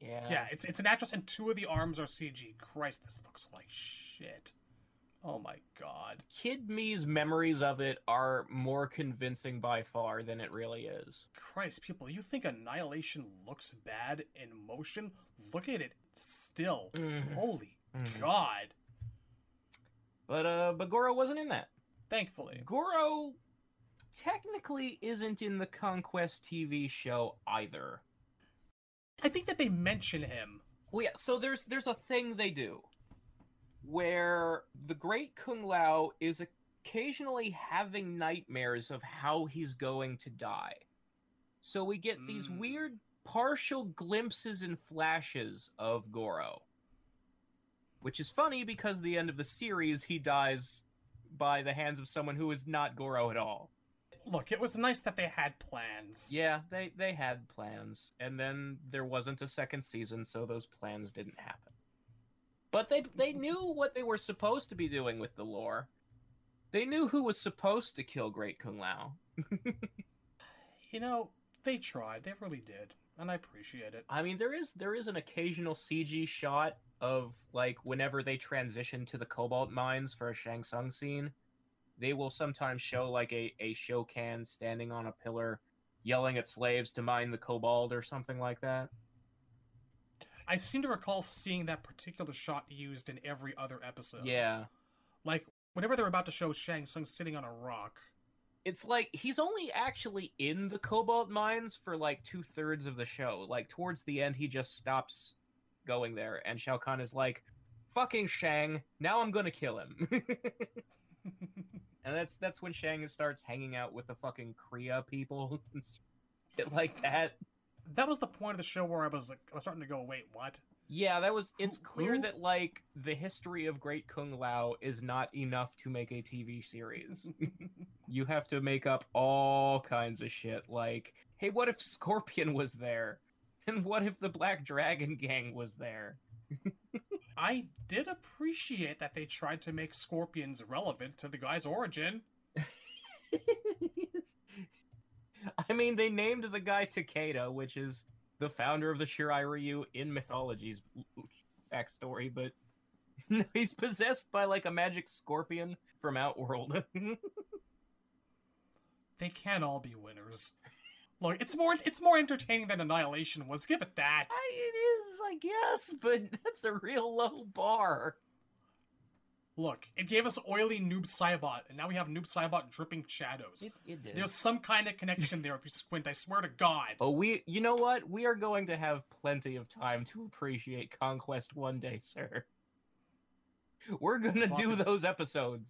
Yeah. Yeah, it's it's an actress, and two of the arms are CG. Christ, this looks like shit. Oh my god. Kid me's memories of it are more convincing by far than it really is. Christ, people, you think Annihilation looks bad in motion? Look at it still. Mhm. Holy Mhm. god. But uh but Goro wasn't in that. Thankfully. Goro technically isn't in the Conquest TV show either. I think that they mention him. Well, yeah. So there's there's a thing they do where the Great Kung Lao is occasionally having nightmares of how he's going to die. So we get these Mm. weird partial glimpses and flashes of Goro, which is funny because the end of the series he dies by the hands of someone who is not Goro at all. Look, it was nice that they had plans. Yeah, they they had plans, and then there wasn't a second season, so those plans didn't happen. But they they knew what they were supposed to be doing with the lore. They knew who was supposed to kill Great Kung Lao. You know, they tried. They really did. And I appreciate it. I mean, there is there is an occasional CG shot of like whenever they transition to the cobalt mines for a Shang Tsung scene, they will sometimes show like a a Shokan standing on a pillar, yelling at slaves to mine the cobalt or something like that. I seem to recall seeing that particular shot used in every other episode. Yeah. Like, whenever they're about to show Shang Tsung sitting on a rock. it's like he's only actually in the cobalt mines for like two thirds of the show. Like towards the end, he just stops going there, and Shao Kahn is like, "Fucking Shang, now I'm gonna kill him." and that's that's when Shang starts hanging out with the fucking Kreeya people, and shit like that. That was the point of the show where I was like, I was starting to go, wait, what? Yeah, that was. It's Who- clear who? that like the history of Great Kung Lao is not enough to make a TV series. you have to make up all kinds of shit like hey what if scorpion was there and what if the black dragon gang was there I did appreciate that they tried to make scorpions relevant to the guy's origin. i mean they named the guy takeda which is the founder of the shirai ryu in mythology's backstory but he's possessed by like a magic scorpion from outworld They can't all be winners. Look, it's more it's more entertaining than Annihilation was. Give it that. I, it is i guess but that's a real low bar Look, it gave us oily Noob Saibot, and now we have Noob Saibot dripping shadows. it, it did. There's some kind of connection there if you squint, I swear to God. Oh, we, you know what? We are going to have plenty of time to appreciate Conquest one day, sir. We're gonna do the- those episodes.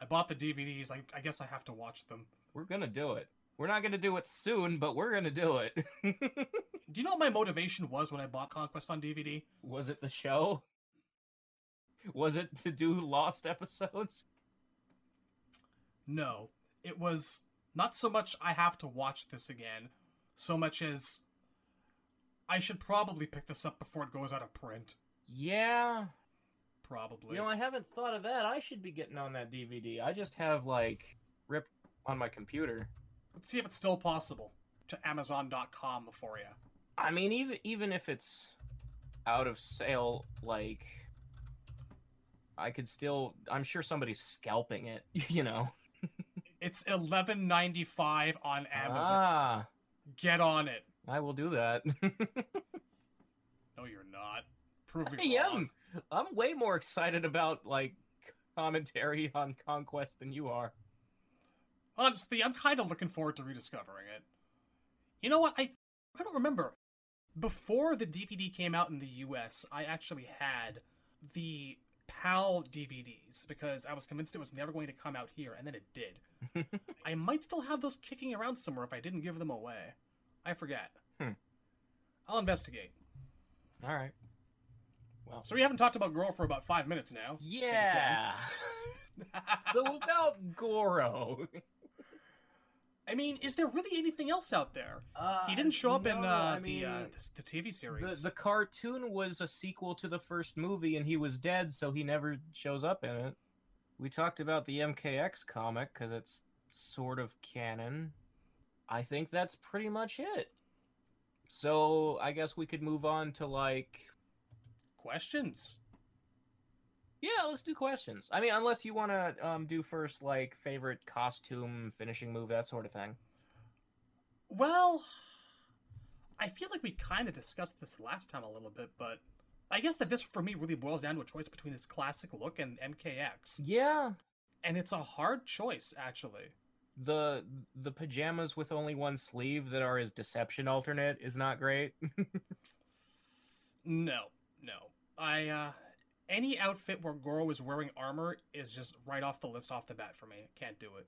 I bought the DVDs, I, I guess I have to watch them. We're gonna do it. We're not gonna do it soon, but we're gonna do it. Do you know what my motivation was when I bought Conquest on DVD? Was it the show? Was it to do lost episodes? No. It was not so much I have to watch this again, so much as I should probably pick this up before it goes out of print. Yeah. Probably. You know, I haven't thought of that. I should be getting on that DVD. I just have like ripped on my computer. Let's see if it's still possible. To Amazon.com for you. I mean, even even if it's out of sale, like I could still. I'm sure somebody's scalping it. You know. It's eleven ninety five on Amazon. Ah, Get on it. I will do that. No, you're not. Prove I wrong. am. I'm way more excited about like commentary on Conquest than you are. Honestly, I'm kind of looking forward to rediscovering it. You know what? I I don't remember. Before the DVD came out in the US, I actually had the PAL DVDs because I was convinced it was never going to come out here, and then it did. I might still have those kicking around somewhere if I didn't give them away. I forget. Hmm. I'll investigate. All right. Well. So we haven't talked about Goro for about five minutes now. yeah. so about Goro. I mean, is there really anything else out there? Uh, He didn't show up in uh, I mean, the, uh, the the TV series. the the cartoon was a sequel to the first movie, and he was dead, so he never shows up in it. We talked about the MKX comic because it's sort of canon. I think that's pretty much it. So I guess we could move on to like Questions? Yeah, let's do questions. I mean, unless you want to um, do first like favorite costume, finishing move, that sort of thing. Well, I feel like we kind of discussed this last time a little bit, but I guess that this for me really boils down to a choice between his classic look and MKX. Yeah, And it's a hard choice, actually. the the pajamas with only one sleeve that are his deception alternate is not great. No, no. I, uh, any outfit where Goro is wearing armor is just right off the list off the bat for me. Can't do it.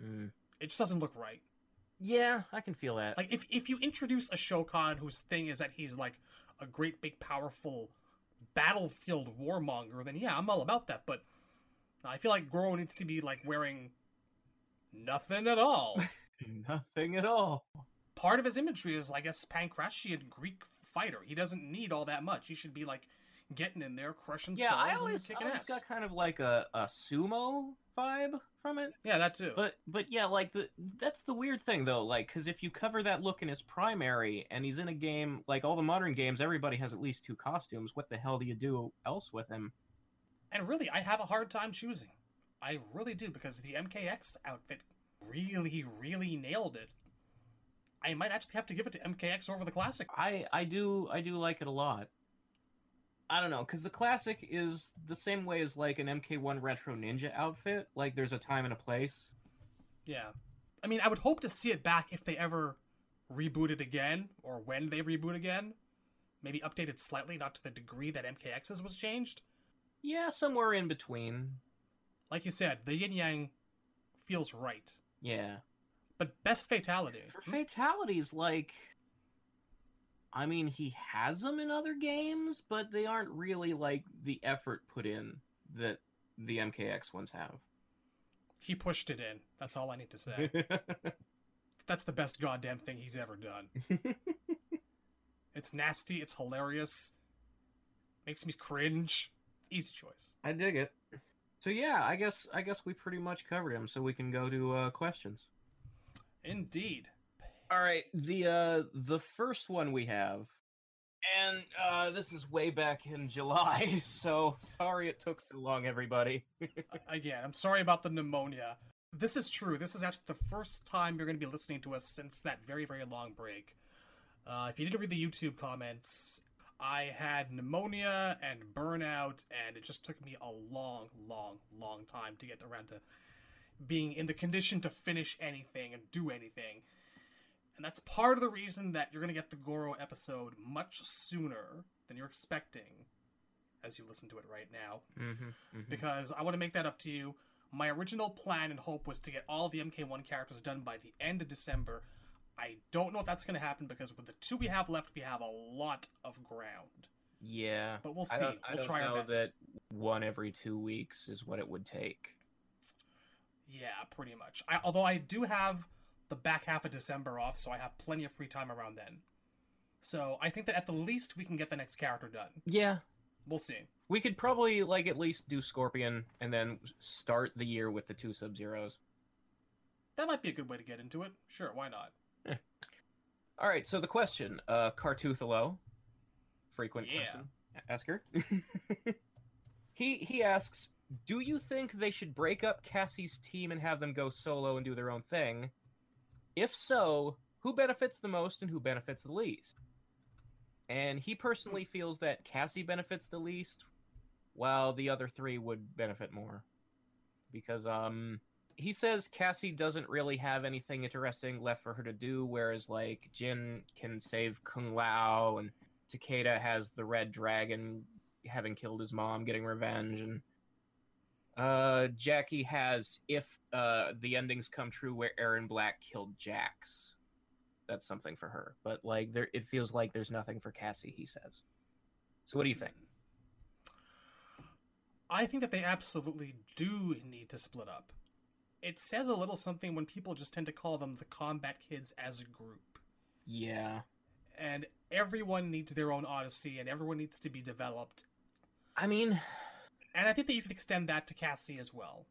Mm. It just doesn't look right. Yeah, I can feel that. Like, if, if you introduce a Shokan whose thing is that he's like a great big powerful battlefield warmonger, then yeah, I'm all about that. But I feel like Goro needs to be like wearing nothing at all. Nothing at all. Part of his imagery is, I guess, Pancratian Greek fighter. He doesn't need all that much. He should be like getting in there, crushing Yeah, I skulls, always, and I kicking always ass. got kind of like a, a sumo vibe from it. Yeah, that too. But but yeah, like the that's the weird thing though, like because if you cover that look in his primary and he's in a game like all the modern games, everybody has at least two costumes. What the hell do you do else with him? And really, I have a hard time choosing. I really do because the MKX outfit really, really nailed it. I might actually have to give it to MKX over the classic. I I do I do like it a lot. I don't know because the classic is the same way as like an MK1 retro ninja outfit. Like there's a time and a place. Yeah. I mean, I would hope to see it back if they ever reboot it again, or when they reboot again. Maybe updated slightly, not to the degree that MKX's was changed. Yeah, somewhere in between. Like you said, the yin yang feels right. Yeah. But best fatality. For fatalities, like, I mean, he has them in other games, but they aren't really like the effort put in that the MKX ones have. He pushed it in. That's all I need to say. That's the best goddamn thing he's ever done. It's nasty, it's hilarious, makes me cringe. Easy choice. I dig it. So yeah, I guess I guess we pretty much covered him, so we can go to uh, questions. Indeed. All right, the uh, the first one we have, and uh, this is way back in July, so sorry it took so long, everybody. Again, I'm sorry about the pneumonia. This is true. This is actually the first time you're going to be listening to us since that very, very long break. Uh, if you didn't read the YouTube comments, I had pneumonia and burnout, and it just took me a long, long, long time to get around to being in the condition to finish anything and do anything. And that's part of the reason that you're going to get the Goro episode much sooner than you're expecting as you listen to it right now mm-hmm, because I want to make that up to you. My original plan and hope was to get all the MK1 characters done by the end of December. I don't know if that's going to happen because with the two we have left, we have a lot of ground. Yeah, But we'll I see. I we'll don't try our best. that one every two weeks is what it would take. Yeah, pretty much. I, although I do have the back half of December off, so I have plenty of free time around then. So I think that at the least we can get the next character done. Yeah, We'll see. we could probably like at least do Scorpion and then start the year with the two Sub Zeros. That might be a good way to get into it. Sure, why not? All right, so the question, uh, Cartuthalo, frequent Yeah. person, asker. he he asks, "Do you think they should break up Cassie's team and have them go solo and do their own thing? If so, who benefits the most and who benefits the least?" And he personally feels that Cassie benefits the least, while the other three would benefit more, because um he says Cassie doesn't really have anything interesting left for her to do, whereas like Jin can save Kung Lao and Takeda has the Red Dragon having killed his mom, getting revenge, and uh, Jackie has if uh, the endings come true where Erron Black killed Jax. That's something for her, but like there, it feels like there's nothing for Cassie. He says. So what do you think? I think that they absolutely do need to split up. It says a little something when people just tend to call them the combat kids as a group. Yeah, And everyone needs their own odyssey and everyone needs to be developed. I mean, And I think that you could extend that to Cassie as well.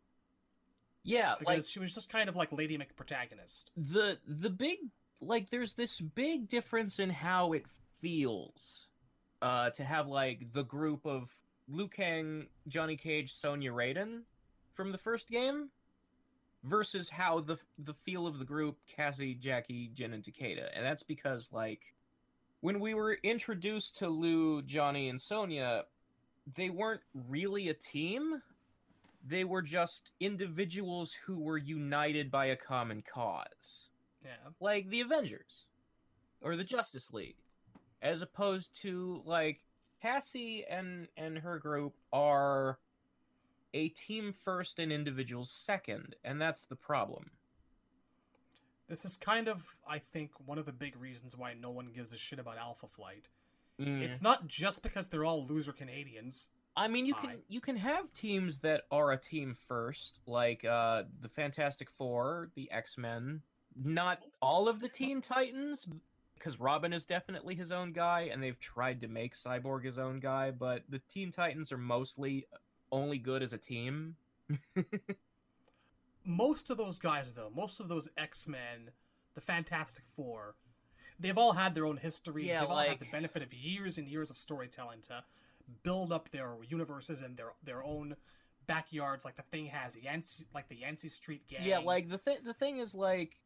yeah, Because like she was just kind of like Lady McProtagonist. the the big like there's this big difference in how it feels uh to have like the group of Liu Kang, Johnny Cage, Sonya Raiden from the first game versus how the the feel of the group Cassie, Jackie, Jin and Takeda. And that's because like when we were introduced to Liu, Johnny and Sonya, they weren't really a team. They were just individuals who were united by a common cause Yeah. like the Avengers or the Justice League, as opposed to like Cassie and and her group are a team first and individuals second, and that's the problem. This is kind of, I think, one of the big reasons why no one gives a shit about Alpha Flight. Mm. It's not just because they're all loser Canadians. I mean, you can I- you can have teams that are a team first, like uh, the Fantastic Four, the X Men. Not all of the Teen Titans, because Robin is definitely his own guy, and they've tried to make Cyborg his own guy. But the Teen Titans are mostly only good as a team. Most of those guys, though, most of those X Men, the Fantastic Four, they've all had their own histories. Yeah, they've all had the benefit of years and years of storytelling to build up their universes and their their own backyards. Like the thing has Yancey, like the Yancey Street gang. Yeah, like the thing. The thing is, like,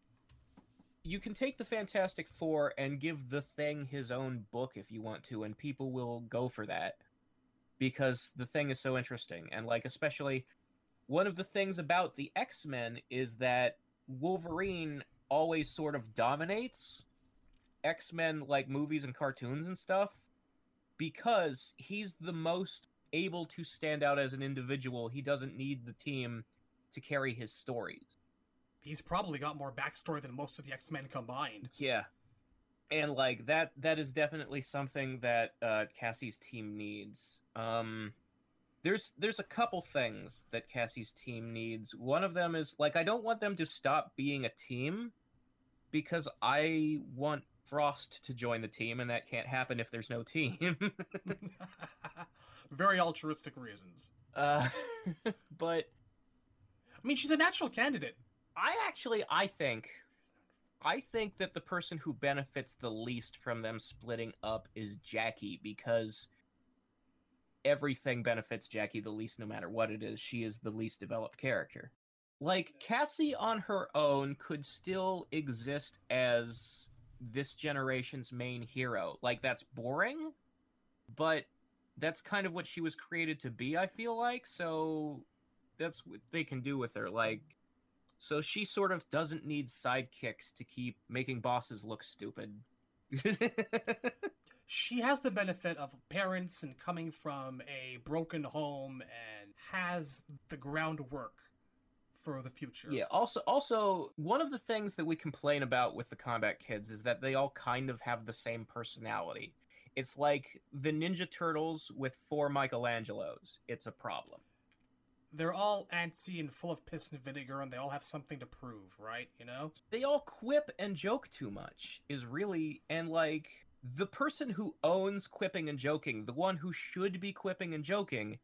you can take the Fantastic Four and give the Thing his own book if you want to, and people will go for that because the Thing is so interesting, and like, especially one of the things about the X Men is that Wolverine always sort of dominates X Men like movies and cartoons and stuff because he's the most able to stand out as an individual. He doesn't need the team to carry his stories. he's probably got more backstory than most of the X Men combined. Yeah. And like that that is definitely something that uh Cassie's team needs. Um there's there's a couple things that Cassie's team needs. One of them is like I don't want them to stop being a team because I want Frost to join the team and that can't happen if there's no team. Very altruistic reasons. uh but I mean, she's a natural candidate. I actually I think I think that the person who benefits the least from them splitting up is Jackie because everything benefits Jackie the least no matter what it is. She is the least developed character. Like Cassie on her own could still exist as this generation's main hero. Like that's boring, but that's kind of what she was created to be, I feel like. So that's what they can do with her. Like so she sort of doesn't need sidekicks to keep making bosses look stupid. She has the benefit of parents and coming from a broken home and has the groundwork for the future. yeah, also also one of the things that we complain about with the combat kids is that they all kind of have the same personality. It's like the Ninja Turtles with four Michelangelos. It's a problem. They're all antsy and full of piss and vinegar, and they all have something to prove, right? You know? they all quip and joke too much is really and like the person who owns quipping and joking the one who should be quipping and joking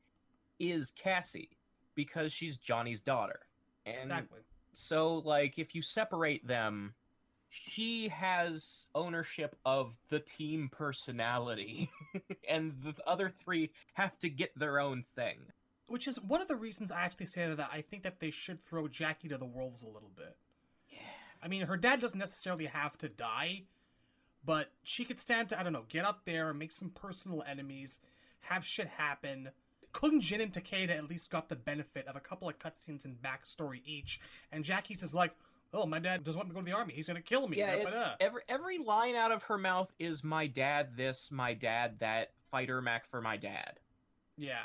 is cassie because she's johnny's daughter and exactly. so like if you separate them she has ownership of the team personality and the other three have to get their own thing Which is one of the reasons I actually say that I think that they should throw Jackie to the wolves a little bit. yeah I mean, her dad doesn't necessarily have to die, but she could stand to, I don't know, get up there, make some personal enemies, have shit happen. Kung Jin and Takeda at least got the benefit of a couple of cutscenes and backstory each, and Jackie's is like, oh, my dad doesn't want me to go to the army. He's gonna kill me. Yeah, every every line out of her mouth is "my dad this, my dad that." Fighter Mac for my dad. yeah.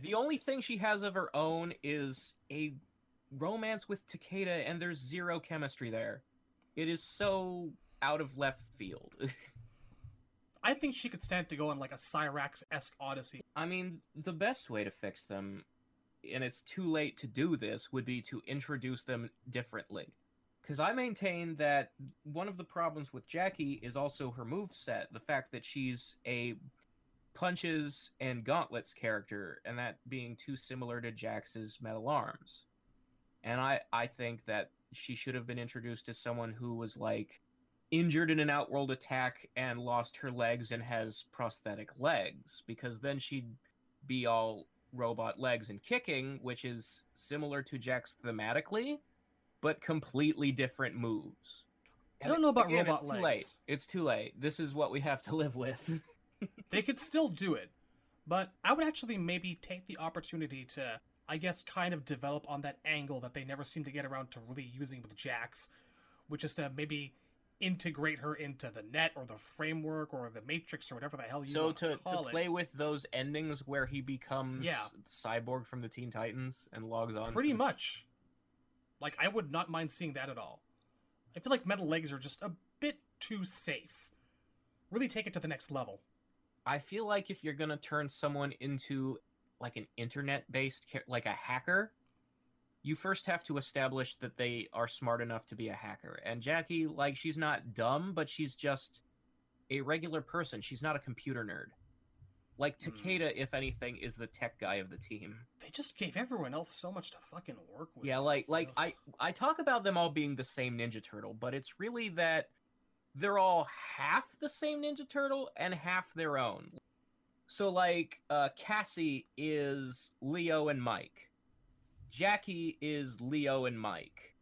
The only thing she has of her own is a romance with Takeda, and there's zero chemistry there. It is so out of left field. I think she could stand to go on like a Cyrax esque Odyssey. I mean, the best way to fix them, and it's too late to do this, would be to introduce them differently. Because I maintain that one of the problems with Jackie is also her move set, the fact that she's a punches and gauntlets character, and that being too similar to Jax's metal arms. And I, I think that she should have been introduced as someone who was like injured in an outworld attack and lost her legs and has prosthetic legs because then she'd be all robot legs and kicking, which is similar to Jax thematically, but completely different moves. I don't know about Again, robot it's legs. Too late. It's too late. This is what we have to live with. they could still do it, but I would actually maybe take the opportunity to, I guess, kind of develop on that angle that they never seem to get around to really using with Jax, which is to maybe integrate her into the net or the framework or the matrix or whatever the hell you so want to, to call play it. with those endings where he becomes Yeah. cyborg from the Teen Titans and logs on. Pretty to- much. Like, I would not mind seeing that at all. I feel like metal legs are just a bit too safe. Really take it to the next level. I feel like if you're gonna turn someone into like an internet-based, like a hacker, you first have to establish that they are smart enough to be a hacker. And Jackie, like, she's not dumb, but she's just a regular person. She's not a computer nerd. Like Hmm. Takeda, if anything, is the tech guy of the team. They just gave everyone else so much to fucking work with. Yeah, like like Ugh. I I talk about them all being the same Ninja Turtle, but it's really that they're all half the same Ninja Turtle and half their own. So like uh Cassie is Leo and Mike. Jackie is Leo and Mike.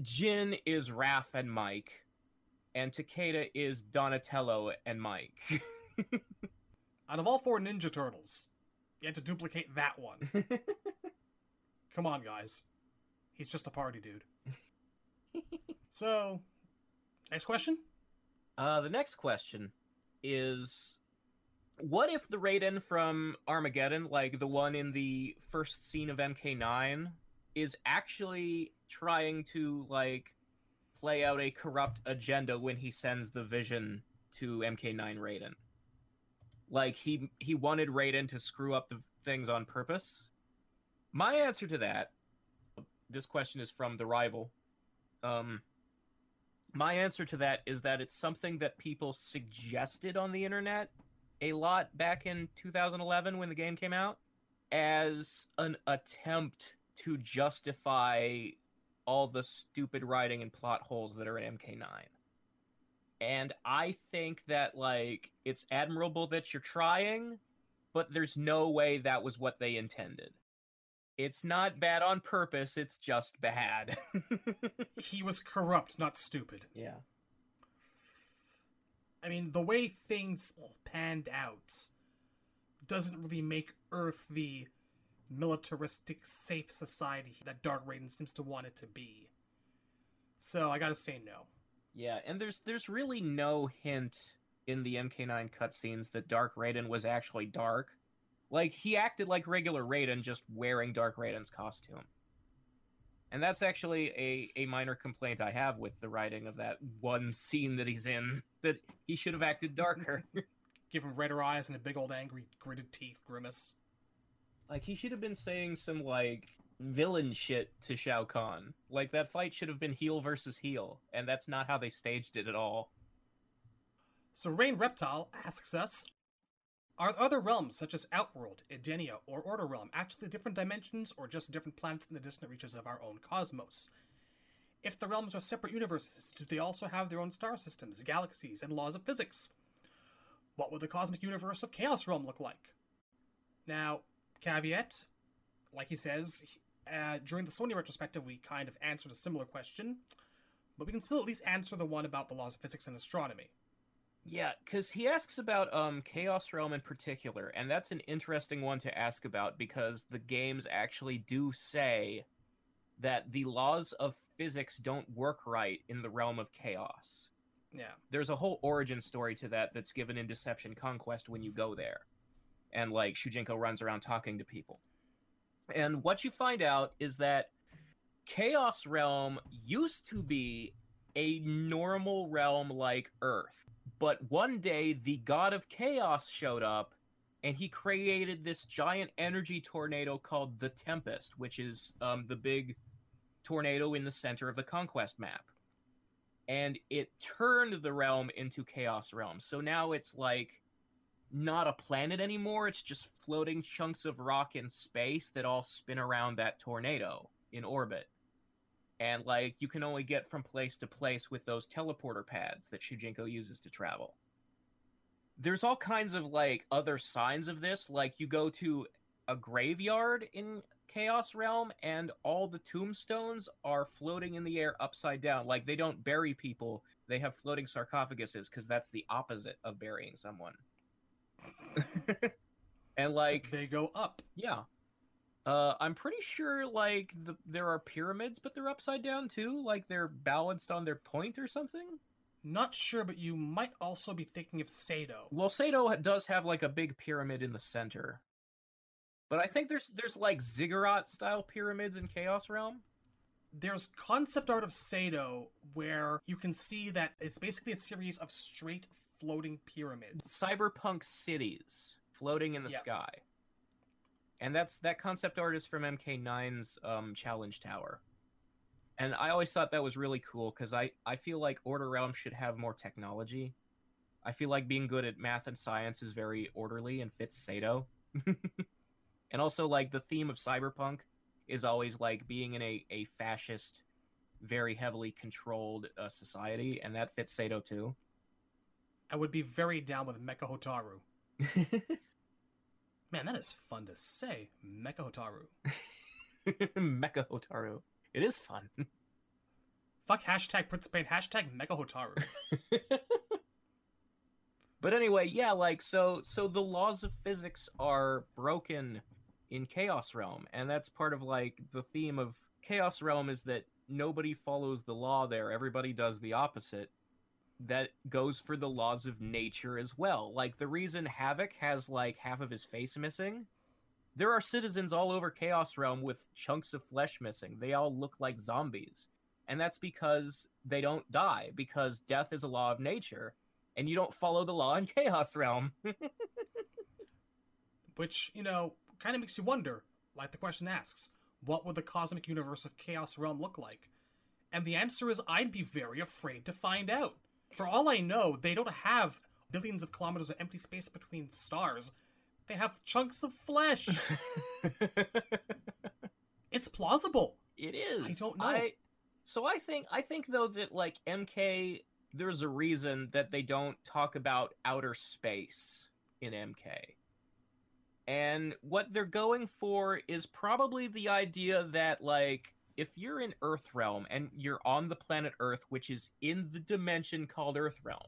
Jin is Raph and Mike. And Takeda is Donatello and Mike. Out of all four Ninja Turtles, you had to duplicate that one. Come on, guys. He's just a party dude. so, next question? Uh, the next question is what if the Raiden from Armageddon, like the one in the first scene of MK9, is actually trying to like play out a corrupt agenda when he sends the vision to MK9 Raiden? Like he he wanted Raiden to screw up the things on purpose? My answer to that this question is from the rival. Um my answer to that is that it's something that people suggested on the internet a lot back in 2011 when the game came out as an attempt to justify all the stupid writing and plot holes that are in MK9. And I think that like it's admirable that you're trying, but there's no way that was what they intended. It's not bad on purpose, it's just bad. He was corrupt, not stupid. yeah. I mean, the way things panned out doesn't really make Earth the militaristic, safe society that Dark Raiden seems to want it to be. So I gotta say no. Yeah, and there's there's really no hint in the MK9 cutscenes that Dark Raiden was actually dark. Like he acted like regular Raiden, just wearing Dark Raiden's costume. And that's actually a, a minor complaint I have with the writing of that one scene that he's in. That he should have acted darker. Give him redder eyes and a big old angry gritted teeth grimace. like he should have been saying some like villain shit to Shao Kahn. Like that fight should have been heel versus heel, and that's not how they staged it at all. So Rain Reptile asks us Are other realms such as Outworld, Edenia, or Order Realm actually different dimensions or just different planets in the distant reaches of our own cosmos? If the realms are separate universes, do they also have their own star systems, galaxies, and laws of physics? What would the cosmic universe of Chaos Realm look like? Now, caveat, like he says, uh, during the Sonya retrospective, we kind of answered a similar question, but we can still at least answer the one about the laws of physics and astronomy. Yeah, because he asks about um Chaos Realm in particular, and that's an interesting one to ask about because the games actually do say that the laws of physics don't work right in the realm of chaos. Yeah. There's a whole origin story to that that's given in Deception Konquest when you go there. And like Shujinko runs around talking to people. And what you find out is that Chaos Realm used to be a normal realm like Earth. But one day the god of chaos showed up and he created this giant energy tornado called the Tempest, which is um, the big tornado in the center of the conquest map. And it turned the realm into Chaos Realm. So now it's like not a planet anymore, it's just floating chunks of rock in space that all spin around that tornado in orbit. And like you can only get from place to place with those teleporter pads that Shujinko uses to travel. There's all kinds of like other signs of this, like you go to a graveyard in Chaos Realm and all the tombstones are floating in the air upside down. Like they don't bury people, they have floating sarcophaguses because that's the opposite of burying someone. and like They go up. yeah. Uh, I'm pretty sure like the, there are pyramids, but they're upside down too. Like they're balanced on their point or something. Not sure, but you might also be thinking of Seido. Well, Seido does have like a big pyramid in the center, but I think there's there's like ziggurat style pyramids in Chaos Realm. There's concept art of Seido where you can see that it's basically a series of straight floating pyramids. cyberpunk cities floating in the Yep. sky. And that's that concept art is from MK9's um, Challenge Tower. And I always thought that was really cool because I, I feel like Order Realm should have more technology. I feel like being good at math and science is very orderly and fits Seido. and also like the theme of cyberpunk is always like being in a, a fascist, very heavily controlled uh, society, and that fits Seido too. I would be very down with Mecha Hotaru. Man, that is fun to say. Mecha Hotaru. Mecha Hotaru. It is fun. Fuck hashtag Prince of Pain, hashtag Mecha Hotaru. but anyway, yeah, like so so the laws of physics are broken in Chaos Realm, and that's part of like the theme of Chaos Realm is that nobody follows the law there. Everybody does the opposite. That goes for the laws of nature as well. Like the reason Havoc has like half of his face missing, there are citizens all over Chaos Realm with chunks of flesh missing. They all look like zombies. And that's because they don't die, because death is a law of nature, and you don't follow the law in Chaos Realm. Which, you know, kind of makes you wonder, like the question asks, what would the cosmic universe of Chaos Realm look like? And the answer is I'd be very afraid to find out. For all I know, they don't have billions of kilometers of empty space between stars. They have chunks of flesh. it's plausible. It is. I don't know. so I think I think though that like MK, there's a reason that they don't talk about outer space in MK. And what they're going for is probably the idea that like if you're in Earth Realm and you're on the planet Earth, which is in the dimension called Earth Realm,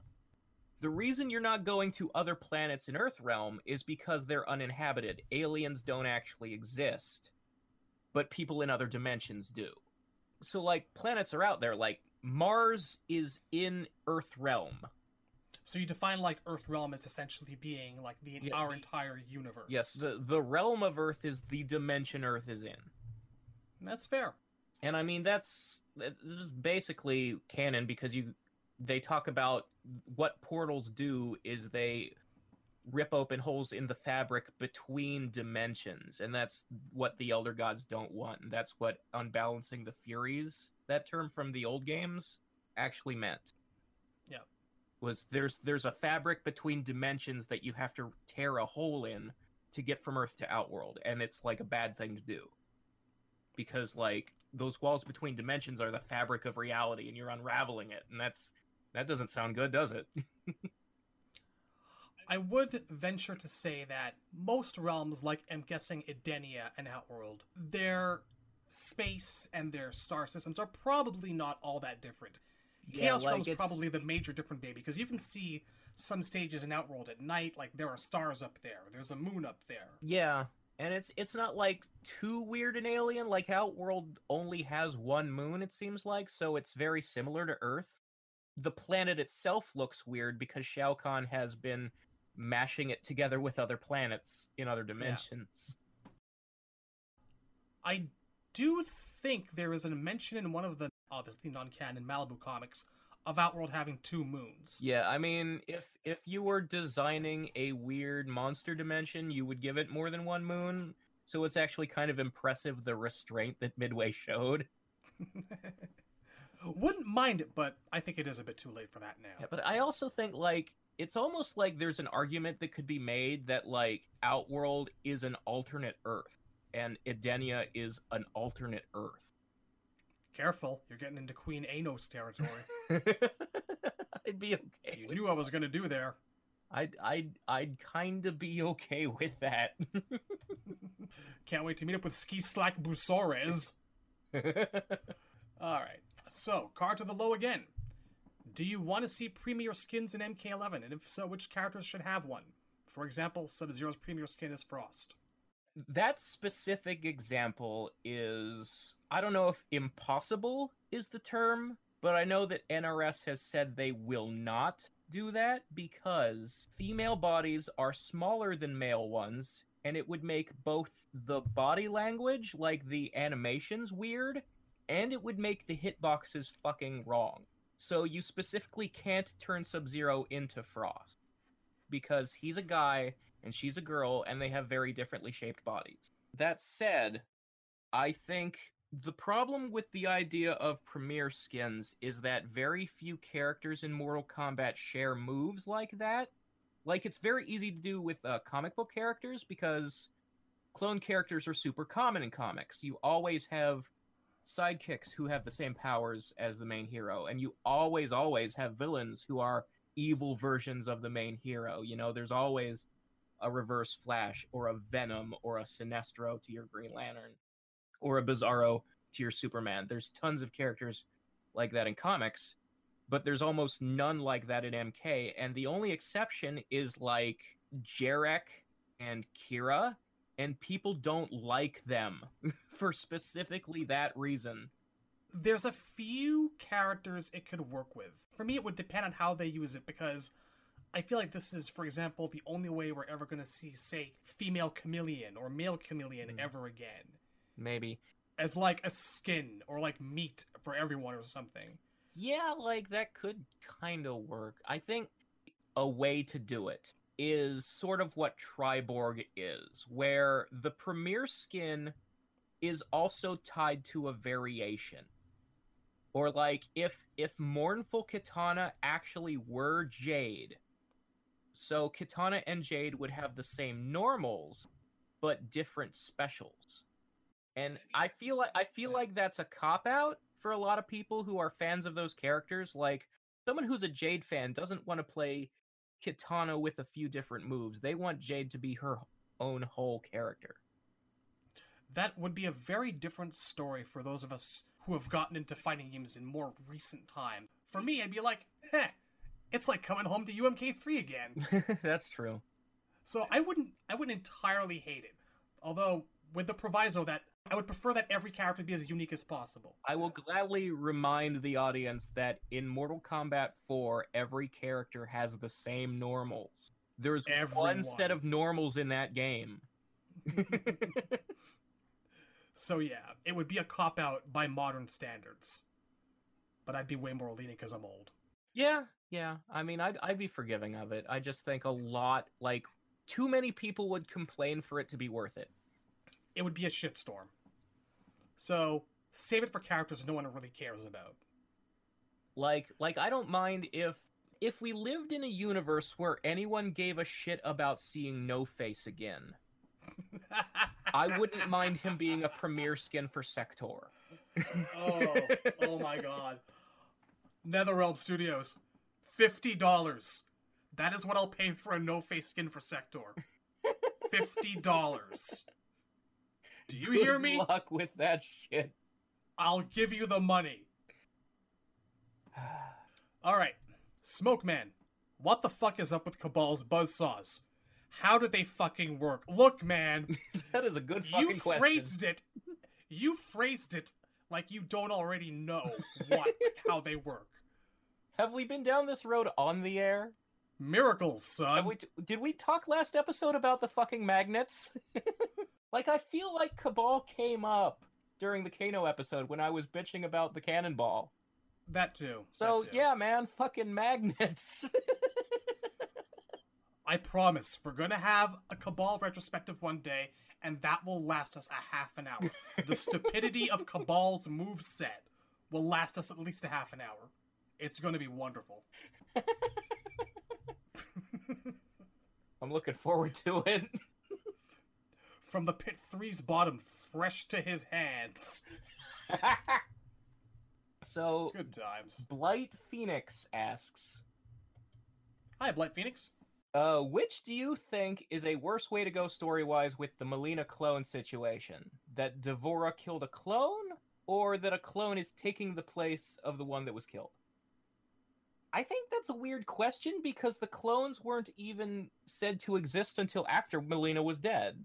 the reason you're not going to other planets in Earth Realm is because they're uninhabited. Aliens don't actually exist, but people in other dimensions do. So, like, planets are out there. Like, Mars is in Earth Realm. So you define like Earth Realm as essentially being like the Yeah, our the- entire universe. Yes, the, the realm of Earth is the dimension Earth is in. that's fair. And I mean, that's this is basically canon because you they talk about what portals do is they rip open holes in the fabric between dimensions. And that's what the elder gods don't want. And that's what unbalancing the furies that term from the old games actually meant. Yeah. was there's there's a fabric between dimensions that you have to tear a hole in to get from earth to outworld. And it's like a bad thing to do. Because like those walls between dimensions are the fabric of reality and you're unraveling it and that's that doesn't sound good does it I would venture to say that most realms, like I'm guessing Edenia and Outworld, their space and their star systems are probably not all that different. Chaos like, Realm's it's- probably the major different baby because you can see some stages in Outworld at night, like there are stars up there, there's a moon up there. yeah and it's it's not like too weird and alien like outworld only has one moon it seems like so it's very similar to earth. The planet itself looks weird because shao kahn has been mashing it together with other planets in other dimensions. I do think there is a mention in one of the obviously non-canon Malibu comics of Outworld having two moons. Yeah, I mean, if if you were designing a weird monster dimension, you would give it more than one moon. So it's actually kind of impressive the restraint that Midway showed. Wouldn't mind it, but I think it is a bit too late for that now. Yeah, but I also think like it's almost like there's an argument that could be made that like Outworld is an alternate Earth and Edenia is an alternate Earth. Careful, you're getting into Queen Anos territory. I'd be okay. you knew I was gonna do there. I'd I'd I'd kind of be okay with that. Can't wait to meet up with Ski Slack Busores. Alright, so, card to the low again. Do you want to see premier skins in MK11? And if so, which characters should have one? For example, Sub Zero's premier skin is Frost. That specific example is I don't know if impossible is the term, but I know that NRS has said they will not do that because female bodies are smaller than male ones and it would make both the body language like the animations weird and it would make the hitboxes fucking wrong. So you specifically can't turn Sub-Zero into Frost because he's a guy and she's a girl and they have very differently shaped bodies. That said, I think the problem with the idea of premier skins is that very few characters in Mortal Kombat share moves like that. Like it's very easy to do with uh, comic book characters because clone characters are super common in comics. You always have sidekicks who have the same powers as the main hero, and you always, always have villains who are evil versions of the main hero. You know, there's always a Reverse Flash or a Venom or a Sinestro to your Green Lantern or a Bizarro to your Superman. There's tons of characters like that in comics, but there's almost none like that in MK. And the only exception is like Jarek and Kira, and people don't like them for specifically that reason. There's a few characters it could work with. For me, it would depend on how they use it because I feel like this is, for example, the only way we're ever going to see, say, female chameleon or male chameleon Mm. ever again. Maybe. As like a skin or like meat for everyone or something. Yeah, like that could kind of work. I think a way to do it is sort of what Triborg is, where the premier skin is also tied to a variation. Or like if if Mournful Kitana actually were Jade, so Kitana and Jade would have the same normals, but different specials. And I feel like I feel like that's a cop out for a lot of people who are fans of those characters. Like someone who's a Jade fan doesn't want to play Kitana with a few different moves. They want Jade to be her own whole character. That would be a very different story for those of us who have gotten into fighting games in more recent time. For me, I'd be like, heh, it's like coming home to UMK3 again. That's true. So I wouldn't I wouldn't entirely hate it. Although with the proviso that I would prefer that every character be as unique as possible. I will gladly remind the audience that in Mortal Kombat 4, every character has the same normals. There's one set of normals in that game. So yeah, it would be a cop out by modern standards. But I'd be way more lenient because I'm old. Yeah, yeah. I mean, I'd I'd be forgiving of it. I just think a lot like too many people would complain for it to be worth it. It would be a shitstorm. So save it for characters no one really cares about. Like like I don't mind if if we lived in a universe where anyone gave a shit about seeing No Face again. I wouldn't mind him being a premier skin for Sector. oh, oh my god. NetherRealm Studios, fifty dollars. That is what I'll pay for a no face skin for Sector. Fifty dollars. Do you hear Good me? luck with that shit. I'll give you the money. All right, Smoke Man. What the fuck is up with Kabal's buzzsaws? How do they fucking work? Look, man, that is a good fucking you question. phrased it. You phrased it like you don't already know what how they work. Have we been down this road on the air? Miracles, son. We did we talk last episode about the fucking magnets? like I feel like Kabal came up during the Kano episode when I was bitching about the cannonball. That too. So that too. yeah, man, fucking magnets. I promise we're gonna have a Kabal retrospective one day, and that will last us a half an hour. the stupidity of Kabal's move set will last us at least a half an hour. It's gonna be wonderful. I'm looking forward to it. From the pit three's bottom, fresh to his hands. So Good times. Blight Phoenix asks, Hi, Blight Phoenix. uh, which do you think is a worse way to go story wise with the Mileena clone situation? That D'Vorah killed a clone, or that a clone is taking the place of the one that was killed? I think that's a weird question because the clones weren't even said to exist until after Mileena was dead.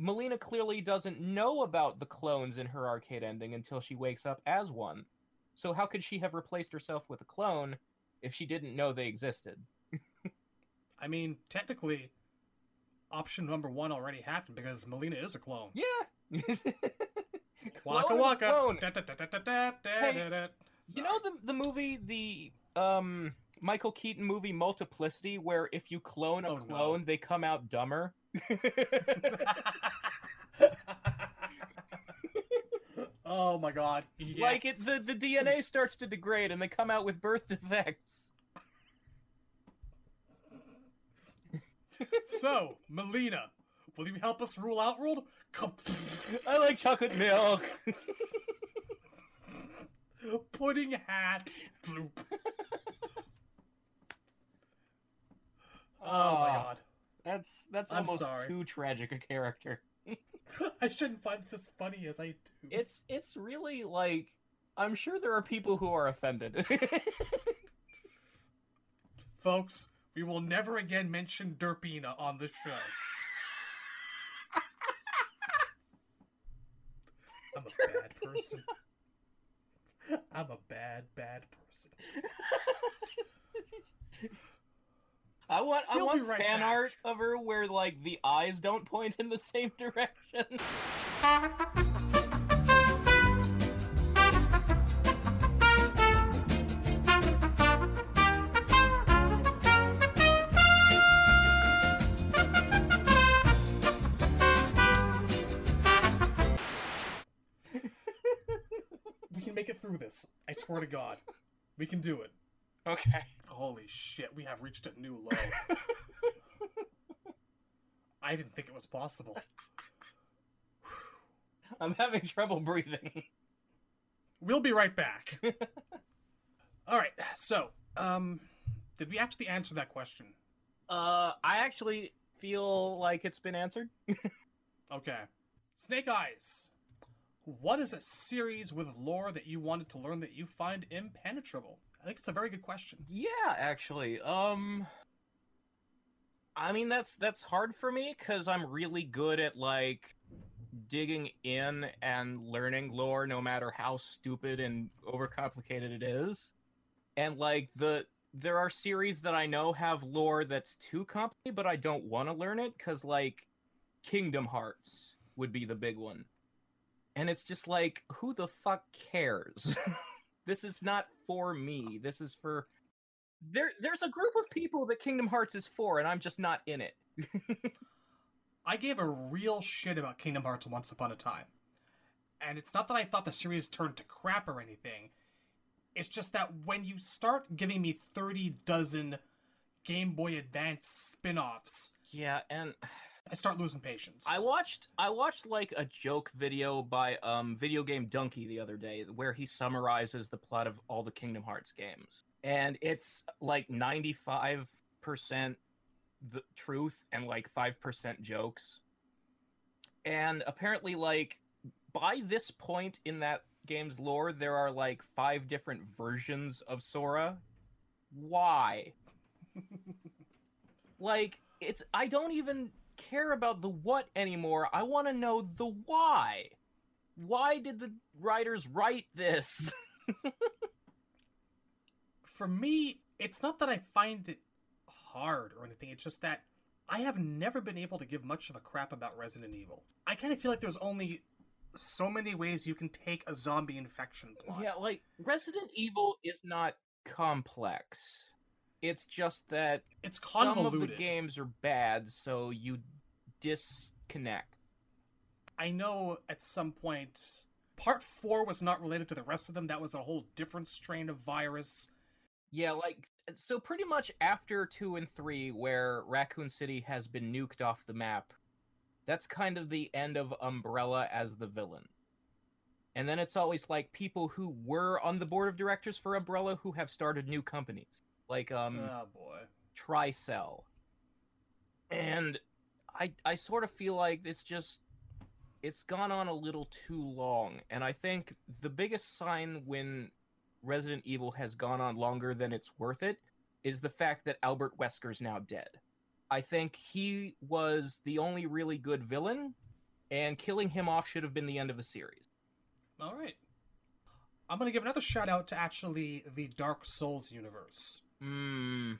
Mileena clearly doesn't know about the clones in her arcade ending until she wakes up as one. So how could she have replaced herself with a clone if she didn't know they existed? I mean, technically, option number one already happened because Mileena is a clone. Yeah. Waka waka. clone. Da, da, da, da, You know the the movie the um Michael Keaton movie Multiplicity where if you clone a Oh, no. clone they come out dumber? oh my god. Like it the, the DNA starts to degrade and they come out with birth defects. So, Mileena, will you help us rule Outworld? Come- I like chocolate milk. Pudding hat. Bloop. Oh my Oh. god. That's that's I'm almost sorry. too tragic a character. I shouldn't find this as funny as I do. It's it's really like I'm sure there are people who are offended. Folks, we will never again mention Derpina on the show. I'm a bad person. I'm a bad, bad person. I want I We'll want right fan back. art of her where like the eyes don't point in the same direction. swear to God. We can do it. Okay. Holy shit, we have reached a new low. I didn't think it was possible. I'm having trouble breathing. We'll be right back. Alright, so, um, did we actually answer that question? Uh I actually feel like it's been answered. Okay. Snake Eyes. What is a series with lore that you wanted to learn that you find impenetrable? I think it's a very good question. Yeah, actually. Um I mean that's that's hard for me cuz I'm really good at like digging in and learning lore no matter how stupid and overcomplicated it is. And like the there are series that I know have lore that's too complicated but I don't want to learn it cuz like Kingdom Hearts would be the big one. And it's just like who the fuck cares? this is not for me. This is for there there's a group of people that Kingdom Hearts is for and I'm just not in it. I gave a real shit about Kingdom Hearts once upon a time. And it's not that I thought the series turned to crap or anything. It's just that when you start giving me 30 dozen Game Boy Advance spin offs, Yeah, and I start losing patience. I watched I watched like a joke video by um Video Game Donkey the other day where he summarizes the plot of all the Kingdom Hearts games. And it's like 95% the truth and like 5% jokes. And apparently like by this point in that game's lore there are like five different versions of Sora. Why? like it's I don't even care about the what anymore. I want to know the why. Why did the writers write this? For me, it's not that I find it hard or anything, it's just that I have never been able to give much of a crap about Resident Evil. I kind of feel like there's only so many ways you can take a zombie infection plot. Yeah, like Resident Evil is not complex. It's just that it's some of the games are bad, so you disconnect. I know at some point part 4 was not related to the rest of them. That was a whole different strain of virus. Yeah, like so pretty much after 2 and 3 where Raccoon City has been nuked off the map. That's kind of the end of Umbrella as the villain. And then it's always like people who were on the board of directors for Umbrella who have started new companies, like um, oh boy. Tricell. And I I sort of feel like it's just it's gone on a little too long. And I think the biggest sign when Resident Evil has gone on longer than it's worth it is the fact that Albert Wesker's now dead. I think he was the only really good villain, and killing him off should have been the end of the series. All right. I'm going to give another shout out to actually the Dark Souls universe. Hmm.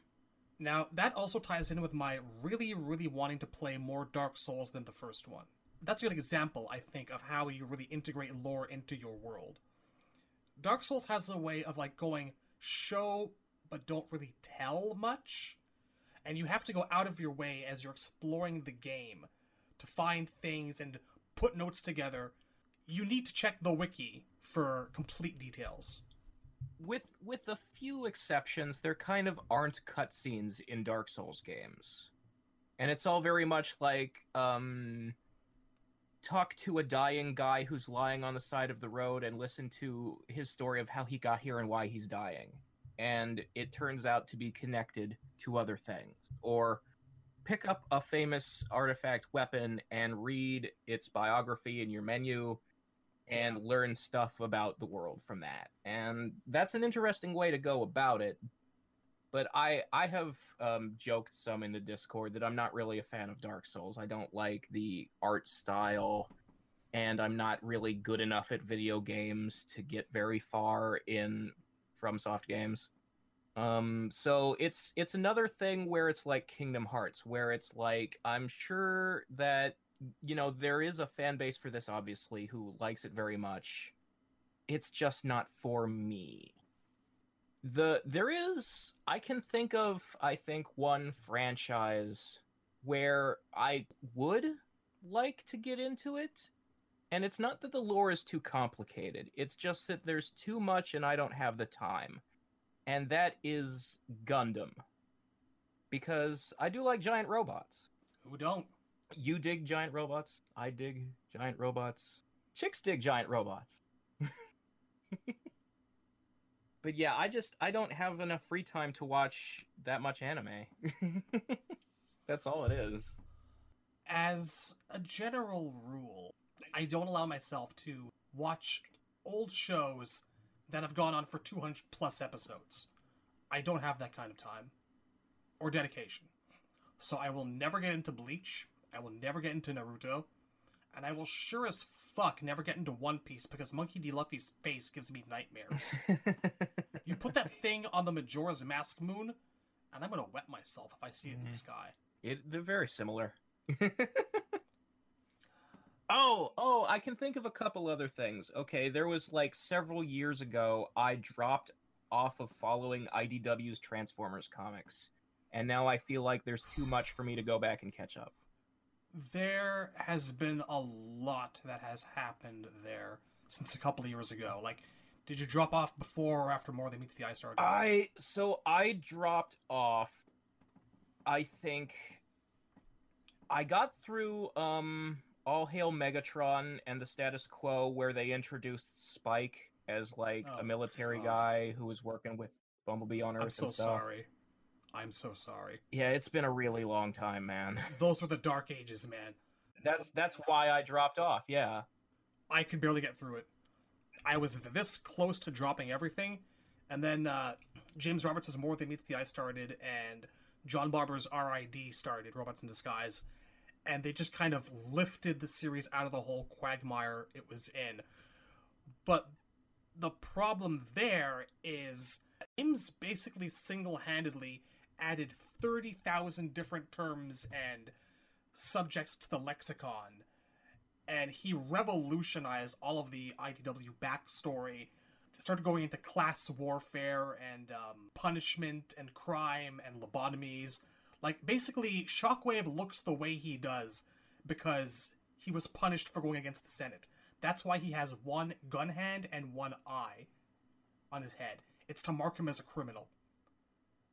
Now, that also ties in with my really, really wanting to play more Dark Souls than the first one. That's a good example, I think, of how you really integrate lore into your world. Dark Souls has a way of like going show but don't really tell much. And you have to go out of your way as you're exploring the game to find things and put notes together. You need to check the wiki for complete details. With with a few exceptions, there kind of aren't cutscenes in Dark Souls games. And it's all very much like um talk to a dying guy who's lying on the side of the road and listen to his story of how he got here and why he's dying. And it turns out to be connected to other things. Or pick up a famous artifact weapon and read its biography in your menu and learn stuff about the world from that. And that's an interesting way to go about it. But I I have um, joked some in the Discord that I'm not really a fan of Dark Souls. I don't like the art style, and I'm not really good enough at video games to get very far in FromSoft games. Um, so it's it's another thing where it's like Kingdom Hearts, where it's like I'm sure that you know there is a fan base for this, obviously, who likes it very much. It's just not for me. The there is i can think of i think one franchise where i would like to get into it and it's not that the lore is too complicated. It's just that there's too much and i don't have the time. And that is gundam. Because i do like giant robots. Who don't? You dig giant robots. I dig giant robots. Chicks dig giant robots. But yeah i just i don't have enough free time to watch that much anime. That's all it is. As a general rule, I don't allow myself to watch old shows that have gone on for 200 plus episodes. I don't have that kind of time or dedication. So I will never get into Bleach, I will never get into Naruto, and I will sure as fuck never get into One Piece because Monkey D. Luffy's face gives me nightmares. you put that thing on the Majora's Mask moon, and I'm gonna wet myself if I see it in the Mhm. sky. it, they're very similar oh oh i can think of a couple other things okay there was like several years ago i dropped off of following idw's transformers comics and now i feel like there's too much for me to go back and catch up there has been a lot that has happened there since a couple of years ago. Like, did you drop off before or after More Than Meets the Eye started? I so I dropped off. I think I got through um All Hail Megatron and the status quo where they introduced Spike as like Oh, a military God. guy who was working with Bumblebee on Earth I'm so and stuff. sorry. I'm so sorry. Yeah, it's been a really long time, man. Those were the dark ages, man. That's that's why I dropped off. Yeah. I could barely get through it. I was this close to dropping everything, and then uh, James Roberts' More Than Meets the Eye started, and John Barber's R.I.D. started, Robots in Disguise, and they just kind of lifted the series out of the whole quagmire it was in. But the problem there is James basically single-handedly added 30,000 different terms and subjects to the lexicon and he revolutionized all of the IDW backstory. Started going into class warfare and um, punishment and crime and lobotomies. Like basically, Shockwave looks the way he does because he was punished for going against the Senate. That's why he has one gun hand and one eye on his head. It's to mark him as a criminal.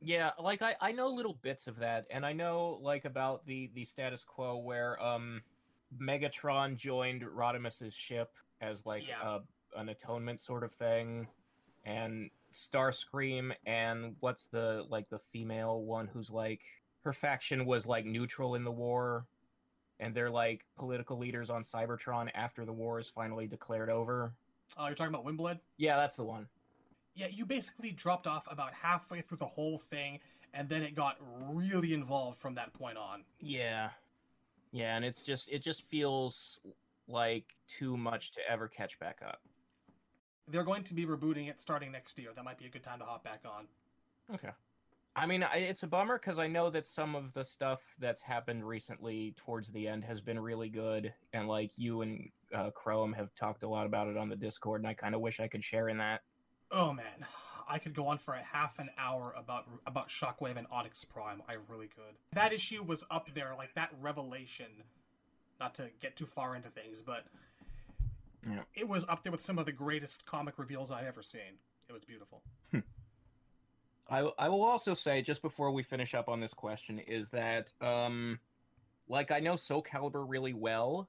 Yeah, like I, I know little bits of that, and I know like about the the status quo where um Megatron joined Rodimus's ship as like Yeah. a an atonement sort of thing, and Starscream and what's the like the female one who's like her faction was like neutral in the war, and they're like political leaders on Cybertron after the war is finally declared over. Oh, you're talking about Windblade? Yeah, that's the one. Yeah, you basically dropped off about halfway through the whole thing, and then it got really involved from that point on. Yeah. Yeah, and it's just it just feels like too much to ever catch back up. They're going to be rebooting it starting next year. That might be a good time to hop back on. Okay. I mean, I, it's a bummer because I know that some of the stuff that's happened recently towards the end has been really good, and like you and uh, Chrome have talked a lot about it on the Discord, and I kind of wish I could share in that. Oh man, I could go on for a half an hour about about Shockwave and Onyx Prime. I really could. That issue was up there, like that revelation. Not to get too far into things, but Yeah. it was up there with some of the greatest comic reveals I've ever seen. It was beautiful. I I will also say just before we finish up on this question is that um like I know Soul Calibur really well,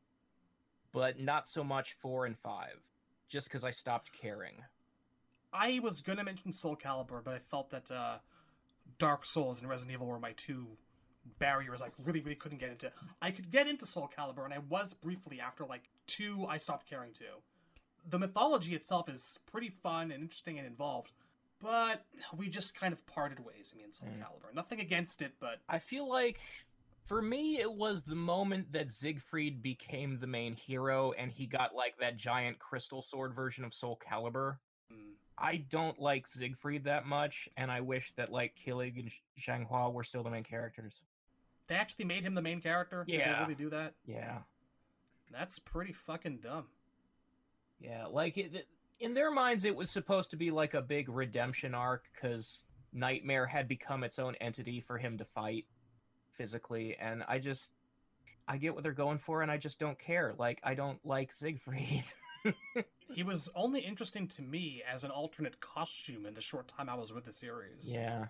but not so much 4 and 5 just cuz I stopped caring. I was gonna mention Soul Calibur, but I felt that uh, Dark Souls and Resident Evil were my two barriers. I really, really couldn't get into. I could get into Soul Calibur, and I was briefly after like two. I stopped caring to. The mythology itself is pretty fun and interesting and involved, but we just kind of parted ways. I mean, Soul Mm. Calibur. Nothing against it, but I feel like for me it was the moment that Siegfried became the main hero and he got like that giant crystal sword version of Soul Calibur. mm, I don't like Siegfried that much, and I wish that like Kilik and Sh- Xianghua were still the main characters. they actually made him the main character. Yeah, Did they really do that? Yeah, That's pretty fucking dumb. yeah. Like it- in their minds, it was supposed to be like a big redemption arc because Nightmare had become its own entity for him to fight physically, and I just, I get what they're going for, and I just don't care. Like I don't like Siegfried. He was only interesting to me as an alternate costume in the short time I was with the series. yeah.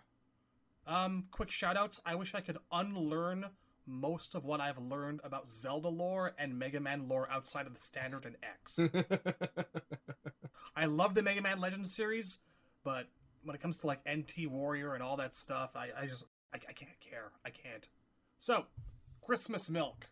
Um, quick shoutouts. I wish I could unlearn most of what I've learned about Zelda lore and Mega Man lore outside of the standard and X. I love the Mega Man Legends series, but when it comes to like NT Warrior and all that stuff, I, I just I, I can't care. I can't. So, Christmas Milk.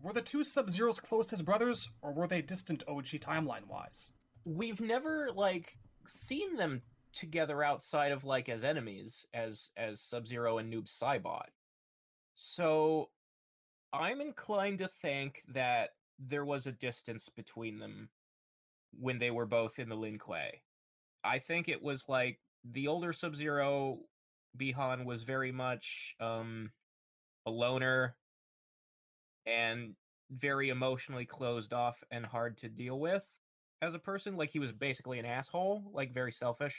Were the two Sub Zeros close as brothers, or were they distant OG timeline wise? we've never like seen them together outside of like as enemies as as sub-zero and noob saibot so i'm inclined to think that there was a distance between them when they were both in the lin kuei i think it was like the older sub-zero Bi-Han was very much um a loner and very emotionally closed off and hard to deal with as a person. Like he was basically an asshole, like very selfish.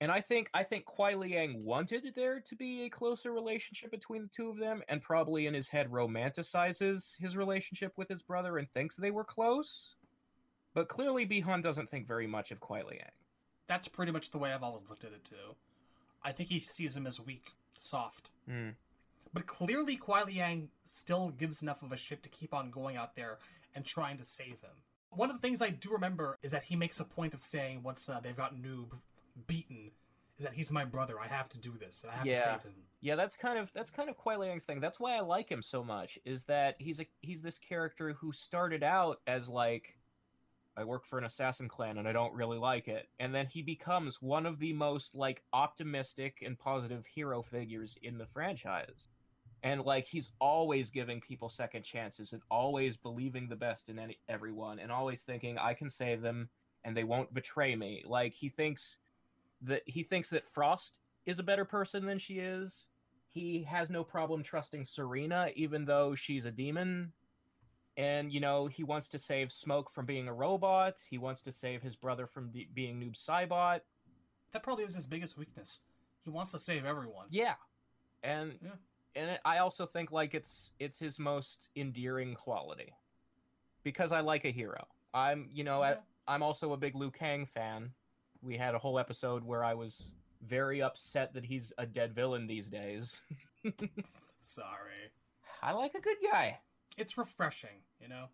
And I think I think Kuai Liang wanted there to be a closer relationship between the two of them, and probably in his head romanticizes his relationship with his brother and thinks they were close. But clearly, Bi-Han doesn't think very much of Kuai Liang. That's pretty much the way I've always looked at it too. I think he sees him as weak, soft. Hmm. But clearly, Kuai Liang still gives enough of a shit to keep on going out there and trying to save him. One of the things I do remember is that he makes a point of saying once uh, they've got Noob beaten, is that he's my brother. I have to do this. I have to Yeah. save him. Yeah, that's kind of that's kind of Kuai Liang's thing. That's why I like him so much. Is that he's a he's this character who started out as like I work for an assassin clan and I don't really like it, and then he becomes one of the most like optimistic and positive hero figures in the franchise. And like he's always giving people second chances and always believing the best in any, everyone and always thinking I can save them and they won't betray me. Like he thinks that he thinks that Frost is a better person than she is. He has no problem trusting Sareena, even though she's a demon. And, you know, he wants to save Smoke from being a robot. He wants to save his brother from be- being Noob Saibot. That probably is his biggest weakness. He wants to save everyone. Yeah. And Yeah. And I also think like it's it's his most endearing quality. Because I like a hero. I'm, you know, Yeah. I, I'm also a big Liu Kang fan. We had a whole episode where I was very upset that he's a dead villain these days. Sorry. I like a good guy. It's refreshing, you know?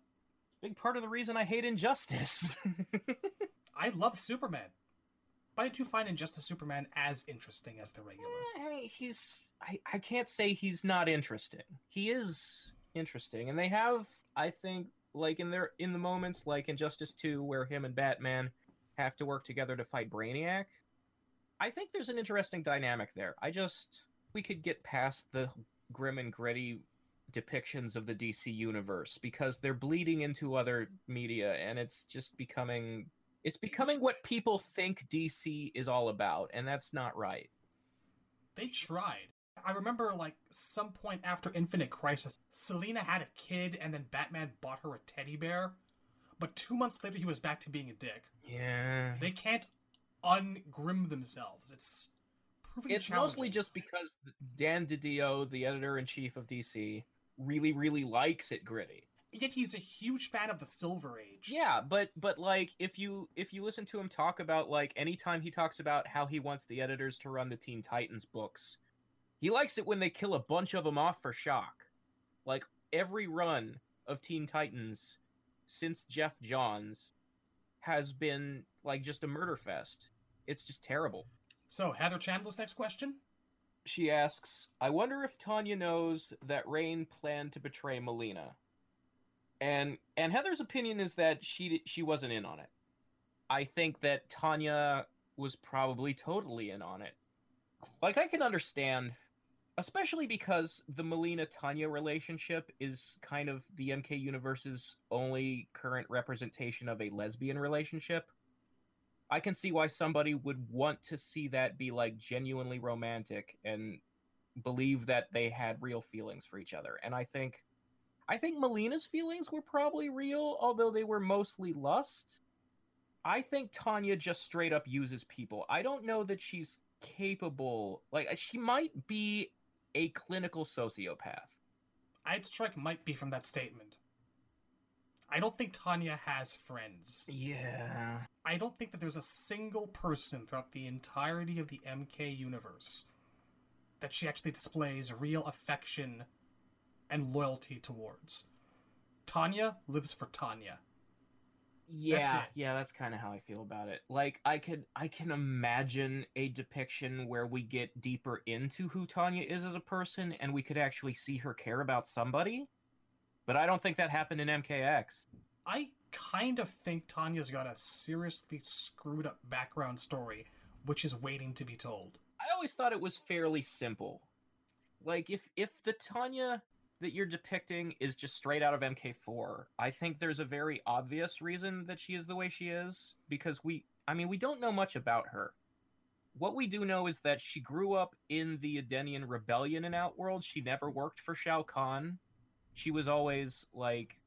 Big part of the reason I hate Injustice. I love Superman, but I do find Injustice Superman as interesting as the regular. Eh, I mean, he's. I, I can't say he's not interesting. He is interesting, and they have, I think, like in their in the moments like Injustice Two, where him and Batman have to work together to fight Brainiac. I think there's an interesting dynamic there. I just we could get past the grim and gritty depictions of the DC universe because they're bleeding into other media and it's just becoming it's becoming what people think DC is all about and that's not right. They tried. I remember like some point after Infinite Crisis, Selina had a kid and then Batman bought her a teddy bear. But 2 months later he was back to being a dick. Yeah. They can't ungrim themselves. It's proving It's mostly just because Dan DiDio, the editor in chief of DC, really really likes it gritty. Yet he's a huge fan of the Silver Age. Yeah, but but like if you if you listen to him talk about like anytime he talks about how he wants the editors to run the Teen Titans books, he likes it when they kill a bunch of them off for shock. Like every run of Teen Titans since Geoff Johns has been like just a murder fest. It's just terrible. So, Heather Chandler's next question? She asks, I wonder if Tanya knows that Rain planned to betray Mileena. And and Heather's opinion is that she she wasn't in on it. I think that Tanya was probably totally in on it. Like I can understand especially because the Mileena Tanya relationship is kind of the MK universe's only current representation of a lesbian relationship. I can see why somebody would want to see that be like genuinely romantic and believe that they had real feelings for each other. And I think I think Mileena's feelings were probably real, although they were mostly lust. I think Tanya just straight up uses people. I don't know that she's capable. Like she might be a clinical sociopath. I'd strike might be from that statement. I don't think Tanya has friends. Yeah. I don't think that there's a single person throughout the entirety of the MK universe that she actually displays real affection and loyalty towards. Tanya lives for Tanya. Yeah, That's yeah, that's kind of how I feel about it. Like I could I can imagine a depiction where we get deeper into who Tanya is as a person and we could actually see her care about somebody. But I don't think that happened in MKX. I kind of think Tanya's got a seriously screwed up background story which is waiting to be told. I always thought it was fairly simple. Like if if the Tanya that you're depicting is just straight out of MK4, I think there's a very obvious reason that she is the way she is because we I mean we don't know much about her. What we do know is that she grew up in the Edenian rebellion in Outworld. She never worked for Shao Kahn. She was always like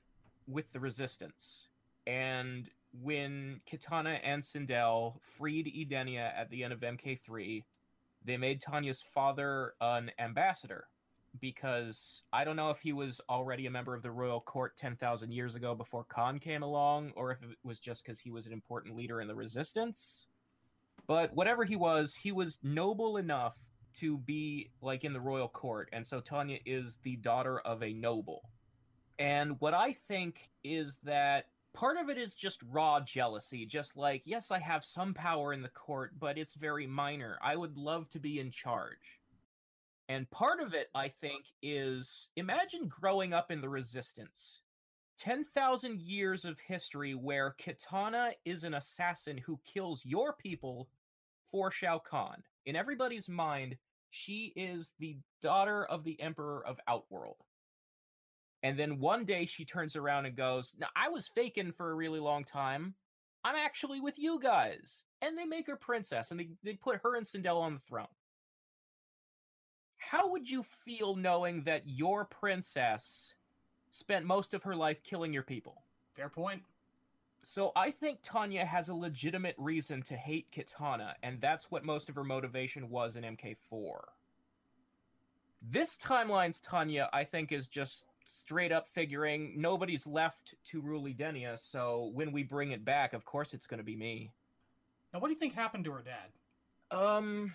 with the resistance. And when Kitana and Sindel freed Edenia at the end of MK3, they made Tanya's father an ambassador because I don't know if he was already a member of the royal court 10,000 years ago before Kahn came along or if it was just because he was an important leader in the resistance. But whatever he was, he was noble enough to be like in the royal court. And so Tanya is the daughter of a noble. And what I think is that part of it is just raw jealousy. Just like, yes, I have some power in the court, but it's very minor. I would love to be in charge. And part of it, I think, is imagine growing up in the resistance. 10,000 years of history where Kitana is an assassin who kills your people for Shao Kahn. In everybody's mind, she is the daughter of the Emperor of Outworld. And then one day she turns around and goes, Now, I was faking for a really long time. I'm actually with you guys. And they make her princess and they, they put her and Sindel on the throne. How would you feel knowing that your princess spent most of her life killing your people? Fair point. So I think Tanya has a legitimate reason to hate Kitana, and that's what most of her motivation was in MK4. This timeline's Tanya, I think, is just straight up figuring nobody's left to rule Edenia, so when we bring it back, of course it's going to be me. Now, what do you think happened to her dad? Um,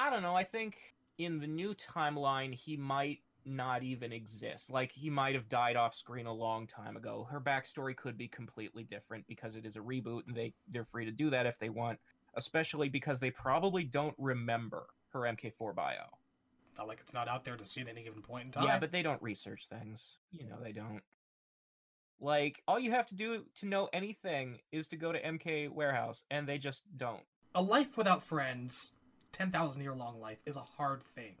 I don't know. I think in the new timeline, he might not even exist. Like he might have died off screen a long time ago. Her backstory could be completely different because it is a reboot and they they're free to do that if they want, especially because they probably don't remember her MK4 bio. Not like it's not out there to see at any given point in time. Yeah, but they don't research things. You know, they don't. Like all you have to do to know anything is to go to MK Warehouse and they just don't. a life without friends, ten thousand year long life, is a hard thing.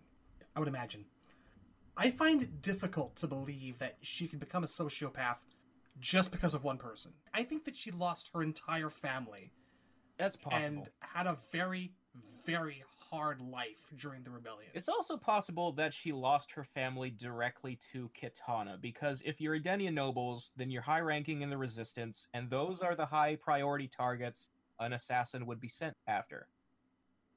I would imagine. I find it difficult to believe that she could become a sociopath just because of one person. I think that she lost her entire family That's possible. and had a very, very hard life during the rebellion. It's also possible that she lost her family directly to Kitana, because if you're Edenia nobles, then you're high ranking in the resistance, and those are the high priority targets an assassin would be sent after.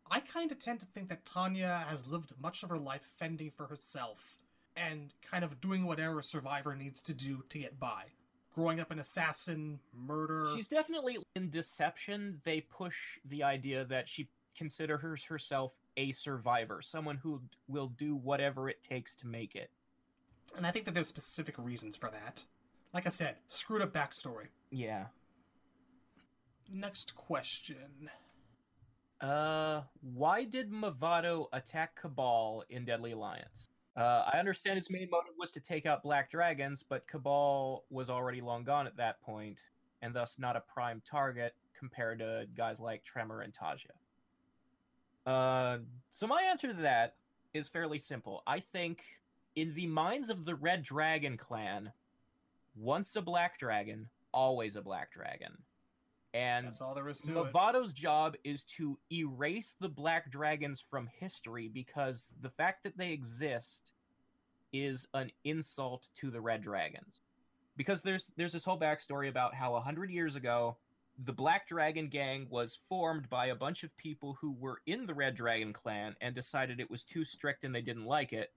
I kind of tend to think that Tanya has lived much of her life fending for herself and kind of doing whatever a survivor needs to do to get by. Growing up an assassin, murder. She's definitely in deception. They push the idea that she considers herself a survivor, someone who will do whatever it takes to make it. And I think that there's specific reasons for that. Like I said, screwed up backstory. Yeah. Next question. Uh, why did Mavado attack Kabal in Deadly Alliance? Uh, I understand his main motive was to take out Black Dragons, but Kabal was already long gone at that point, and thus not a prime target compared to guys like Tremor and Taja. Uh, so my answer to that is fairly simple. I think in the minds of the Red Dragon clan, once a Black Dragon, always a Black Dragon. And That's all there is to it. Mavado's job is to erase the Black Dragons from history because the fact that they exist is an insult to the Red Dragons. Because there's there's this whole backstory about how a hundred years ago, the Black Dragon Gang was formed by a bunch of people who were in the Red Dragon clan and decided it was too strict and they didn't like it,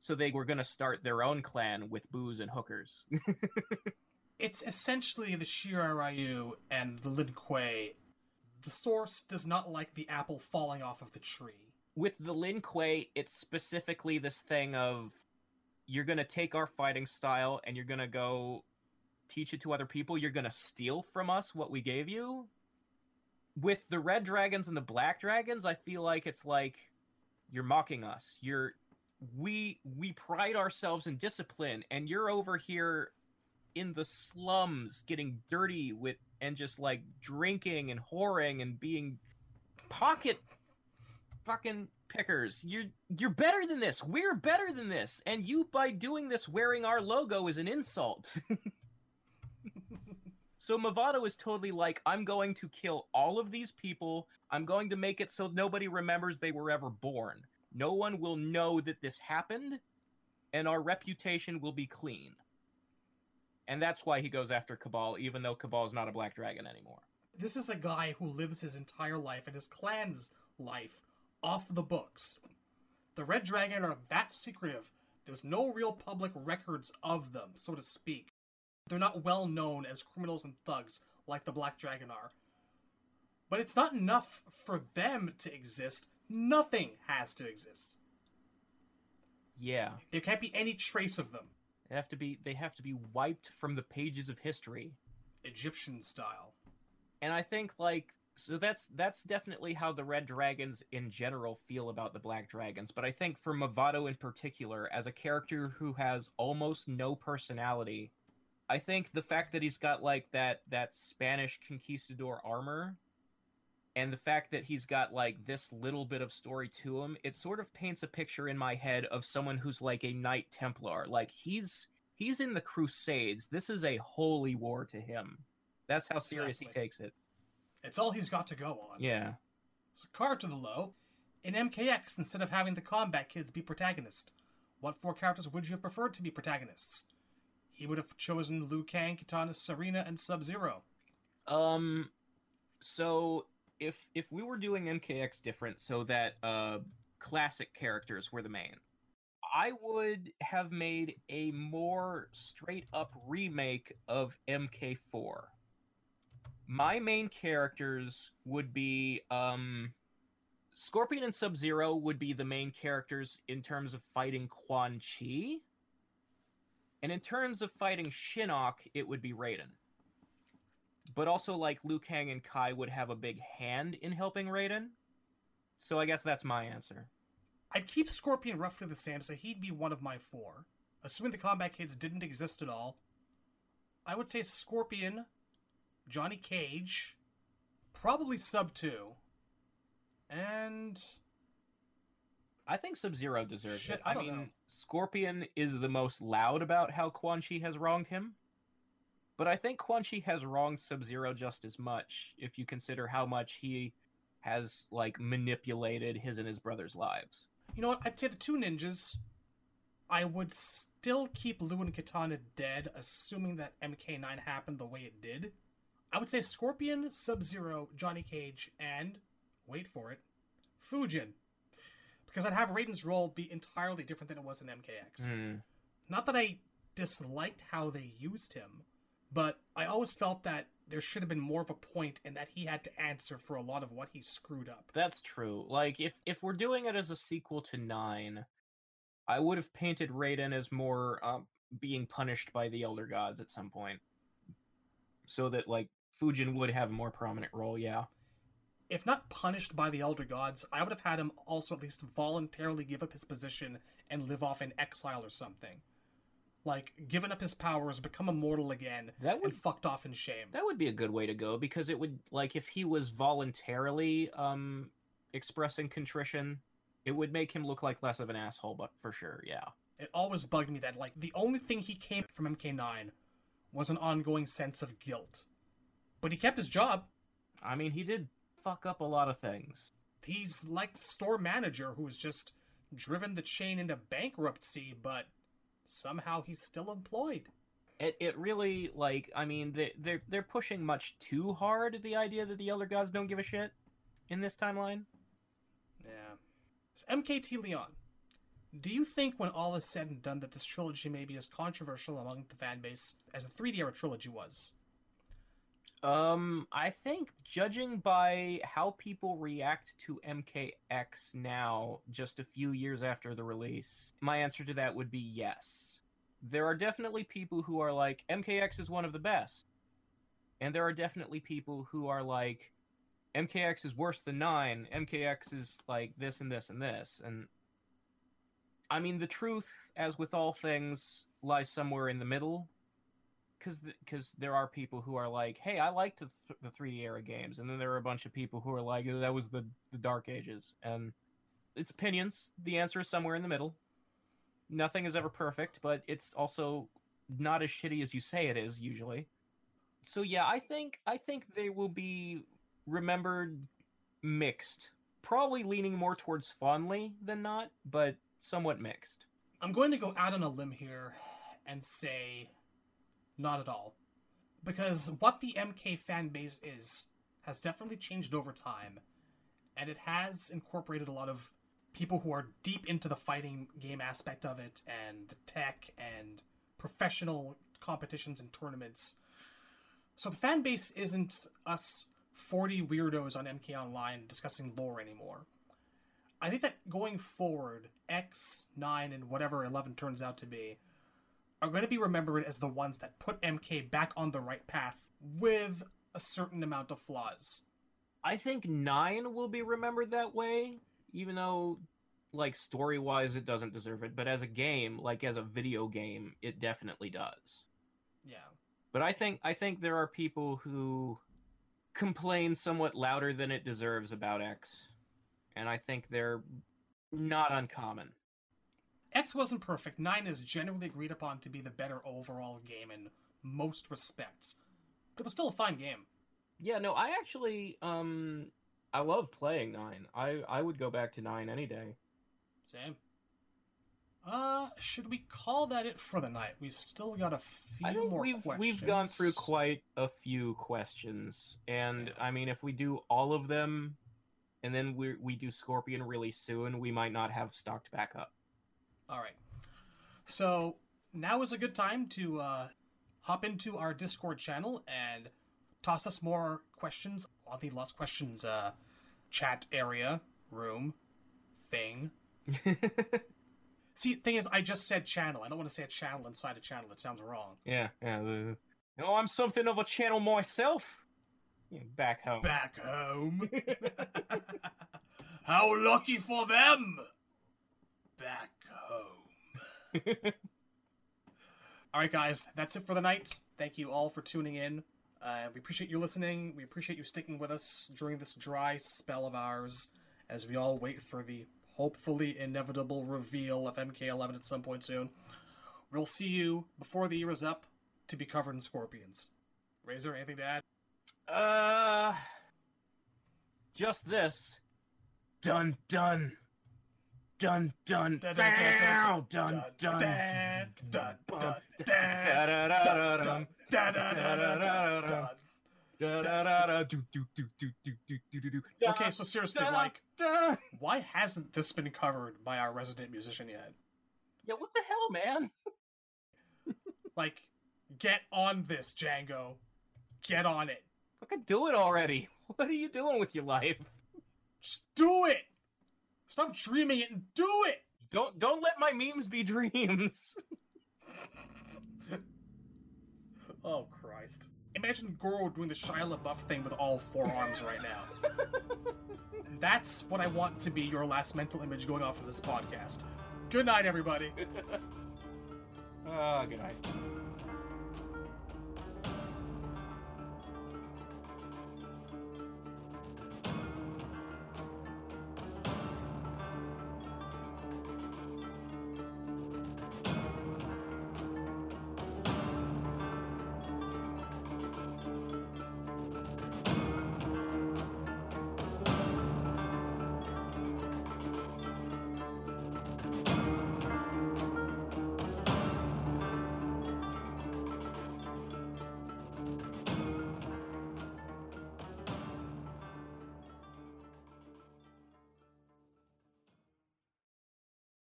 so they were going to start their own clan with booze and hookers. It's essentially the Shirai Ryu and the Lin Kuei. The source does not like the apple falling off of the tree. with the Lin Kuei, it's specifically this thing of you're gonna take our fighting style and you're gonna go teach it to other people. You're gonna steal from us what we gave you. With the red dragons and the black dragons, I feel like it's like you're mocking us. You're we we pride ourselves in discipline, and you're over here in the slums getting dirty with and just like drinking and whoring and being pocket fucking pickers. You're you're better than this. We're better than this. And you by doing this wearing our logo is an insult. so Mavado is totally like, I'm going to kill all of these people. I'm going to make it so nobody remembers they were ever born. No one will know that this happened, and our reputation will be clean. And that's why he goes after Kabal, even though Kabal is not a black dragon anymore. This is a guy who lives his entire life and his clan's life off the books. The Red Dragon are that secretive. There's no real public records of them, so to speak. They're not well known as criminals and thugs like the Black Dragon are. But it's not enough for them to exist. Nothing has to exist. Yeah. There can't be any trace of them, They have to be they have to be wiped from the pages of history. Egyptian style. And I think like so that's that's definitely how the red dragons in general feel about the black dragons, but I think for Mavado in particular as a character who has almost no personality, I think the fact that he's got like that that Spanish conquistador armor and the fact that he's got like this little bit of story to him, it sort of paints a picture in my head of someone who's like a knight templar. Like he's he's in the crusades. This is a holy war to him. That's how serious he takes it. It's all he's got to go on. Yeah. So card to the low. In MKX, instead of having the combat kids be protagonist, what four characters would you have preferred to be protagonists? He would have chosen Liu Kang, Kitana, Sareena, and Sub Zero. Um so if if we were doing MKX different so that uh classic characters were the main, I would have made a more straight up remake of MK4. My main characters would be um Scorpion and Sub Zero would be the main characters in terms of fighting Quan Chi. And in terms of fighting Shinnok, it would be Raiden. But also, like, Liu Kang and Kai would have a big hand in helping Raiden. So I guess that's my answer. I'd keep Scorpion roughly the same, so he'd be one of my four. Assuming the Combat Kids didn't exist at all, I would say Scorpion, Johnny Cage, probably Sub 2, and I think Sub Zero deserves Shit, it. I I, mean, know. Scorpion is the most loud about how Quan Chi has wronged him. But I think Quan Chi has wronged Sub Zero just as much if you consider how much he has like manipulated his and his brother's lives. You know what? I'd say the two ninjas. I would still keep Liu and Kitana dead, assuming that MK9 happened the way it did. I would say Scorpion, Sub Zero, Johnny Cage, and wait for it, Fujin. Because I'd have Raiden's role be entirely different than it was in MKX. Hmm. Not that I disliked how they used him, but I always felt that there should have been more of a point in that he had to answer for a lot of what he screwed up. That's true. Like if if we're doing it as a sequel to Nine, I would have painted Raiden as more um, being punished by the Elder Gods at some point, so that like Fujin would have a more prominent role. Yeah. if not punished by the elder gods, I would have had him also at least voluntarily give up his position and live off in exile or something. Like, given up his powers, become immortal again, That would and fucked off in shame. That would be a good way to go because it would like if he was voluntarily um expressing contrition, it would make him look like less of an asshole, but for sure, yeah. It always bugged me that, like, the only thing he came from MK9 was an ongoing sense of guilt. But he kept his job. I mean, he did fuck up a lot of things. He's like the store manager who's just driven the chain into bankruptcy, but somehow he's still employed. It it really like I mean they they're they're pushing much too hard the idea that the Elder Gods don't give a shit in this timeline. Yeah. So MKT Leon, do you think when all is said and done that this trilogy may be as controversial among the fan base as the 3D era trilogy was? Um, I think judging by how people react to MKX now, just a few years after the release, my answer to that would be yes. There are definitely people who are like, MKX is one of the best. And there are definitely people who are like, MKX is worse than 9, MKX is like this and this and this. And I mean, the truth, as with all things, lies somewhere in the middle because because there are people who are like, "Hey, I liked the, th- the 3D era games," and then there are a bunch of people who are like, "That was the the Dark Ages," and it's opinions. The answer is somewhere in the middle. Nothing is ever perfect, but it's also not as shitty as you say it is usually. So yeah, I think I think they will be remembered mixed, probably leaning more towards fondly than not, but somewhat mixed. I'm going to go out on a limb here and say not at all. Because what the MK fan base is has definitely changed over time, and it has incorporated a lot of people who are deep into the fighting game aspect of it and the tech and professional competitions and tournaments. So the fan base isn't us 40 weirdos on MK Online discussing lore anymore. I think that going forward, X, 9, and whatever 11 turns out to be, are going to be remembered as the ones that put MK back on the right path with a certain amount of flaws. I think nine will be remembered that way, even though, like story wise, it doesn't deserve it. But as a game, like as a video game, it definitely does. Yeah. But I think I think there are people who complain somewhat louder than it deserves about X, and I think they're not uncommon. X wasn't perfect. 9 is generally agreed upon to be the better overall game in most respects. But it was still a fine game. Yeah, no, I actually um I love playing nine. I I would go back to nine any day. Same. Uh, should we call that it for the night? We've still got a few I think more we've questions. we've gone through quite a few questions, and Yeah. I mean, if we do all of them, and then we we do Scorpion really soon, we might not have stocked back up. All right. So now is a good time to uh, hop into our Discord channel and toss us more questions on the Lost Questions uh, chat area. room, thing. See, thing is, I just said channel. I don't want to say a channel inside a channel. That sounds wrong. yeah, yeah. The, oh, I'm something of a channel myself. Yeah, Back home. Back home. How lucky for them! Back home. Alright, guys, that's it for the night. Thank you all for tuning in. Uh, we appreciate you listening. We appreciate you sticking with us during this dry spell of ours as we all wait for the hopefully inevitable reveal of MK11 at some point soon. We'll see you before the year is up to be covered in scorpions. Razor, anything to add? Uh, just this. Dun dun dun dun dun dun dun dun dun Okay, so seriously, like, why hasn't this been covered by our resident musician yet? Yeah, what the hell, man? like, get on this, Django. Get on it. Fucking do it already. What are you doing with your life? Just do it. Stop dreaming it and do it. Don't don't let my memes be dreams. Oh Christ! Imagine Goro doing the Shia LaBeouf thing with all four arms right now. That's what I want to be your last mental image going off of this podcast. Good night, everybody. Ah, good night.